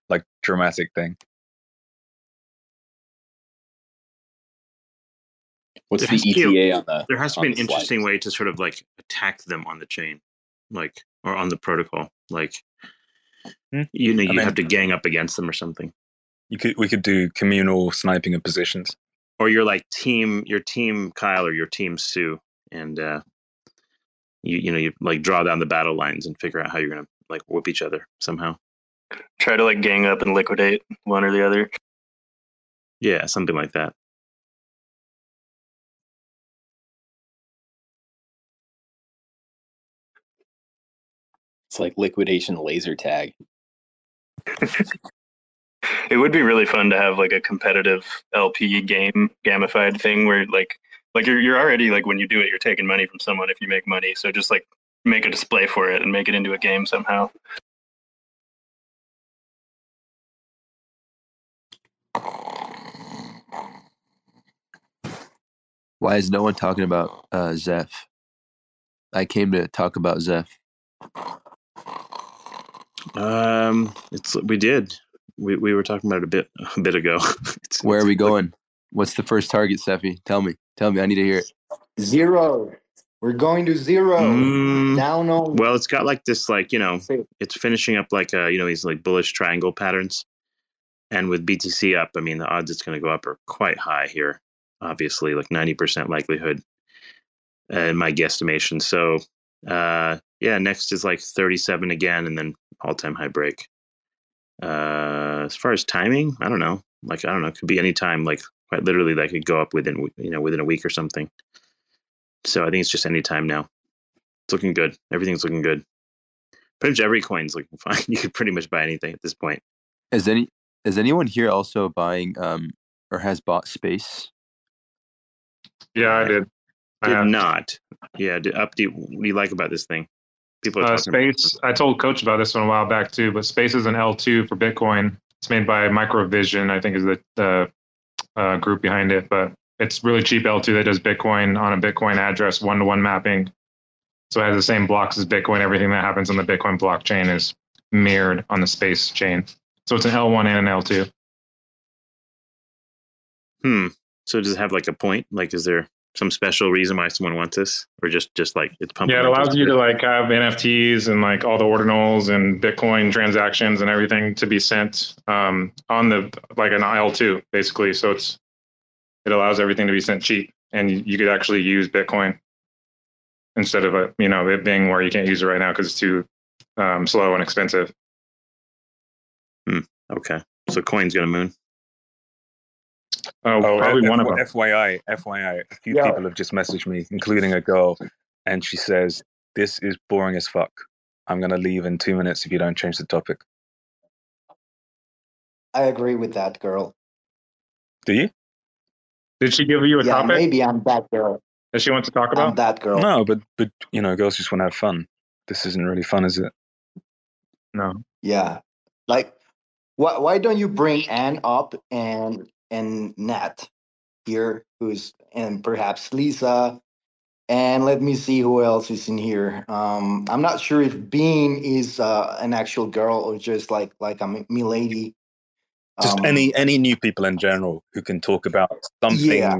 like dramatic thing. what's There the has to be a- ETA on the? There has to be an the slide? interesting way to sort of like attack them on the chain, like or on the protocol. Like Hmm. you know, I you mean- have to gang up against them or something. You could we could do communal sniping of positions. Or you're like team your team Kyle or your team Su and uh you you know, you like draw down the battle lines and figure out how you're gonna like whoop each other somehow. Try to like gang up and liquidate one or the other. Yeah, something like that. It's like liquidation laser tag. [laughs] It would be really fun to have like a competitive LP game gamified thing where like like you're you're already like when you do it you're taking money from someone if you make money. So just like make a display for it and make it into a game somehow. Why is no one talking about uh, Zeph? I came to talk about Zeph. Um it's we did. we, we were talking about it a bit [laughs] a bit ago. [laughs] It's, Where it's are we like going? What's the first target, Cephii? Tell me. Tell me. I need to hear it. Zero. We're going to zero. Mm, Down on. well, it's got like this, like you know, it's finishing up like uh, you know these like bullish triangle patterns, and with BTC up, I mean the odds it's going to go up are quite high here. Obviously, like ninety percent likelihood, uh, in my guesstimation. So, uh, yeah, next is like thirty-seven again, and then all-time high break. Uh, as far as timing, I don't know. Like I don't know, it could be any time. Like quite literally, that could go up within you know within a week or something. So I think it's just any time now. It's looking good. Everything's looking good. Pretty much every coin's looking [laughs] fine. You could pretty much buy anything at this point. Is any is anyone here also buying um or has bought space? Yeah, I did. I Did have. not. Yeah. Did update. What do you like about this thing? People are Uh, talking about Space. I told Coach about this one a while back too, but Space is an L2 for Bitcoin. It's made by Microvision, I think, is the the uh, group behind it. But it's really cheap L2 that does Bitcoin on a Bitcoin address, one to one mapping. So it has the same blocks as Bitcoin. Everything that happens on the Bitcoin blockchain is mirrored on the Space chain. So it's an L1 and an L2. Hmm. So does it have like a point? Like, is there some special reason why someone wants this, or just just like it's pumping? Yeah, it allows you to like have NFTs and like all the ordinals and Bitcoin transactions and everything to be sent um, on the like an IL2 basically. So it's it allows everything to be sent cheap, and you, you could actually use Bitcoin instead of a you know it being where you can't use it right now because it's too um, slow and expensive. Hmm. Okay. So coin's gonna moon. Oh, Oh, probably F- one of them. FYI, FYI, a few Yo. people have just messaged me, including a girl, and she says, This is boring as fuck. I'm going to leave in two minutes if you don't change the topic. I agree with that girl. Do you? Did she give you a Yeah, topic maybe I'm that girl. that she wants to talk I'm about? that girl. No, but, but, you know, girls just want to have fun. This isn't really fun, is it? No. Yeah. Like, why why don't you bring Anne up and and Nat here, who's and perhaps Lisa, and let me see who else is in here. Um, I'm not sure if Bean is uh, an actual girl or just like like a me lady. Just Um, any any new people in general who can talk about something Yeah.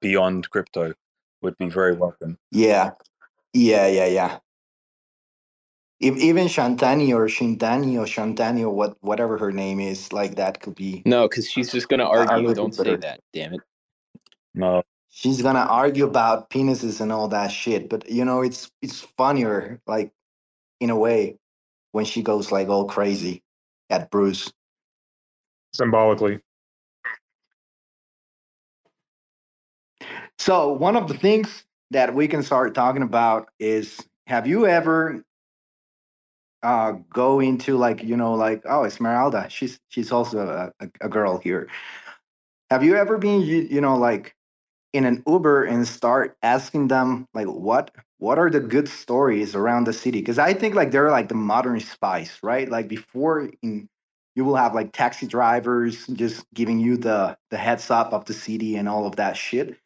beyond crypto would be very welcome. Yeah, yeah, yeah, yeah. If, even Shantani or Shintani or Shantani or what whatever her name is, like that could be. No, because she's just gonna a- a argue. Don't bit say that. Damn it. No. She's gonna argue about penises and all that shit, but you know it's it's funnier, like in a way, when she goes like all crazy at Bruce. Symbolically. So one of the things that we can start talking about is: Have you ever uh go into like you know like oh Esmeralda? She's she's also a, a, girl here. Have you ever been you, you know like in an Uber and start asking them like what what are the good stories around the city? Because I think like they're like the modern spice, right? Like before in you will have like taxi drivers just giving you the the heads up of the city and all of that shit.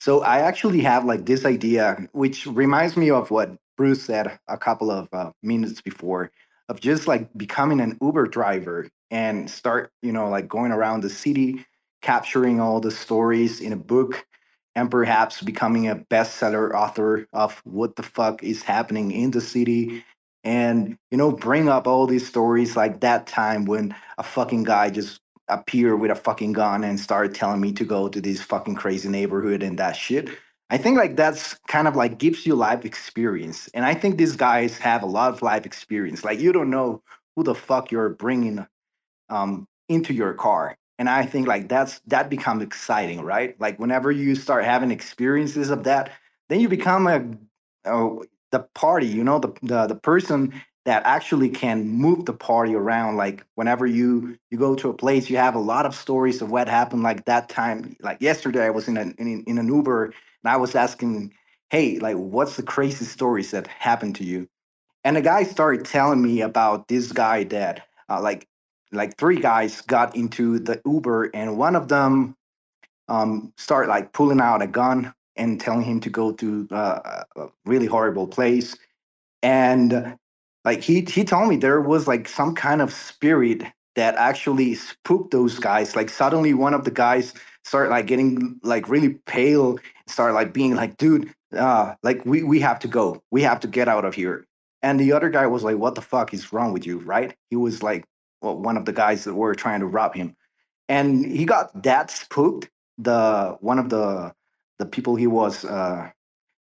So I actually have like this idea, which reminds me of what Bruce said a couple of uh, minutes before, of just like becoming an Uber driver and start, you know, like going around the city, capturing all the stories in a book, and perhaps becoming a bestseller author of what the fuck is happening in the city. And, you know, bring up all these stories like that time when a fucking guy just appeared with a fucking gun and started telling me to go to this fucking crazy neighborhood and that shit. I think like that's kind of like gives you life experience. And I think these guys have a lot of life experience. Like you don't know who the fuck you're bringing um, into your car. And I think like that's that becomes exciting, right? Like whenever you start having experiences of that, then you become a, the party, you know, the, the the person that actually can move the party around like whenever you you go to a place you have a lot of stories of what happened like that time like yesterday i was in an in, in an uber and i was asking hey like what's the craziest stories that happened to you and the guy started telling me about this guy that uh, like like three guys got into the uber and one of them um started like pulling out a gun and telling him to go to uh, a really horrible place and like he he told me there was like some kind of spirit that actually spooked those guys. Like suddenly one of the guys started like getting like really pale, start like being like, dude, uh, like we we have to go. We have to get out of here. And the other guy was like, what the fuck is wrong with you? Right? He was like well, one of the guys that were trying to rob him. And he got that spooked. The one of the the people he was uh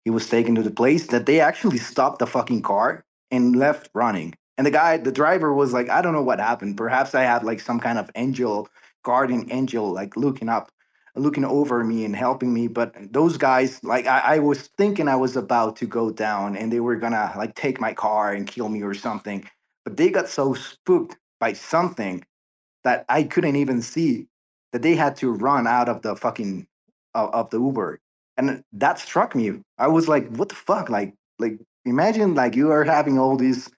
he was taken to the place that they actually stopped the fucking car and left running. And the guy, the driver was like, I don't know what happened. Perhaps I had like some kind of angel, guardian angel, like looking up, looking over me and helping me. But those guys, like I, I was thinking I was about to go down and they were gonna like take my car and kill me or something. But they got so spooked by something that I couldn't even see that they had to run out of the fucking of, of the Uber. And that struck me. I was like, what the fuck? Like, like imagine like you are having all these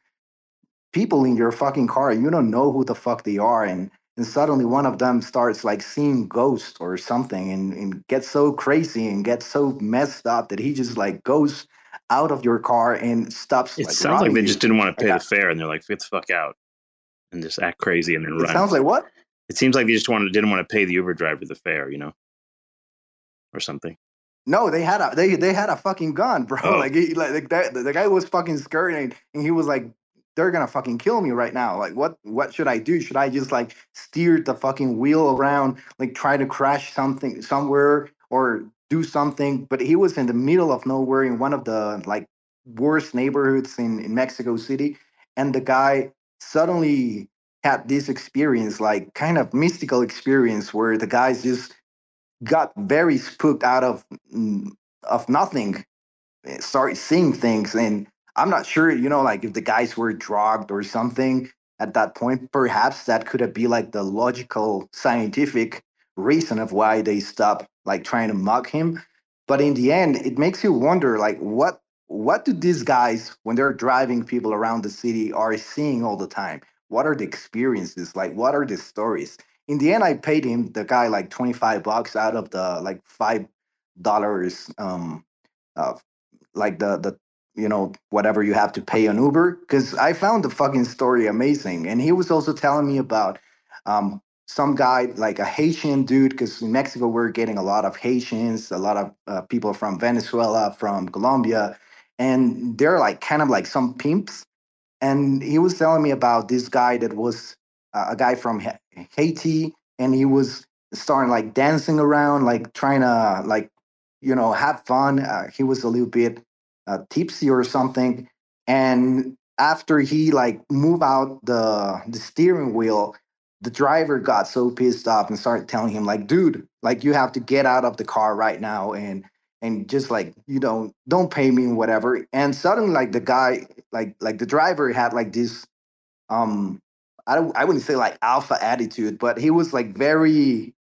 people in your fucking car you don't know who the fuck they are and and suddenly one of them starts like seeing ghosts or something and, and gets so crazy and gets so messed up that he just like goes out of your car and stops It like sounds like they you. just didn't want to pay the fare, and they're like, "Get the fuck out," and just act crazy and then run. it run. sounds like what It seems like they just wanted didn't want to pay the Uber driver the fare, you know, or something. No, they had a they they had a fucking gun, bro. [laughs] Oh. Like he, like, like that, the guy was fucking and, and he was like, "They're gonna fucking kill me right now. Like, what what should I do? Should I just like steer the fucking wheel around, like try to crash something somewhere or do something?" But he was in the middle of nowhere in one of the like worst neighborhoods in in Mexico City, and the guy suddenly had this experience, like kind of mystical experience, where the guys just got very spooked out of mm, of nothing started seeing things and i'm not sure you know like if the guys were drugged or something at that point perhaps that could have been like the logical scientific reason of why they stopped like trying to mug him. But in the end it makes you wonder like what what do these guys when they're driving people around the city are seeing all the time? What are the experiences? Like what are the stories? In the end i paid him the guy like 25 bucks out of the like five dollars um uh, like the the you know whatever you have to pay on uber because i found the fucking story amazing and he was also telling me about um some guy like a haitian dude because in mexico we're getting a lot of haitians a lot of uh, people from venezuela from colombia and they're like kind of like some pimps and he was telling me about this guy that was uh, a guy from Ha- Haiti, and he was starting like dancing around, like trying to like you know have fun. Uh, he was a little bit uh, tipsy or something, and after he like moved out the the steering wheel, the driver got so pissed off and started telling him like, "Dude, like you have to get out of the car right now and." And just like you know, don't pay me whatever. And suddenly, like the guy, like like the driver had like this um I I wouldn't say like alpha attitude, but he was like very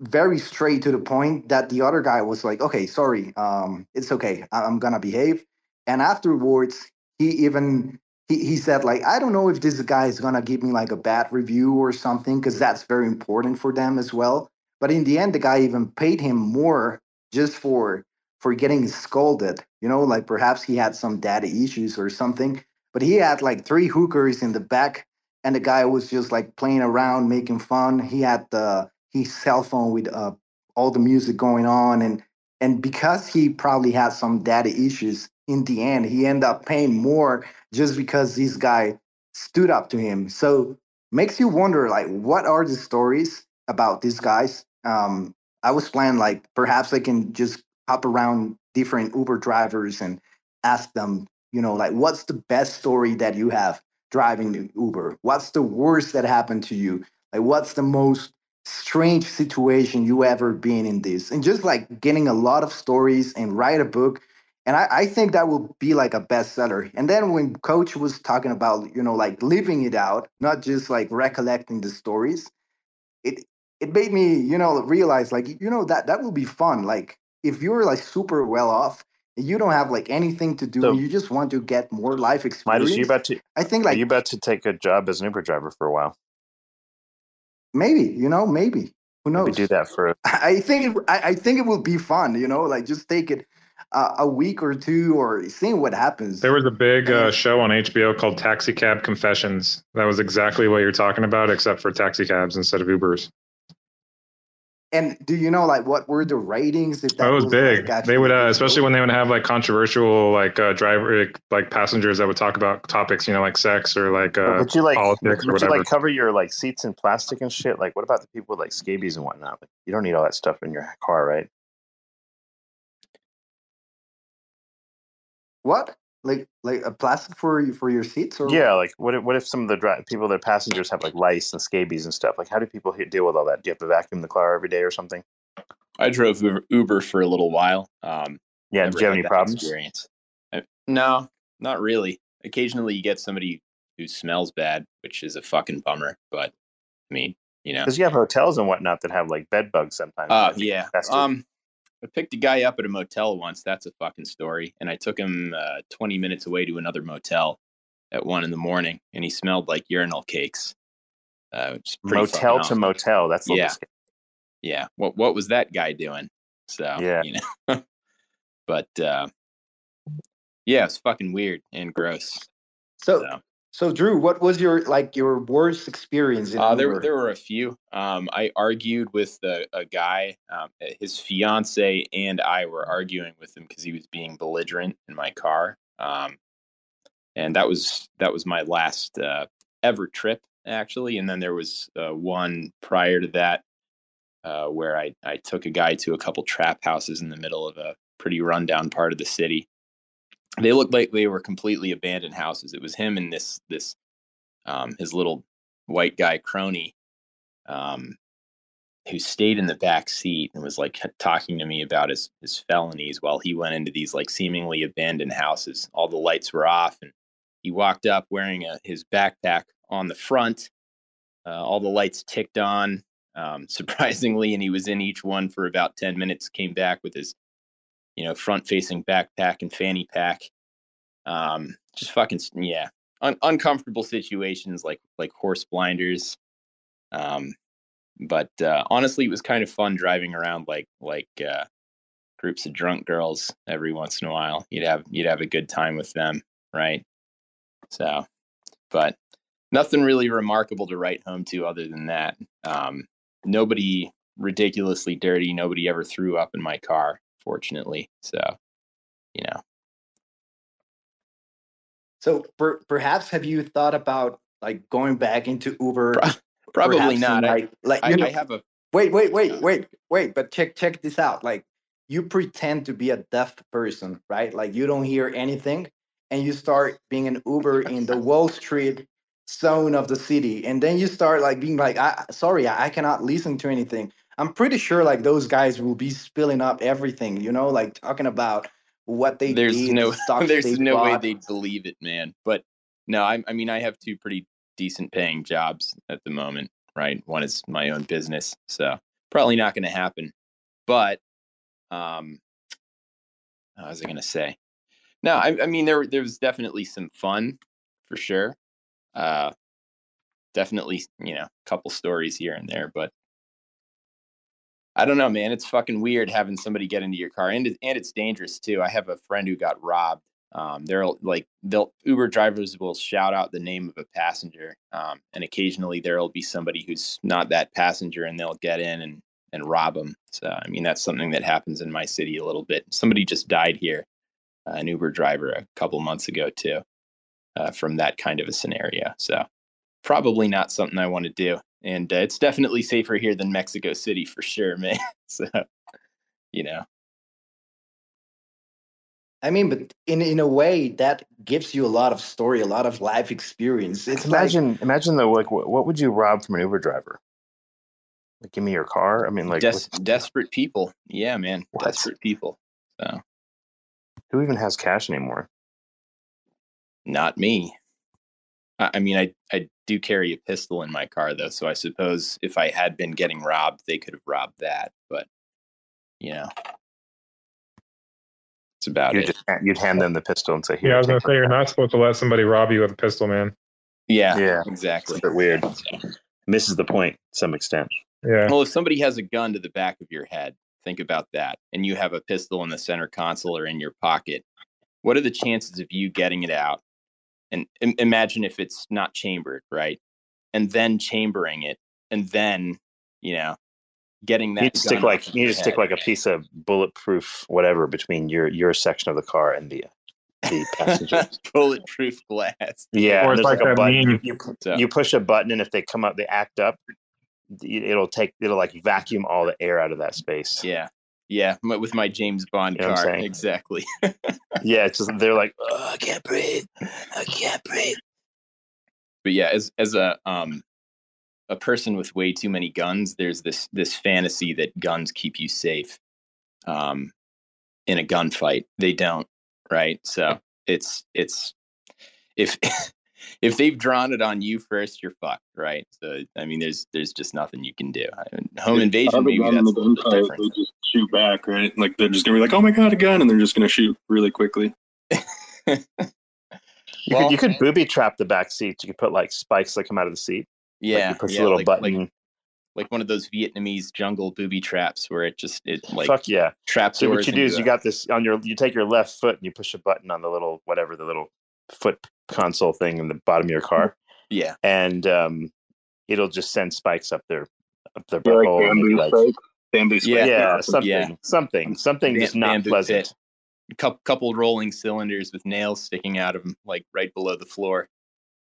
very straight to the point that the other guy was like, okay, sorry, um, it's okay, I- I'm gonna behave. And afterwards, he even he, he said like, I don't know if this guy is gonna give me like a bad review or something, because that's very important for them as well. But in the end, the guy even paid him more just for for getting scolded. You know, like perhaps he had some data issues or something. But he had like three hookers in the back, and the guy was just like playing around, making fun. He had the his cell phone with uh, all the music going on, and and because he probably had some data issues, in the end, he ended up paying more just because this guy stood up to him. So makes you wonder, like, what are the stories about these guys? Um, I was planning like perhaps I can just hop around different Uber drivers and ask them, you know, like what's the best story that you have driving Uber? What's the worst that happened to you? Like what's the most strange situation you ever been in this? And just like getting a lot of stories and write a book. And I, I think that will be like a bestseller. And then when Coach was talking about, you know, like living it out, not just like recollecting the stories, it it made me you know realize like you know that that will be fun like if you're like super well off and you don't have like anything to do So- you just want to get more life Midas, experience you about to? i think like you about to take a job as an Uber driver for a while? Maybe you know maybe who knows Maybe do that for. i think it, I, I think it will be fun you know like just take it a, a week or two or seeing what happens. There was a big uh, show on HBO called Taxi Cab Confessions. That was exactly what you're talking about, except for taxi cabs instead of Ubers. And do you know like what were the ratings? If That was like, big. actually They would, uh, especially when they would have like controversial, like uh, driver, like passengers that would talk about topics, you know, like sex or like uh, would you like politics or would you whatever. like cover your like seats in plastic and shit? Like, what about the people with like scabies and whatnot? Like, you don't need all that stuff in your car, right? What? Like like a plastic for for your seats or Yeah, like what if, what if some of the dri- people, their passengers have like lice and scabies and stuff? Like, how do people deal with all that? Do you have to vacuum the car every day or something? I drove Uber, Uber for a little while. Um, Yeah, did you have any problems? Experience? I- no, not really. Occasionally, you get somebody who smells bad, which is a fucking bummer. But I mean, you know. Because you have hotels and whatnot that have like bed bugs sometimes. Oh Like, yeah. infested. Um, I picked a guy up at a motel once. That's a fucking story. And I took him uh, 20 minutes away to another motel at one in the morning, and he smelled like urinal cakes. Uh, which is pretty motel to awesome. motel. That's a little Yeah. scary. Yeah. What What was that guy doing? So Yeah. you know. [laughs] but uh, yeah, it's fucking weird and gross. So, so Drew, what was your like your worst experience in Uh, there, Uber? there were a few. Um, I argued with a, a guy. Um, his fiance and I were arguing with him because he was being belligerent in my car. Um, and that was that was my last uh, ever trip, actually. And then there was uh, one prior to that uh, where I, I took a guy to a couple trap houses in the middle of a pretty rundown part of the city. They looked like they were completely abandoned houses. It was him and this this um, his little white guy crony um, who stayed in the back seat and was like talking to me about his his felonies while he went into these like seemingly abandoned houses. All the lights were off, and he walked up wearing a, his backpack on the front. Uh, all the lights ticked on, um, [laughs] surprisingly, and he was in each one for about ten minutes. Came back with his, you know, front-facing backpack and fanny pack. Um, just fucking yeah, Un- uncomfortable situations like like horse blinders. Um, but uh, honestly, it was kind of fun driving around like like uh, groups of drunk girls every once in a while. You'd have you'd have a good time with them, right? So, but nothing really remarkable to write home to other than that. Um, nobody ridiculously dirty. Nobody ever threw up in my car, fortunately. So, you know, So per, perhaps have you thought about like going back into Uber? probably perhaps in, not. I- Like, like I- you know, I have a- wait, wait, wait, wait, wait. But check check this out. Like you pretend to be a deaf person, right? Like you don't hear anything, and you start being an Uber in the [laughs] Wall Street zone of the city, and then you start like being like, I, "Sorry, I, I cannot listen to anything." I'm pretty sure like those guys will be spilling up everything, you know, like talking about what they there's did, no the [laughs] there's no way they'd believe it, man. But no, I, I mean, I have two pretty decent paying jobs at the moment, right? One is my own business, so probably not going to happen. But um, what was I going to say? No, I, I mean there there was definitely some fun for sure. Uh, definitely, you know, a couple stories here and there, but I don't know, man. It's fucking weird having somebody get into your car, and and it's dangerous too. I have a friend who got robbed. Um, they're like they'll Uber drivers will shout out the name of a passenger, um, and occasionally there'll be somebody who's not that passenger, and they'll get in and and rob them. So I mean that's something that happens in my city a little bit. Somebody just died here, uh, an Uber driver a couple months ago too, uh, from that kind of a scenario. So probably not something I want to do. And uh, it's definitely safer here than Mexico City for sure, [laughs] man. so, you know, I mean, but in in a way that gives you a lot of story, a lot of life experience. It's like imagine, imagine though, like, what, what would you rob from an Uber driver? Like, give me your car. I mean, like, des- desperate people. Yeah, man, desperate people. So, who even has cash anymore? not me. I, I mean, I I do carry a pistol in my car though, so I suppose if I had been getting robbed, they could have robbed that. But you know, it's about You'd it. just you'd hand them the pistol and say, "Here, Yeah, I was gonna say you're not supposed to let somebody rob you with a pistol, man. Yeah, Yeah. exactly. It's a bit weird. Misses the point to some extent. Yeah. Well, if somebody has a gun to the back of your head, Think about that. And you have a pistol in the center console or in your pocket. What are the chances of you getting it out? And im- imagine if it's not chambered, right? And then chambering it, and then you know getting that. You need to stick like you need your to stick like a piece of bulletproof whatever between your your section of the car and the the passenger. [laughs] bulletproof glass. Yeah, Or it's like, like a button. You, you, So- you push a button, and if they come up, they act up. It'll take. It'll like vacuum all the air out of that space. Yeah, yeah. m- With my James Bond You know exactly. Yeah, it's just they're like, [laughs] oh, I can't breathe. I can't breathe. but yeah, as as a um a person with way too many guns, there's this this fantasy that guns keep you safe. Um, in a gunfight, they don't, right? So it's it's if [laughs] if they've drawn it on you first, you're fucked, right? So I mean, there's there's just nothing you can do. I mean, home invasion, maybe that's a little bit different. They just shoot back, right? Like they're just gonna be like, "Oh my god, a gun!" and they're just gonna shoot really quickly. You could you could booby trap the back seats. You could put like spikes that come out of the seat. Yeah, like you push yeah, a little like, button. like like one of those Vietnamese jungle booby traps where it just it like Fuck yeah! traps. So what you do is you got this on your. You take your left foot and you push a button on the little whatever the little foot console thing in the bottom of your car, yeah, and um, it'll just send spikes up their up their Yeah, like bamboo like- spikes? Bamboo Yeah, yeah, something, Yeah. something, something Bam- just not bamboo pleasant. pit. Cou- couple rolling cylinders with nails sticking out of them, like right below the floor.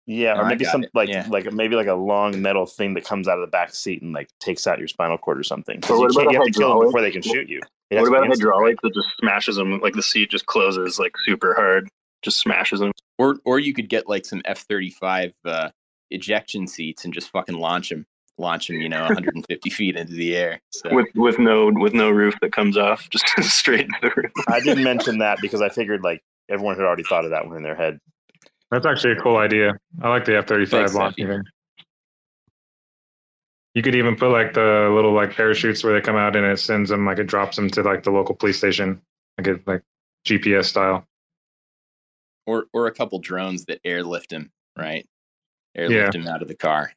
Yeah, No, or maybe some it. like Yeah. like maybe like a long metal thing that comes out of the back seat and like takes out your spinal cord or something. 'Cause Or you, what can't, about you a have to kill them before they can shoot you. It What about a hydraulic that just smashes them? Like the seat just closes like super hard, just smashes them. Or or you could get like some F thirty five uh, ejection seats and just fucking launch them, launch them, you know, 150 feet into the air. So with with no with no roof that comes off, [laughs] just straight into the roof. I didn't mention that because I figured like everyone had already thought of that one in their head. That's actually a cool idea. I like the F thirty five Thanks, launching. You could even put like the little like parachutes where they come out and it sends them like it drops them to like the local police station, like it like GPS style. Or or a couple drones that airlift him, right? Airlift Yeah. him out of the car.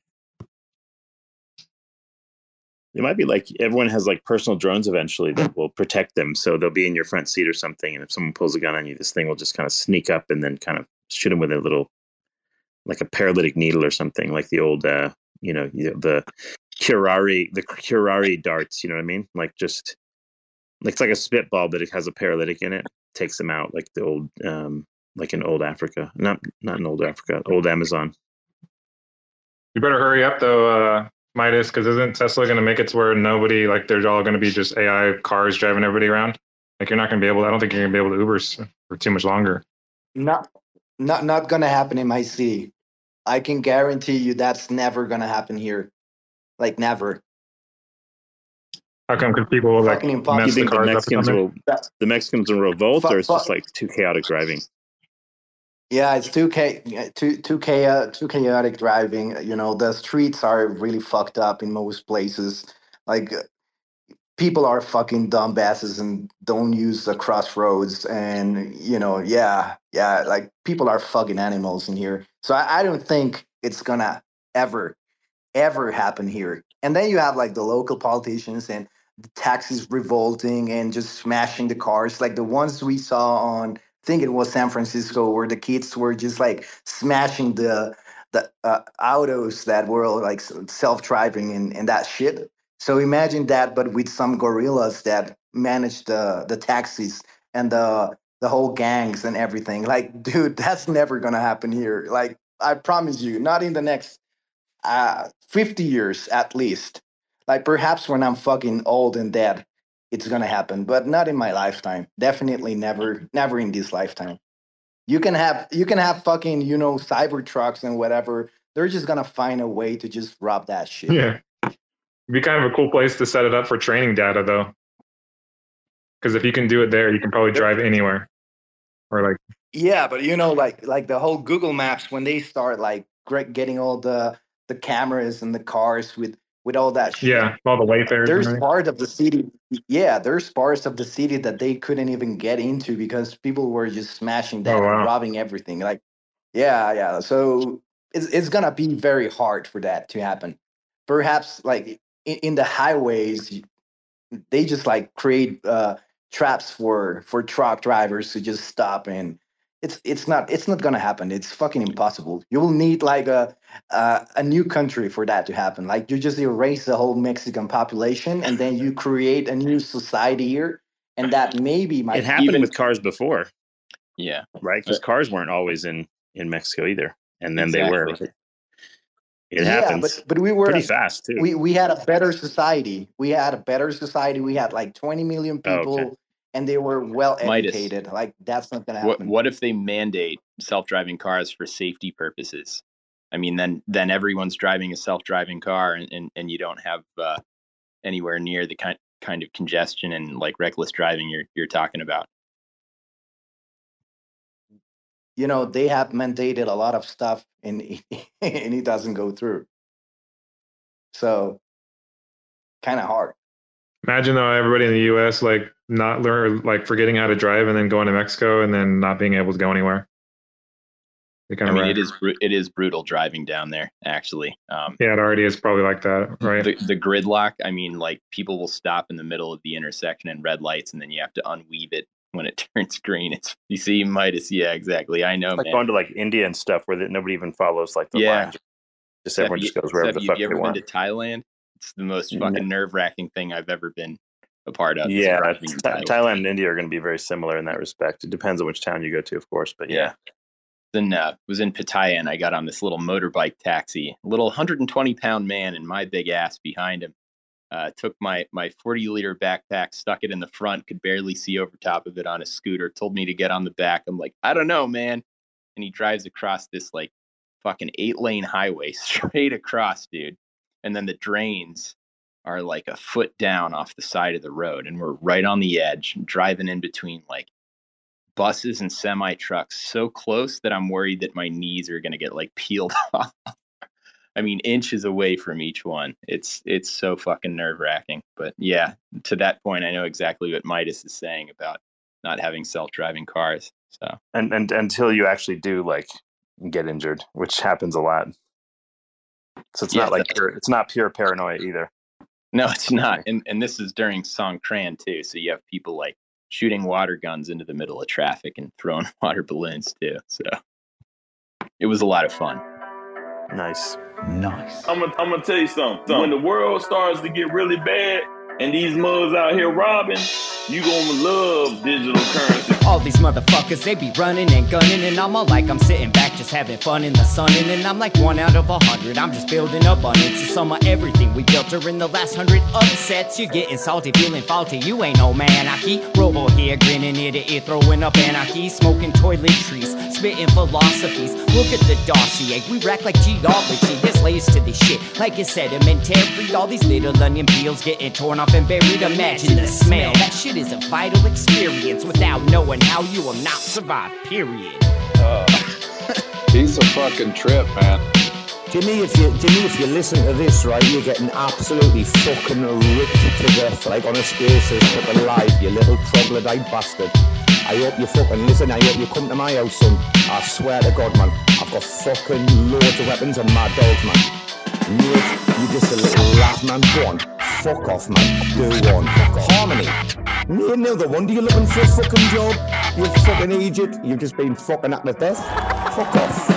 It might be like everyone has like personal drones eventually that will protect them. So they'll be in your front seat or something. And if someone pulls a gun on you, this thing will just kind of sneak up and then kind of shoot them with a little, like a paralytic needle or something, like the old, uh, you know, the curare, the curare darts. You know what I mean? Like just, like it's like a spitball, but it has a paralytic in it. Takes them out like the old, um, like in old Africa, not not in old Africa, old Amazon. You better hurry up though, uh, Midas, because isn't Tesla going to make it to where nobody like they're all going to be just AI cars driving everybody around? Like you're not going to be able. I don't think you're going to be able to Uber for too much longer. Not, not, not gonna happen in my city. I can guarantee you that's never gonna happen here. Like never. How come? Because people will like Fucking you mess the think the cars up Mexicans will the Mexicans will revolt, Fu- or it's fu- just like too chaotic driving? Yeah, it's too cha- too too chaotic, too chaotic driving. You know, the streets are really fucked up in most places. Like uh, people are fucking dumbasses and don't use the crossroads. And you know, yeah, yeah, like people are fucking animals in here. So I, I don't think it's gonna ever, ever happen here. And then you have like the local politicians and the taxis revolting and just smashing the cars, like the ones we saw on think it was San Francisco where the kids were just like smashing the the uh, autos that were like self driving and, and that shit. So imagine that, but with some gorillas that manage the the taxis and the the whole gangs and everything. Like, [laughs] dude, that's never gonna happen here. Like, I promise you, not in the next uh 50 years at least. Like perhaps when I'm fucking old and dead, it's gonna happen, but not in my lifetime. Definitely never, never in this lifetime. You can have you can have fucking, you know, cyber trucks and whatever. They're just gonna find a way to just rob that shit. Yeah, It'd be kind of a cool place to set it up for training data though. Because if you can do it there, you can probably drive anywhere. Or like Yeah, but you know, like like the whole Google Maps when they start like getting all the the cameras and the cars with with all that shit. yeah, all the wayfarers. There's part of the city, yeah. There's parts of the city that they couldn't even get into because people were just smashing that Oh, wow. robbing everything. Like, yeah, yeah. So it's it's gonna be very hard for that to happen. Perhaps like in, in the highways, they just like create uh, traps for for truck drivers to just stop and it's it's not it's not gonna happen. It's fucking impossible. You will need like a uh, a new country for that to happen. Like you just erase the whole Mexican population and then you create a new society here, and that maybe might It happened even with cars before, Yeah. right? Because cars weren't always in in Mexico either, and then they were. It yeah, happens but but we were pretty fast too. We we had a better society. We had a better society. We had like 20 million Oh, okay. People, and they were well Midas. educated. Like that's not gonna What happen. what if they mandate self-driving cars for safety purposes? I mean, then then everyone's driving a self-driving car, and and, and you don't have uh, anywhere near the kind kind of congestion and like reckless driving you're you're talking about. you know they have mandated a lot of stuff and [laughs] and it doesn't go through so kind of hard Imagine though everybody in the U.S. like not learn like forgetting how to drive and then going to Mexico and then not being able to go anywhere. They kind I of mean, it is it is brutal driving down there. Actually, um, Yeah, it already is probably like that, right? the the gridlock. I mean, like people will stop in the middle of the intersection and red lights, and then you have to unweave it when it [laughs] turns green. It's you see Midas. Yeah, exactly. I know, It's like man. going to like India and stuff where that nobody even follows like the Yeah. lines. Just everyone Steph, just goes wherever Steph, the you- fuck you they ever want. been to Thailand? It's the most fucking nerve wracking thing I've ever been a part of. Yeah, Thailand and India are going to be very similar in that respect. It depends on which town you go to, of course, but yeah. Then uh, was in Pattaya and I got on this little motorbike taxi. Little 120 pound man and my big ass behind him. Uh, took my my 40 liter backpack, stuck it in the front, could barely see over top of it on a scooter. Told me to get on the back. I'm like, I don't know, man. And he drives across this like fucking eight lane highway [laughs] straight across, dude. And then the drains are like a foot down off the side of the road, and we're right on the edge, driving in between like buses and semi trucks so close that I'm worried that my knees are going to get like peeled [laughs] off. I mean, inches away from each one. It's it's so fucking nerve wracking. But yeah, to that point, I know exactly what Midas is saying about not having self driving cars. So And, and until you actually do like get injured, which happens a lot. So it's Yeah, not like pure, it's not pure paranoia either. No, it's not. And and this is during Songkran too. So you have people like shooting water guns into the middle of traffic and throwing [laughs] water balloons too. So it was a lot of fun. Nice. Nice. I'm gonna, I'm gonna tell you something. When the world starts to get really bad and these mugs out here robbing, you gonna love digital currency. All these motherfuckers, they be running and gunning, and I'm all like, I'm sitting back just having fun in the sun, and then I'm like one out of a hundred. I'm just building abundance. It's some of everything we built during the last hundred upsets. You're getting salty, feeling faulty. You ain't no man. I keep robo here, grinning ear to ear, throwing up anarchy, smoking toiletries, spitting philosophies. Look at the dossier, we rack like geology. There's layers to this shit, like it's sedimentary. All these little onion peels getting torn off and buried. Imagine the smell. That shit is a vital experience. Without knowing how, you will not survive. Period. [laughs] He's a fucking trip, man. Jimmy, if you Jimmy, if you listen to this, right, you're getting absolutely fucking ripped to death, like on a spaces, fucking live, you little troglodyte bastard. I hope you fucking listen. I hope you come to my house, son. I swear to God, man, I've got fucking loads of weapons and mad dogs, man. Mate, you just a little laugh, man. Go on, fuck off, man. Go on, Harmony. Me another one. Do you looking for a fucking job? You fucking idiot. You've just been fucking at the death. Fuck off.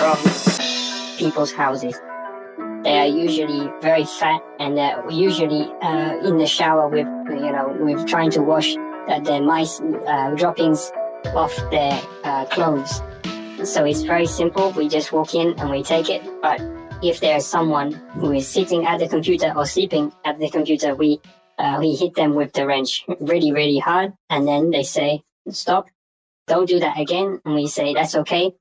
from people's houses. They are usually very fat, and they're usually uh, in the shower with, you know, with trying to wash uh, their mice uh, droppings off their uh, clothes. So it's very simple. We just walk in and we take it, but if there's someone who is sitting at the computer or sleeping at the computer, we uh, we hit them with the wrench [laughs] really, really hard, and then they say, "Stop! Don't do that again." And we say, "That's okay.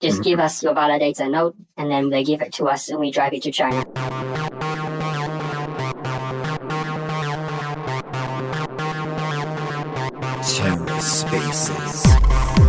Just Mhm. give us your validator node," and then they give it to us, and we drive it to China. Terra Spaces.